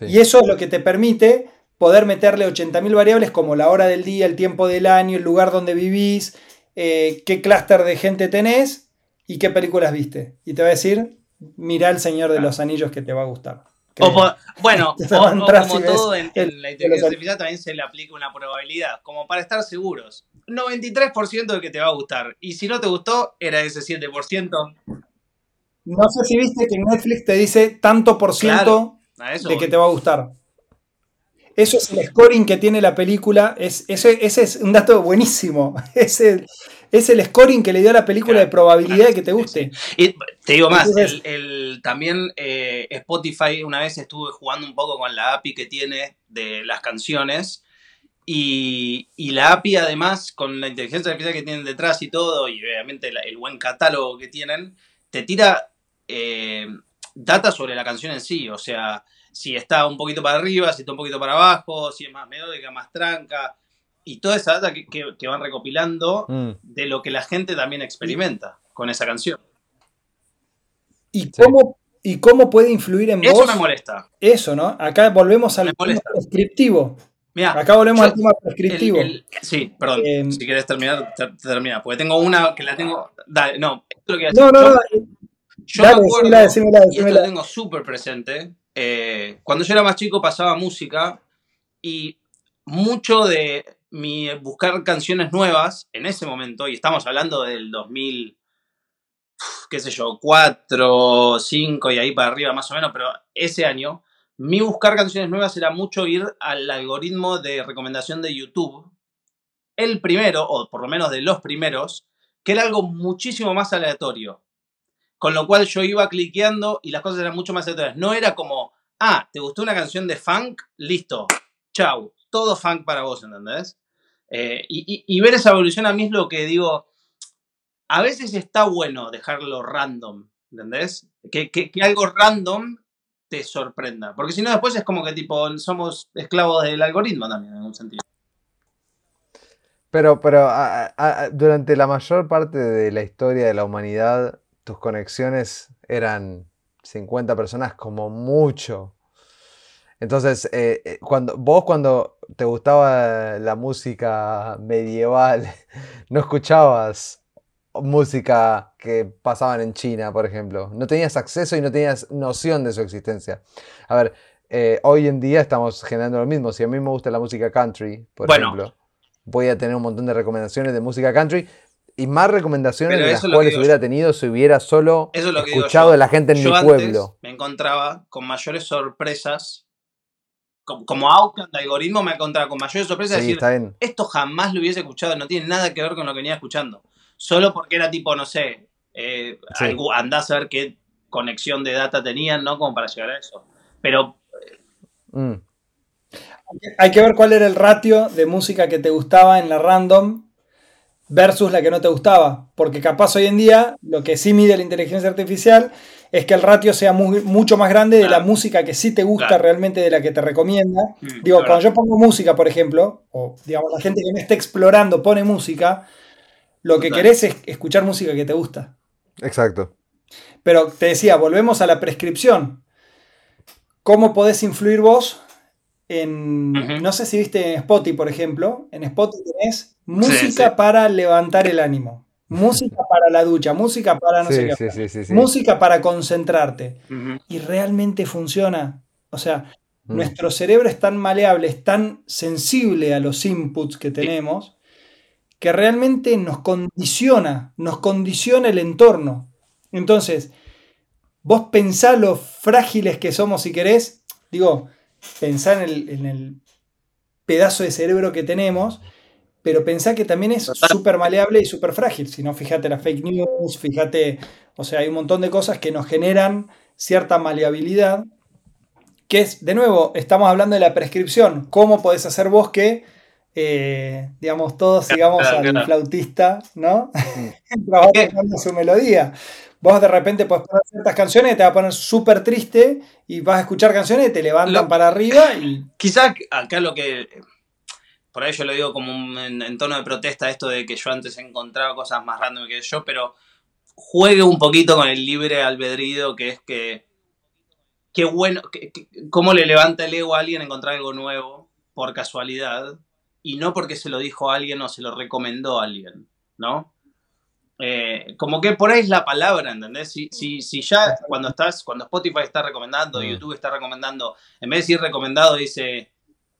Y eso es lo que te permite poder meterle 80.000 variables como la hora del día, el tiempo del año, el lugar donde vivís, eh, qué clúster de gente tenés y qué películas viste. Y te va a decir, mira El Señor de los Anillos que te va a gustar. bueno, o, como todo en, la inteligencia artificial también se le aplica una probabilidad, como para estar seguros. 93% de que te va a gustar. Y si no te gustó, era ese 7%. No sé si viste que Netflix te dice tanto por ciento de que te va a gustar. Eso es el scoring que tiene la película. Es, ese, es un dato buenísimo. Es el, es el scoring que le dio a la película de probabilidad de que te guste. Y te digo más, el, también eh, Spotify una vez estuve jugando un poco con la API que tiene de las canciones. Y, la API además, con la inteligencia artificial que tienen detrás y todo, y obviamente el buen catálogo que tienen, te tira eh, data sobre la canción en sí. O sea, si está un poquito para arriba, si está un poquito para abajo, si es más melódica, más tranca, y toda esa data que, van recopilando mm. de lo que la gente también experimenta con esa canción. ¿Y cómo, ¿Y cómo puede influir en vos? Eso me molesta. Eso, ¿no? Acá volvemos al tema prescriptivo. Acá volvemos al tema prescriptivo. sí, perdón. Eh, si quieres terminar, termina. Porque tengo una que la tengo. Dale, no. Esto lo que no, no, no. Yo me acuerdo, y esto lo tengo súper presente, eh, cuando yo era más chico pasaba música y mucho de mi buscar canciones nuevas en ese momento, y estamos hablando del 2000, qué sé yo, 4, 5 y ahí para arriba más o menos, pero ese año, mi buscar canciones nuevas era mucho ir al algoritmo de recomendación de YouTube, el primero, o por lo menos de los primeros, que era algo muchísimo más aleatorio. Con lo cual yo iba cliqueando y las cosas eran mucho más aleatorias. No era como, ah, ¿te gustó una canción de funk? Listo, chau, todo funk para vos, ¿entendés? Eh, y, ver esa evolución a mí es lo que digo, a veces está bueno dejarlo random, ¿entendés? Que, algo random te sorprenda, porque si no después es como que tipo somos esclavos del algoritmo también en un sentido. Pero, pero durante la mayor parte de la historia de la humanidad, tus conexiones eran 50 personas como mucho. Entonces, eh, eh, cuando, vos cuando te gustaba la música medieval, no escuchabas música que pasaban en China, por ejemplo. No tenías acceso y no tenías noción de su existencia. A ver, eh, hoy en día estamos generando lo mismo. Si a mí me gusta la música country, por ejemplo, voy a tener un montón de recomendaciones de música country y más recomendaciones de las cuales hubiera tenido si hubiera solo escuchado de la gente en mi pueblo. Me encontraba con mayores sorpresas como, como outcome de algoritmo me ha encontrado con mayor sorpresa Sí, decir, está bien. esto jamás lo hubiese escuchado, no tiene nada que ver con lo que venía escuchando. Solo porque era tipo, no sé, eh, Sí. algo- andás a ver qué conexión de data tenían, ¿no? Como para llegar a eso. Pero Mm, Hay que ver cuál era el ratio de música que te gustaba en la random versus la que no te gustaba. Porque capaz hoy en día lo que sí mide la inteligencia artificial es que el ratio sea mu- mucho más grande de la música que sí te gusta Claro. realmente de la que te recomienda. Mm, Digo, claro. cuando yo pongo música, por ejemplo, o digamos la gente que no está explorando pone música, lo que querés es escuchar música que te gusta. exacto. Pero te decía, volvemos a la prescripción. ¿Cómo podés influir vos en, no sé si viste en Spotify, por ejemplo, en Spotify tenés música sí. para levantar el ánimo, música para la ducha, música para no sé Sí, qué, sí, sí, sí, sí. música para concentrarte. Y realmente funciona. O sea, Mm. nuestro cerebro es tan maleable, es tan sensible a los inputs que tenemos, que realmente nos condiciona, nos condiciona el entorno. Entonces, vos pensá lo frágiles que somos si querés, digo, pensá en el, en el pedazo de cerebro que tenemos, pero pensá que también es súper maleable y súper frágil. Si no, fíjate las fake news, fíjate, o sea, hay un montón de cosas que nos generan cierta maleabilidad, que es, de nuevo, estamos hablando de la prescripción. ¿Cómo podés hacer vos que, eh, digamos, todos sigamos claro, al claro. flautista, ¿no? Trabajando su melodía. Vos de repente podés poner ciertas canciones te va a poner súper triste y vas a escuchar canciones y te levantan Lo- para arriba y Quizá acá lo que. Por ahí yo lo digo como un- en, en tono de protesta, esto de que yo antes encontraba cosas más random que yo, pero juegue un poquito con el libre albedrío, que es que. Qué bueno. que- que- cómo le levanta el ego a alguien encontrar algo nuevo por casualidad y no porque se lo dijo a alguien o se lo recomendó a alguien, ¿no? Eh, como que por ahí es la palabra, ¿entendés? Si, si, si ya cuando estás, cuando Spotify está recomendando, Mm. YouTube está recomendando, en vez de decir recomendado, dice,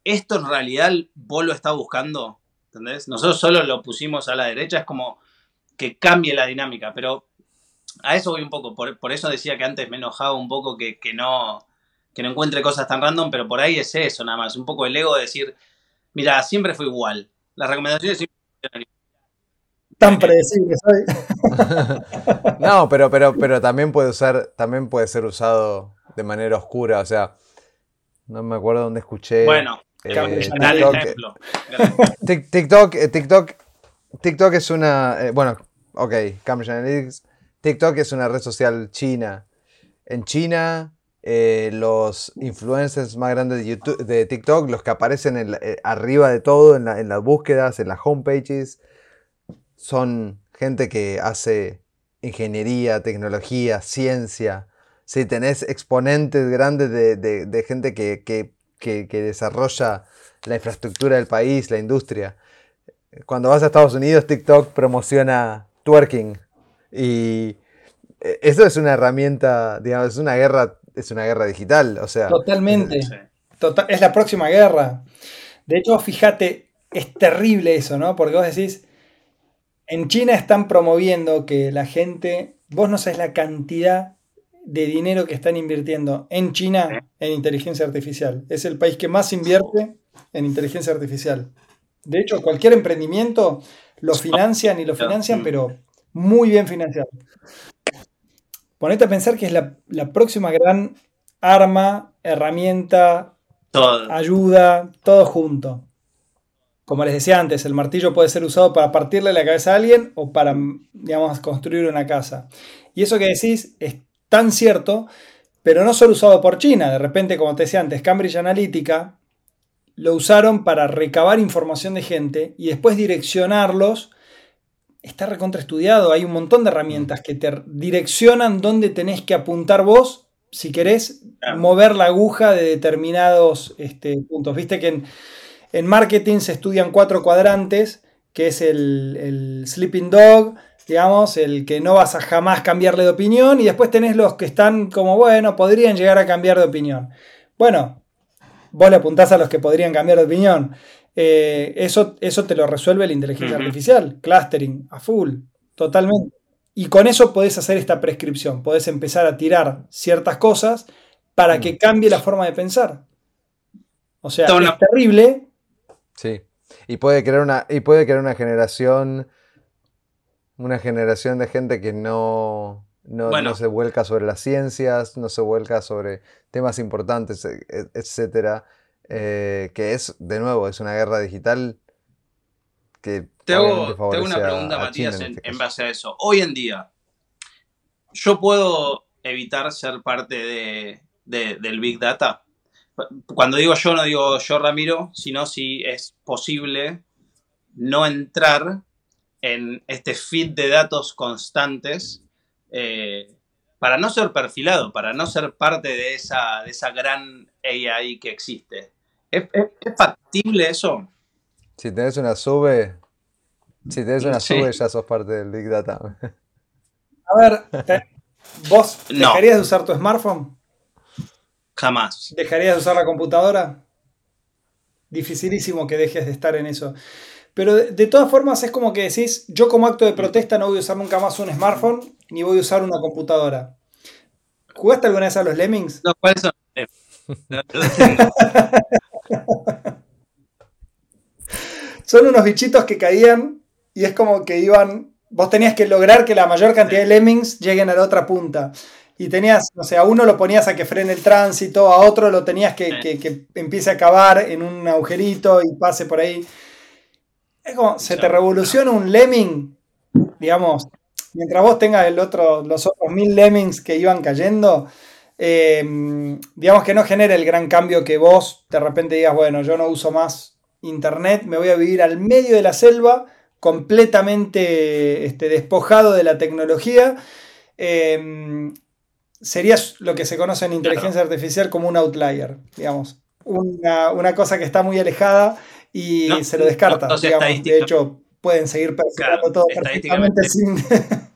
esto en realidad vos lo estás buscando, ¿entendés? Nosotros solo lo pusimos a la derecha, es como que cambie la dinámica, pero a eso voy un poco, por, por eso decía que antes me enojaba un poco que, que no que no encuentre cosas tan random, pero por ahí es eso nada más, un poco el ego de decir, mira, siempre fue igual, las recomendaciones siempre tan predecible soy. No, pero, pero, pero también puede usar, también puede ser usado de manera oscura. O sea, no me acuerdo dónde escuché. Bueno, eh, gran TikTok, ejemplo. Tik- TikTok, eh, TikTok, TikTok es una, eh, bueno, ok, Cambridge Analytics. TikTok es una red social china. En China, eh, los influencers más grandes de, YouTube, de TikTok, los que aparecen en la- eh, arriba de todo, en, la- en las búsquedas, en las homepages, son gente que hace ingeniería, tecnología, ciencia. Si tenés exponentes grandes de, de- de gente que, que- que- que desarrolla la infraestructura del país, la industria. Cuando vas a Estados Unidos, TikTok promociona twerking. Y eh, eso es una herramienta, digamos, es una guerra, es una guerra digital. O sea, Totalmente. Sí. Total- es la próxima guerra. De hecho, fíjate, es terrible eso, ¿no? Porque vos decís, en China están promoviendo que la gente, vos no sabés la cantidad de dinero que están invirtiendo en China en inteligencia artificial. Es el país que más invierte en inteligencia artificial. De hecho, cualquier emprendimiento lo financian y lo financian, Mm. pero muy bien financiado. Ponete a pensar que es la, la próxima gran arma, herramienta, Todo. ayuda, todo junto. Como les decía antes, el martillo puede ser usado para partirle la cabeza a alguien o para, digamos, construir una casa. Y eso que decís es tan cierto, pero no solo usado por China. De repente, como te decía antes, Cambridge Analytica lo usaron para recabar información de gente y después direccionarlos. Está recontraestudiado, hay un montón de herramientas que te direccionan dónde tenés que apuntar vos si querés mover la aguja de determinados este, puntos. Viste que en, en marketing se estudian cuatro cuadrantes, que es el, el sleeping dog, digamos, el que no vas a jamás cambiarle de opinión, y después tenés los que están como, bueno, podrían llegar a cambiar de opinión. Bueno, vos le apuntás a los que podrían cambiar de opinión. Eh, eso, eso te lo resuelve la inteligencia artificial, clustering, a full, totalmente. Y con eso podés hacer esta prescripción, podés empezar a tirar ciertas cosas para que cambie la forma de pensar. O sea, es terrible. Sí. Y puede crear una, y puede crear una generación, una generación de gente que no, no, se vuelca sobre las ciencias, no se vuelca sobre temas importantes, e, e, etcétera. Eh, que es, de nuevo, es una guerra digital que. Te hago, una pregunta, Matías, este en, base a eso. Hoy en día, ¿yo puedo evitar ser parte de, del Big Data? Cuando digo yo, no digo yo, Ramiro, sino si es posible no entrar en este feed de datos constantes eh, para no ser perfilado, para no ser parte de esa, de esa gran AI que existe. ¿Es, factible eso? Si tenés una sube, si tenés una sube ya sos parte del Big Data. A ver, ¿vos dejarías de usar tu smartphone? Jamás. ¿Dejarías de usar la computadora? Dificilísimo que dejes de estar en eso. Pero de, todas formas es como que decís, yo como acto de protesta no voy a usar nunca más un smartphone ni voy a usar una computadora. ¿Jugaste alguna vez a los Lemmings? No, ¿cuáles son? son unos bichitos que caían y es como que iban, vos tenías que lograr que la mayor cantidad de Lemmings lleguen a la otra punta. Y tenías, o sea, a uno lo ponías a que frene el tránsito, a otro lo tenías que, que, que empiece a cavar en un agujerito y pase por ahí. Es como, se te revoluciona un lemming, digamos, mientras vos tengas el otro, los otros mil lemmings que iban cayendo, eh, digamos que no genere el gran cambio que vos de repente digas, bueno, yo no uso más internet, me voy a vivir al medio de la selva, completamente este, despojado de la tecnología. Eh, sería lo que se conoce en inteligencia artificial como un outlier, digamos. Una, una, cosa que está muy alejada y se lo descarta. de hecho, pueden seguir perfilando todo perfectamente sin.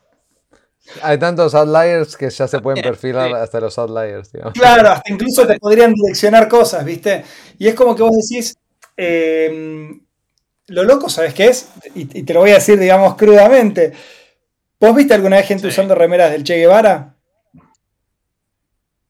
Hay tantos outliers que ya se pueden perfilar hasta los outliers. Claro, hasta incluso te podrían direccionar cosas, ¿viste? Y es como que vos decís, em, lo loco, ¿sabes qué es? Y, te lo voy a decir, digamos, crudamente. ¿Vos viste alguna vez gente usando remeras del Che Guevara?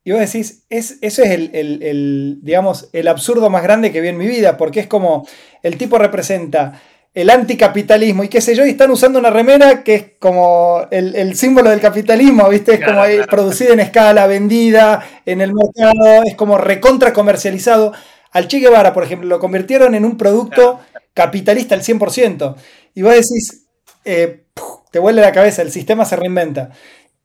Y vos decís, es, eso es el, digamos, el absurdo más grande que vi en mi vida, porque es como el tipo representa el anticapitalismo y qué sé yo, y están usando una remera que es como el, símbolo del capitalismo, ¿viste? Es como producida en escala, vendida en el mercado, es como recontra comercializado. Al Che Guevara, por ejemplo, lo convirtieron en un producto capitalista al 100%. Y vos decís, eh, te vuelve la cabeza, el sistema se reinventa.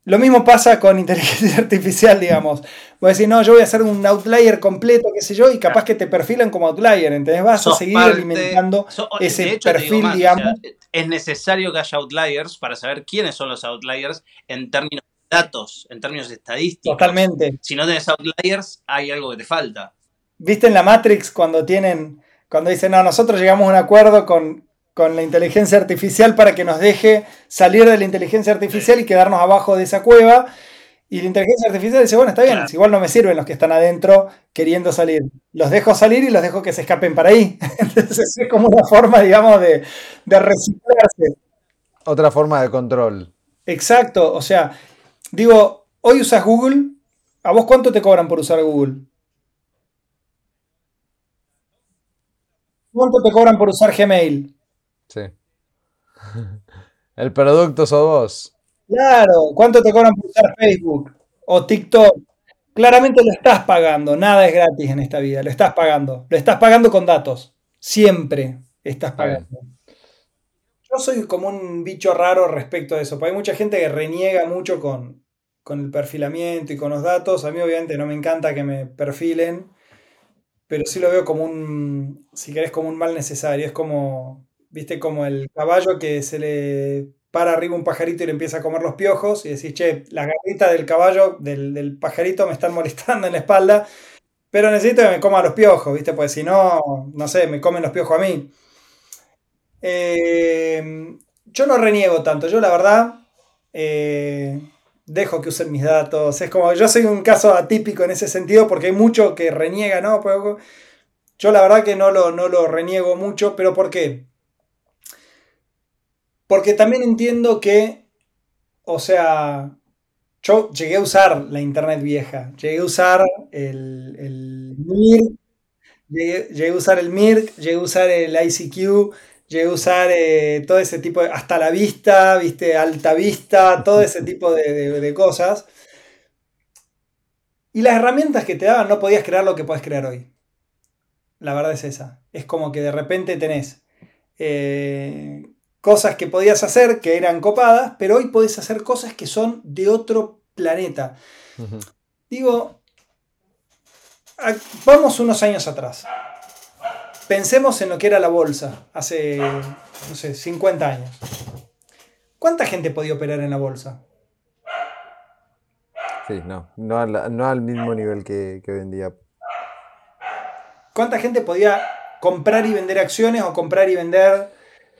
Lo mismo pasa con inteligencia artificial, digamos. Voy a decir, no, yo voy a hacer un outlier completo, qué sé yo, y capaz que te perfilan como outlier, ¿entendés? Vas a seguir alimentando ese perfil, digamos. es necesario que haya outliers para saber quiénes son los outliers en términos de datos, en términos estadísticos. Totalmente. Si no tenés outliers, hay algo que te falta. ¿Viste en la Matrix cuando tienen, cuando dicen, no, nosotros llegamos a un acuerdo con, con la inteligencia artificial para que nos deje salir de la inteligencia artificial y quedarnos abajo de esa cueva. Y la inteligencia artificial dice, bueno, está bien, igual no me sirven los que están adentro queriendo salir. Los dejo salir y los dejo que se escapen para ahí. Entonces es como una forma, digamos, de, de reciclarse. Otra forma de control. Exacto, o sea, digo, hoy usas Google, ¿a vos cuánto te cobran por usar Google? ¿Cuánto te cobran por usar Gmail? Sí. El producto sos vos. Claro, ¿cuánto te cobran por usar Facebook o TikTok? Claramente lo estás pagando, nada es gratis en esta vida, lo estás pagando, lo estás pagando con datos, siempre estás pagando. Yo soy como un bicho raro respecto a eso, porque hay mucha gente que reniega mucho con, con el perfilamiento y con los datos, a mí obviamente no me encanta que me perfilen, pero sí lo veo como un, si querés, como un mal necesario, es como viste como el caballo que se le para arriba un pajarito y le empieza a comer los piojos y decís, che, las garritas del caballo, del, pajarito me están molestando en la espalda, pero necesito que me coma los piojos, viste, pues si no, no sé, me comen los piojos a mí. Eh, yo no reniego tanto, yo la verdad eh, dejo que usen mis datos. Es como, yo soy un caso atípico en ese sentido porque hay mucho que reniega, ¿no? Yo la verdad que no lo, no lo reniego mucho, pero ¿por qué? Porque también entiendo que, o sea, yo llegué a usar la internet vieja, llegué a usar el, el MIR, llegué, a usar el MIRC, llegué a usar el ICQ, llegué a usar eh, todo ese tipo de, hasta la vista, viste, alta vista, todo ese tipo de, cosas. Y las herramientas que te daban no podías crear lo que puedes crear hoy. La verdad es esa. Es como que de repente tenés eh, cosas que podías hacer que eran copadas, pero hoy podés hacer cosas que son de otro planeta. Digo, vamos unos años atrás. Pensemos en lo que era la bolsa hace, no sé, 50 años. ¿Cuánta gente podía operar en la bolsa? Sí, no, no, al, mismo nivel que, que hoy en día. ¿Cuánta gente podía comprar y vender acciones o comprar y vender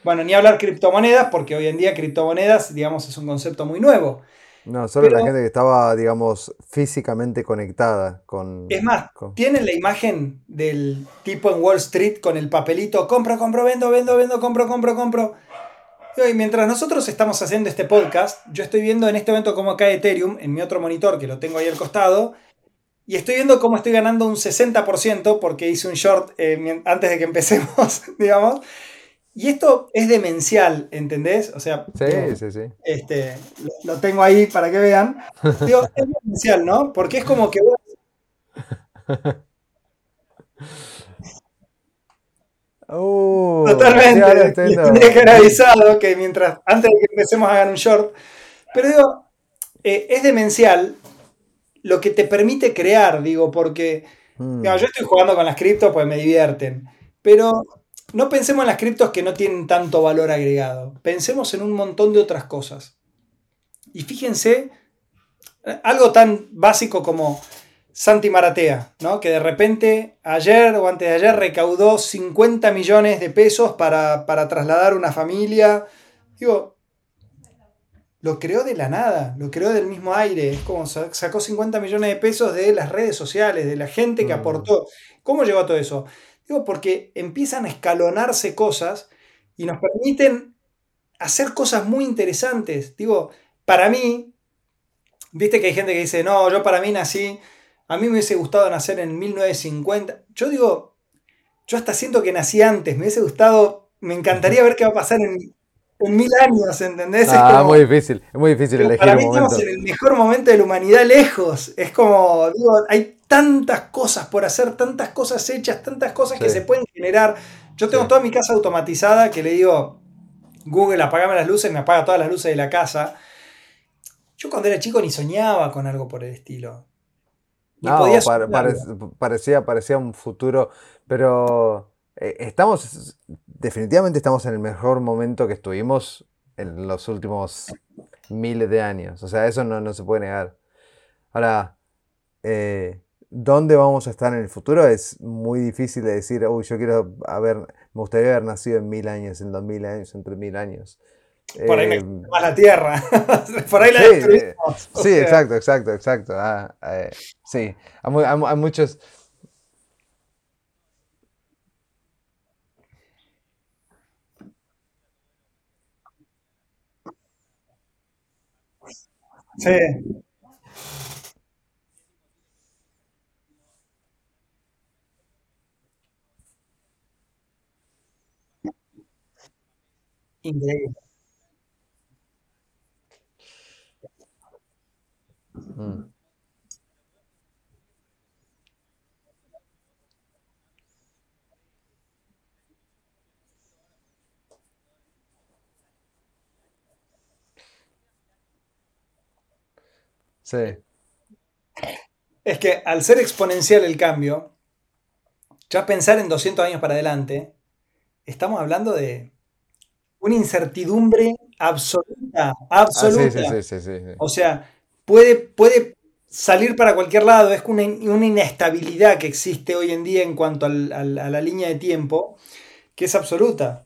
bueno, ni hablar criptomonedas, porque hoy en día criptomonedas, digamos, es un concepto muy nuevo. No, solo la gente que estaba, digamos, físicamente conectada con... Es más, tienen la imagen del tipo en Wall Street con el papelito, compro, compro, vendo, vendo, vendo, compro, compro, compro. Y mientras nosotros estamos haciendo este podcast, yo estoy viendo en este momento cómo cae Ethereum en mi otro monitor, que lo tengo ahí al costado, y estoy viendo cómo estoy ganando un 60% porque hice un short eh, antes de que empecemos, digamos. Y esto es demencial, ¿entendés? O sea, sí, sí, sí. Este, lo, tengo ahí para que vean. Digo, es demencial, ¿no? Porque es como que Uh, Totalmente. Tendría que haber avisado que mientras, antes de que empecemos a hacer un short. Pero digo, eh, es demencial lo que te permite crear, digo, porque mm. yo estoy jugando con las criptos, pues me divierten. Pero no pensemos en las criptos que no tienen tanto valor agregado. Pensemos en un montón de otras cosas. Y fíjense, algo tan básico como Santi Maratea, ¿no? que de repente ayer o antes de ayer recaudó 50 millones de pesos para, para trasladar una familia. Digo, lo creó de la nada, lo creó del mismo aire. Es como sacó 50 millones de pesos de las redes sociales, de la gente que mm. aportó. ¿Cómo llegó a todo eso? Porque empiezan a escalonarse cosas y nos permiten hacer cosas muy interesantes. Digo, para mí, viste que hay gente que dice, no, yo para mí nací, a mí me hubiese gustado nacer en 1950. Yo digo, yo hasta siento que nací antes, me hubiese gustado, me encantaría ver qué va a pasar en, mil años, ¿entendés? Ah, es muy difícil, es muy difícil elegir Para mí estamos en el mejor momento de la humanidad lejos. Es como, digo, hay tantas cosas por hacer, tantas cosas hechas, tantas cosas que se pueden generar. Yo tengo toda mi casa automatizada que le digo, Google, apagame las luces, me apaga todas las luces de la casa. Yo cuando era chico ni soñaba con algo por el estilo. no, parecía, parecía un futuro, pero eh, estamos, definitivamente estamos en el mejor momento que estuvimos en los últimos miles de años. O sea, eso no, no se puede negar. Ahora, eh, dónde vamos a estar en el futuro es muy difícil de decir, uy, yo quiero haber, me gustaría haber nacido en mil años, en dos mil años, en tres mil años. Por ahí me eh, más la Tierra. Por ahí la sí, destruimos. Sí, exacto, exacto, exacto. Ah, eh, sí, hay, hay, muchos... Sí. Increíble. Mm. Sí. Es que al ser exponencial el cambio, ya pensar en 200 años para adelante, estamos hablando de una incertidumbre absoluta, absoluta. Ah, sí, sí, sí, o sea, puede, puede salir para cualquier lado, es una, una inestabilidad que existe hoy en día en cuanto a la línea de tiempo, que es absoluta.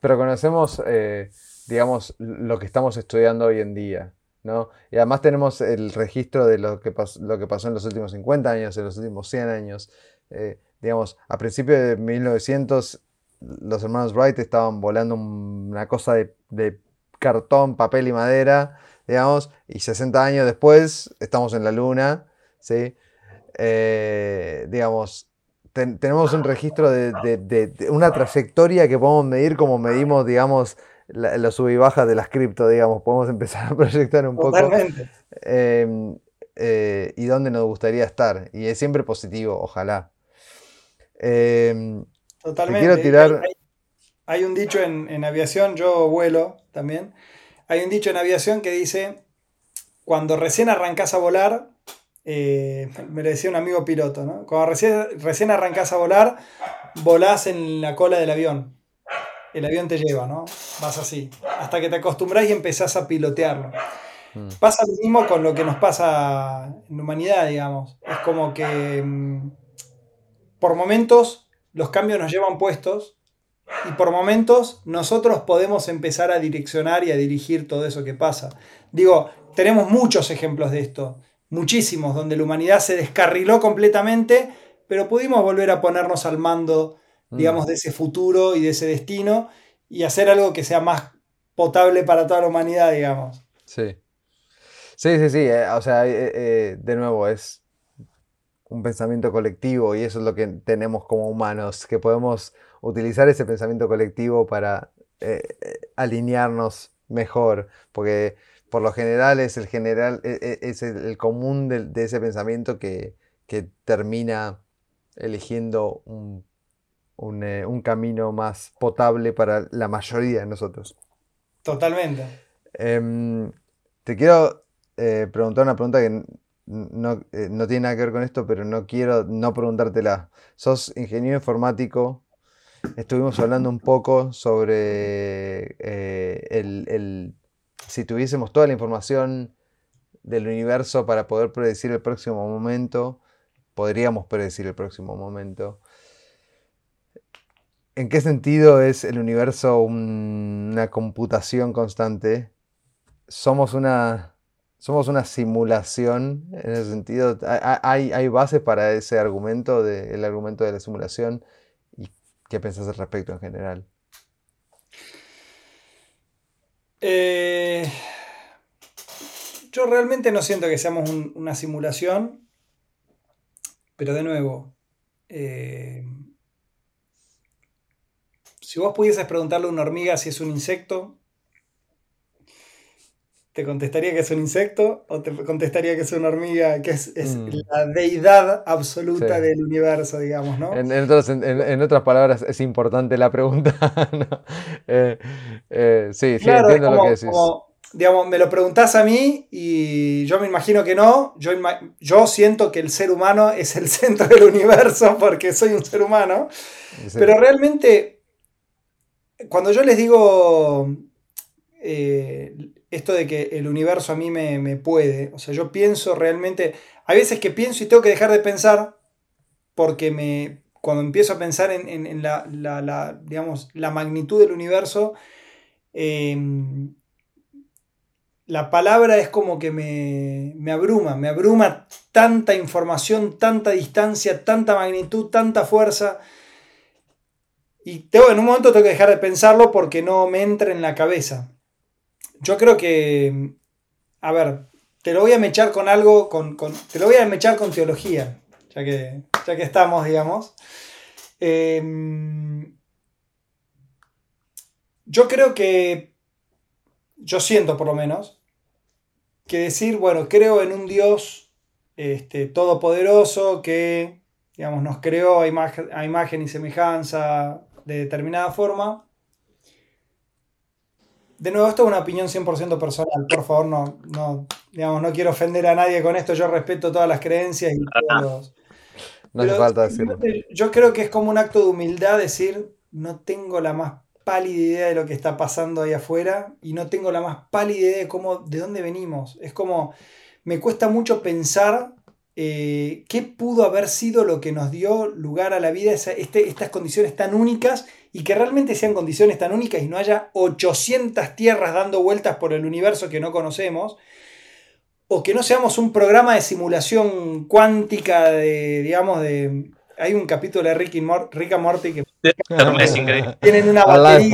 Pero conocemos, eh, digamos, lo que estamos estudiando hoy en día. ¿no? Y además tenemos el registro de lo que, lo que pasó en los últimos 50 años, en los últimos 100 años. Eh, digamos, a principios de 1900 los hermanos Wright estaban volando una cosa de, cartón, papel y madera, digamos, y 60 años después estamos en la luna, ¿sí? Eh, digamos, tenemos un registro de, una trayectoria que podemos medir como medimos, digamos, la, sub y baja de las cripto, digamos. Podemos empezar a proyectar un poco. Em, eh, y dónde nos gustaría estar. Y es siempre positivo, ojalá. Totalmente. Quiero tirar... Hay, un dicho en, aviación, yo vuelo también. Hay un dicho en aviación que dice: cuando recién arrancás a volar, eh, me lo decía un amigo piloto, ¿no? Cuando recién, recién arrancás a volar, volás en la cola del avión. El avión te lleva, ¿no? Vas así. Hasta que te acostumbras y empezás a pilotearlo. Mm. Pasa lo mismo con lo que nos pasa en la humanidad, digamos. Es como que mm, por momentos los cambios nos llevan puestos y por momentos nosotros podemos empezar a direccionar y a dirigir todo eso que pasa. Digo, tenemos muchos ejemplos de esto, muchísimos, donde la humanidad se descarriló completamente, pero pudimos volver a ponernos al mando, mm. digamos, de ese futuro y de ese destino y hacer algo que sea más potable para toda la humanidad, digamos. Sí. Sí, sí, sí. Eh, o sea, eh, eh, de nuevo, es un pensamiento colectivo y eso es lo que tenemos como humanos, que podemos utilizar ese pensamiento colectivo para alinearnos mejor, porque por lo general es el general, e, e, es el, común de, ese pensamiento que, termina eligiendo un, camino más potable para la mayoría de nosotros. Totalmente. Em, te quiero eh, preguntar una pregunta que eh, no, tiene nada que ver con esto, pero no quiero no preguntártela. Sos ingeniero informático. Estuvimos hablando un poco sobre eh, el, si tuviésemos toda la información del universo para poder predecir el próximo momento, podríamos predecir el próximo momento. ¿En qué sentido es el universo una computación constante? Somos una somos una simulación en ese sentido. ¿Hay, hay bases para ese argumento, el argumento de la simulación? ¿Y qué pensás al respecto en general? Eh, yo realmente no siento que seamos una simulación, pero de nuevo, eh, si vos pudieses preguntarle a una hormiga si es un insecto, ¿Te contestaría que es un insecto o te contestaría que es una hormiga, que es, mm. la deidad absoluta del universo, digamos, ¿no? En, otras palabras, es importante la pregunta. Eh, eh, sí, sí, entiendo lo que decís. digamos, me lo preguntás a mí y yo me imagino que no. Yo, yo siento que el ser humano es el centro del universo porque soy un ser humano. Pero realmente, cuando yo les digo... Eh, esto de que el universo a mí me, puede. O sea, yo pienso realmente. Hay veces que pienso y tengo que dejar de pensar porque me, cuando empiezo a pensar en, la, digamos, la magnitud del universo, em, la palabra es como que me, me, abruma, me abruma tanta información, tanta distancia, tanta magnitud, tanta fuerza. Y tengo, en un momento tengo que dejar de pensarlo porque no me entra en la cabeza. Yo creo que, a ver, te lo voy a mechar con algo, con, te lo voy a mechar con teología, ya que, ya que estamos, digamos. Em, yo creo que, yo siento por lo menos, que decir, bueno, creo en un Dios este, todopoderoso que, digamos, nos creó a imagen y semejanza de determinada forma, de nuevo, esto es una opinión 100% personal, por favor, no, no, digamos, no quiero ofender a nadie con esto, yo respeto todas las creencias y todos No hace falta decirlo. Yo creo que es como un acto de humildad decir, no tengo la más pálida idea de lo que está pasando ahí afuera y no tengo la más pálida idea de cómo, de dónde venimos. Es como, me cuesta mucho pensar eh, qué pudo haber sido lo que nos dio lugar a la vida, este, estas condiciones tan únicas y que realmente sean condiciones tan únicas y no haya 800 tierras dando vueltas por el universo que no conocemos, o que no seamos un programa de simulación cuántica de, digamos, de... Hay un capítulo de Rick, y Rick and Morty que tienen una batería.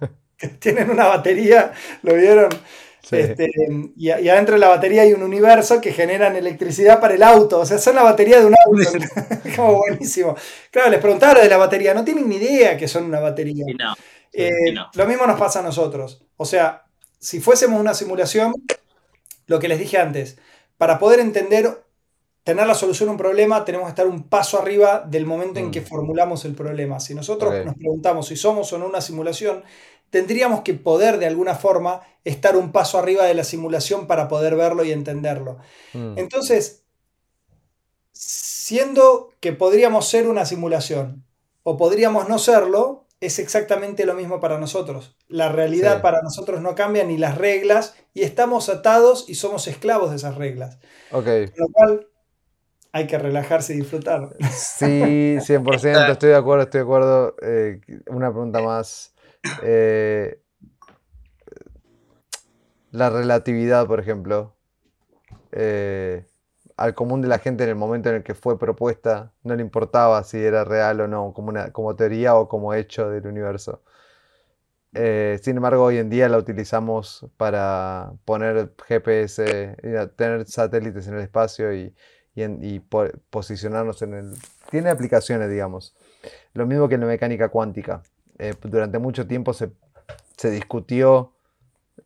tienen una batería, ¿lo vieron? Este, y, adentro de la batería hay un universo que generan electricidad para el auto. O sea, son la batería de un auto. Como buenísimo. Claro, les preguntaba de la batería. No tienen ni idea que son una batería. Eh, lo mismo nos pasa a nosotros. O sea, si fuésemos una simulación, lo que les dije antes, para poder entender, tener la solución a un problema, tenemos que estar un paso arriba del momento en que mm. formulamos el problema. Si nosotros nos preguntamos si somos o no una simulación, tendríamos que poder de alguna forma estar un paso arriba de la simulación para poder verlo y entenderlo. Mm. Entonces, siendo que podríamos ser una simulación o podríamos no serlo, es exactamente lo mismo para nosotros. La realidad para nosotros no cambia ni las reglas y estamos atados y somos esclavos de esas reglas. Con lo cual hay que relajarse y disfrutar. Sí, 100%, estoy de acuerdo, estoy de acuerdo. Eh, una pregunta más. Eh, la relatividad, por ejemplo, eh, al común de la gente en el momento en el que fue propuesta, no le importaba si era real o no, como, una, como teoría o como hecho del universo. Eh, sin embargo, hoy en día la utilizamos para poner GPS, tener satélites en el espacio y, posicionarnos en el... Tiene aplicaciones, digamos. Lo mismo que en la mecánica cuántica. Eh, durante mucho tiempo se, discutió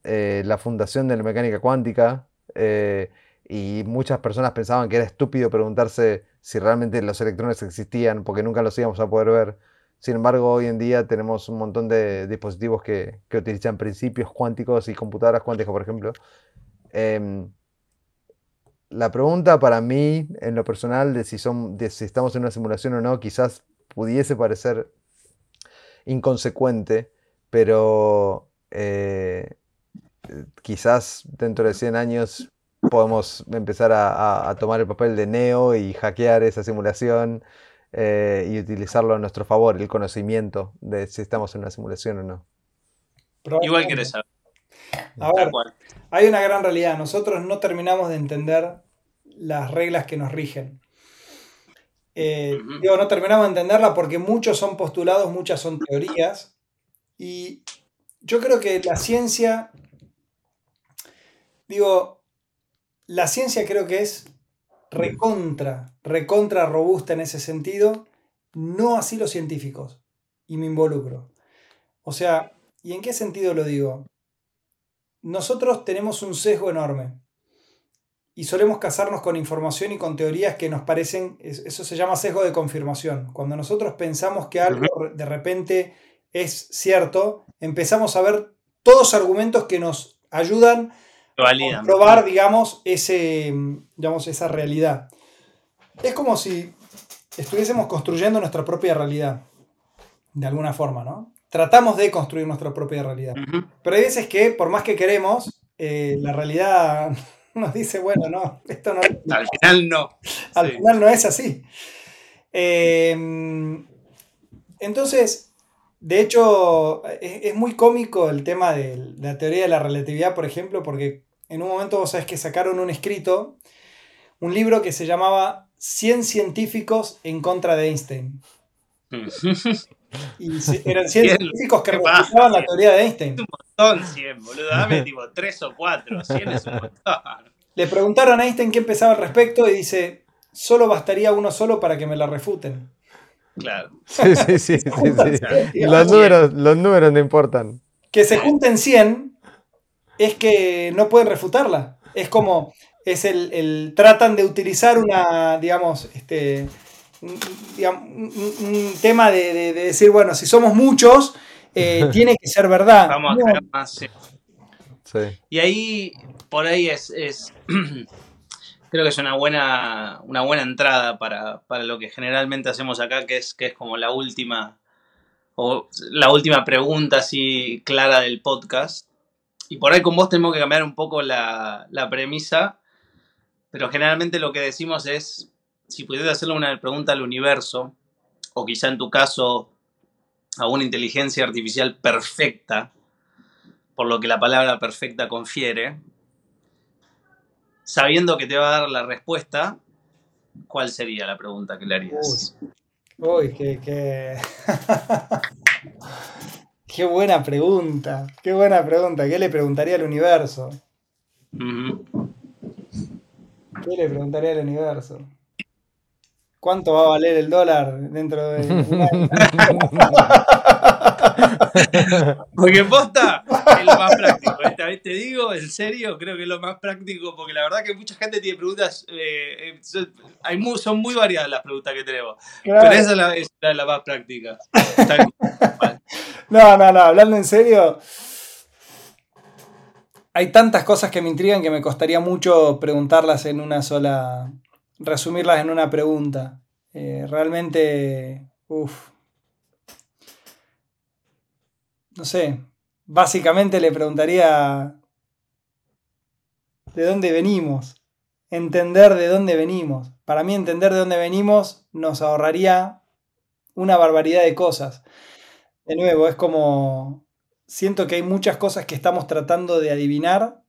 eh, la fundación de la mecánica cuántica eh, y muchas personas pensaban que era estúpido preguntarse si realmente los electrones existían porque nunca los íbamos a poder ver. Sin embargo, hoy en día tenemos un montón de dispositivos que, utilizan principios cuánticos y computadoras cuánticas, por ejemplo. Em, la pregunta para mí, en lo personal, de si, son, de si estamos en una simulación o no, quizás pudiese parecer inconsecuente, pero eh, quizás dentro de 100 años podemos empezar a, tomar el papel de Neo y hackear esa simulación eh, y utilizarlo a nuestro favor, el conocimiento de si estamos en una simulación o no. Igual quieres saber. A ver, hay una gran realidad. Nosotros no terminamos de entender las reglas que nos rigen. Eh, digo, no terminamos de entenderla porque muchos son postulados, muchas son teorías. Y yo creo que la ciencia, digo, la ciencia creo que es recontra, recontra robusta en ese sentido, no así los científicos. Y me involucro. O sea, ¿y en qué sentido lo digo? Nosotros tenemos un sesgo enorme y solemos casarnos con información y con teorías que nos parecen, eso se llama sesgo de confirmación. Cuando nosotros pensamos que algo de repente es cierto, empezamos a ver todos argumentos que nos ayudan a probar, digamos, ese, digamos, esa realidad. Es como si estuviésemos construyendo nuestra propia realidad, de alguna forma, ¿no? Tratamos de construir nuestra propia realidad. Pero hay veces que, por más que queremos, eh, la realidad nos dice, bueno, no, esto no Al final no. Al final no es así. Eh, entonces, de hecho, es, muy cómico el tema de la teoría de la relatividad, por ejemplo, porque en un momento vos sabés que sacaron un escrito, un libro que se llamaba 100 científicos en contra de Einstein. Y eran 100 científicos que refutaban la teoría de Einstein. Un montón 100, boludo. Dame tipo 3 o 4. 100 es un montón. Le preguntaron a Einstein qué pensaba al respecto y dice: Solo bastaría uno solo para que me la refuten. Claro. Sí, sí, sí. sí, Los, números, los números no importan. Que se junten 100 es que no pueden refutarla. Es como. Es el, el tratan de utilizar una, digamos, este, un, tema de, decir, bueno, si somos muchos, eh, tiene que ser verdad. Vamos a creer más. Y ahí, por ahí es, creo que es una buena, una buena entrada para, lo que generalmente hacemos acá, que es, que es como la última, o la última pregunta así clara del podcast. Y por ahí con vos tenemos que cambiar un poco la, la premisa, pero generalmente lo que decimos es, si pudieras hacerle una pregunta al universo, o quizá en tu caso a una inteligencia artificial perfecta, por lo que la palabra perfecta confiere, sabiendo que te va a dar la respuesta, ¿cuál sería la pregunta que le harías? Uy, qué, qué... qué buena pregunta, qué buena pregunta. ¿Qué le preguntaría al universo? ¿Qué le preguntaría al universo? ¿Cuánto va a valer el dólar dentro de Porque posta es lo más práctico. Esta vez te digo, en serio, creo que es lo más práctico, porque la verdad que mucha gente tiene preguntas, eh, eh, hay son muy variadas las preguntas que tenemos. Pero esa es la, más práctica. no, no, no, hablando en serio, hay tantas cosas que me intrigan que me costaría mucho preguntarlas en una sola resumirlas en una pregunta. Eh, realmente, uff. No sé, básicamente le preguntaría de dónde venimos, entender de dónde venimos. Para mí entender de dónde venimos nos ahorraría una barbaridad de cosas. De nuevo, es como, siento que hay muchas cosas que estamos tratando de adivinar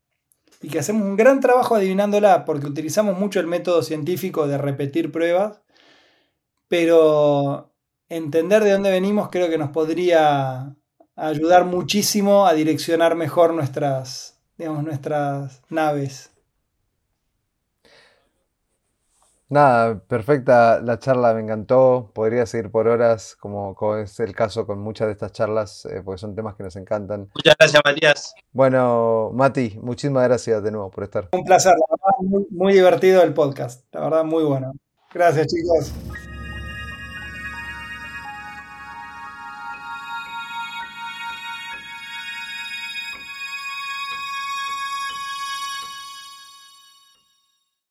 y que hacemos un gran trabajo adivinándola porque utilizamos mucho el método científico de repetir pruebas, pero entender de dónde venimos creo que nos podría ayudar muchísimo a direccionar mejor nuestras, digamos, nuestras naves. Nada, perfecta la charla, me encantó. Podría seguir por horas, como, es el caso con muchas de estas charlas, eh, porque son temas que nos encantan. Muchas gracias, Matías. Bueno, Mati, muchísimas gracias de nuevo por estar. Un placer, la verdad, muy divertido el podcast, la verdad, muy bueno. Gracias, chicos.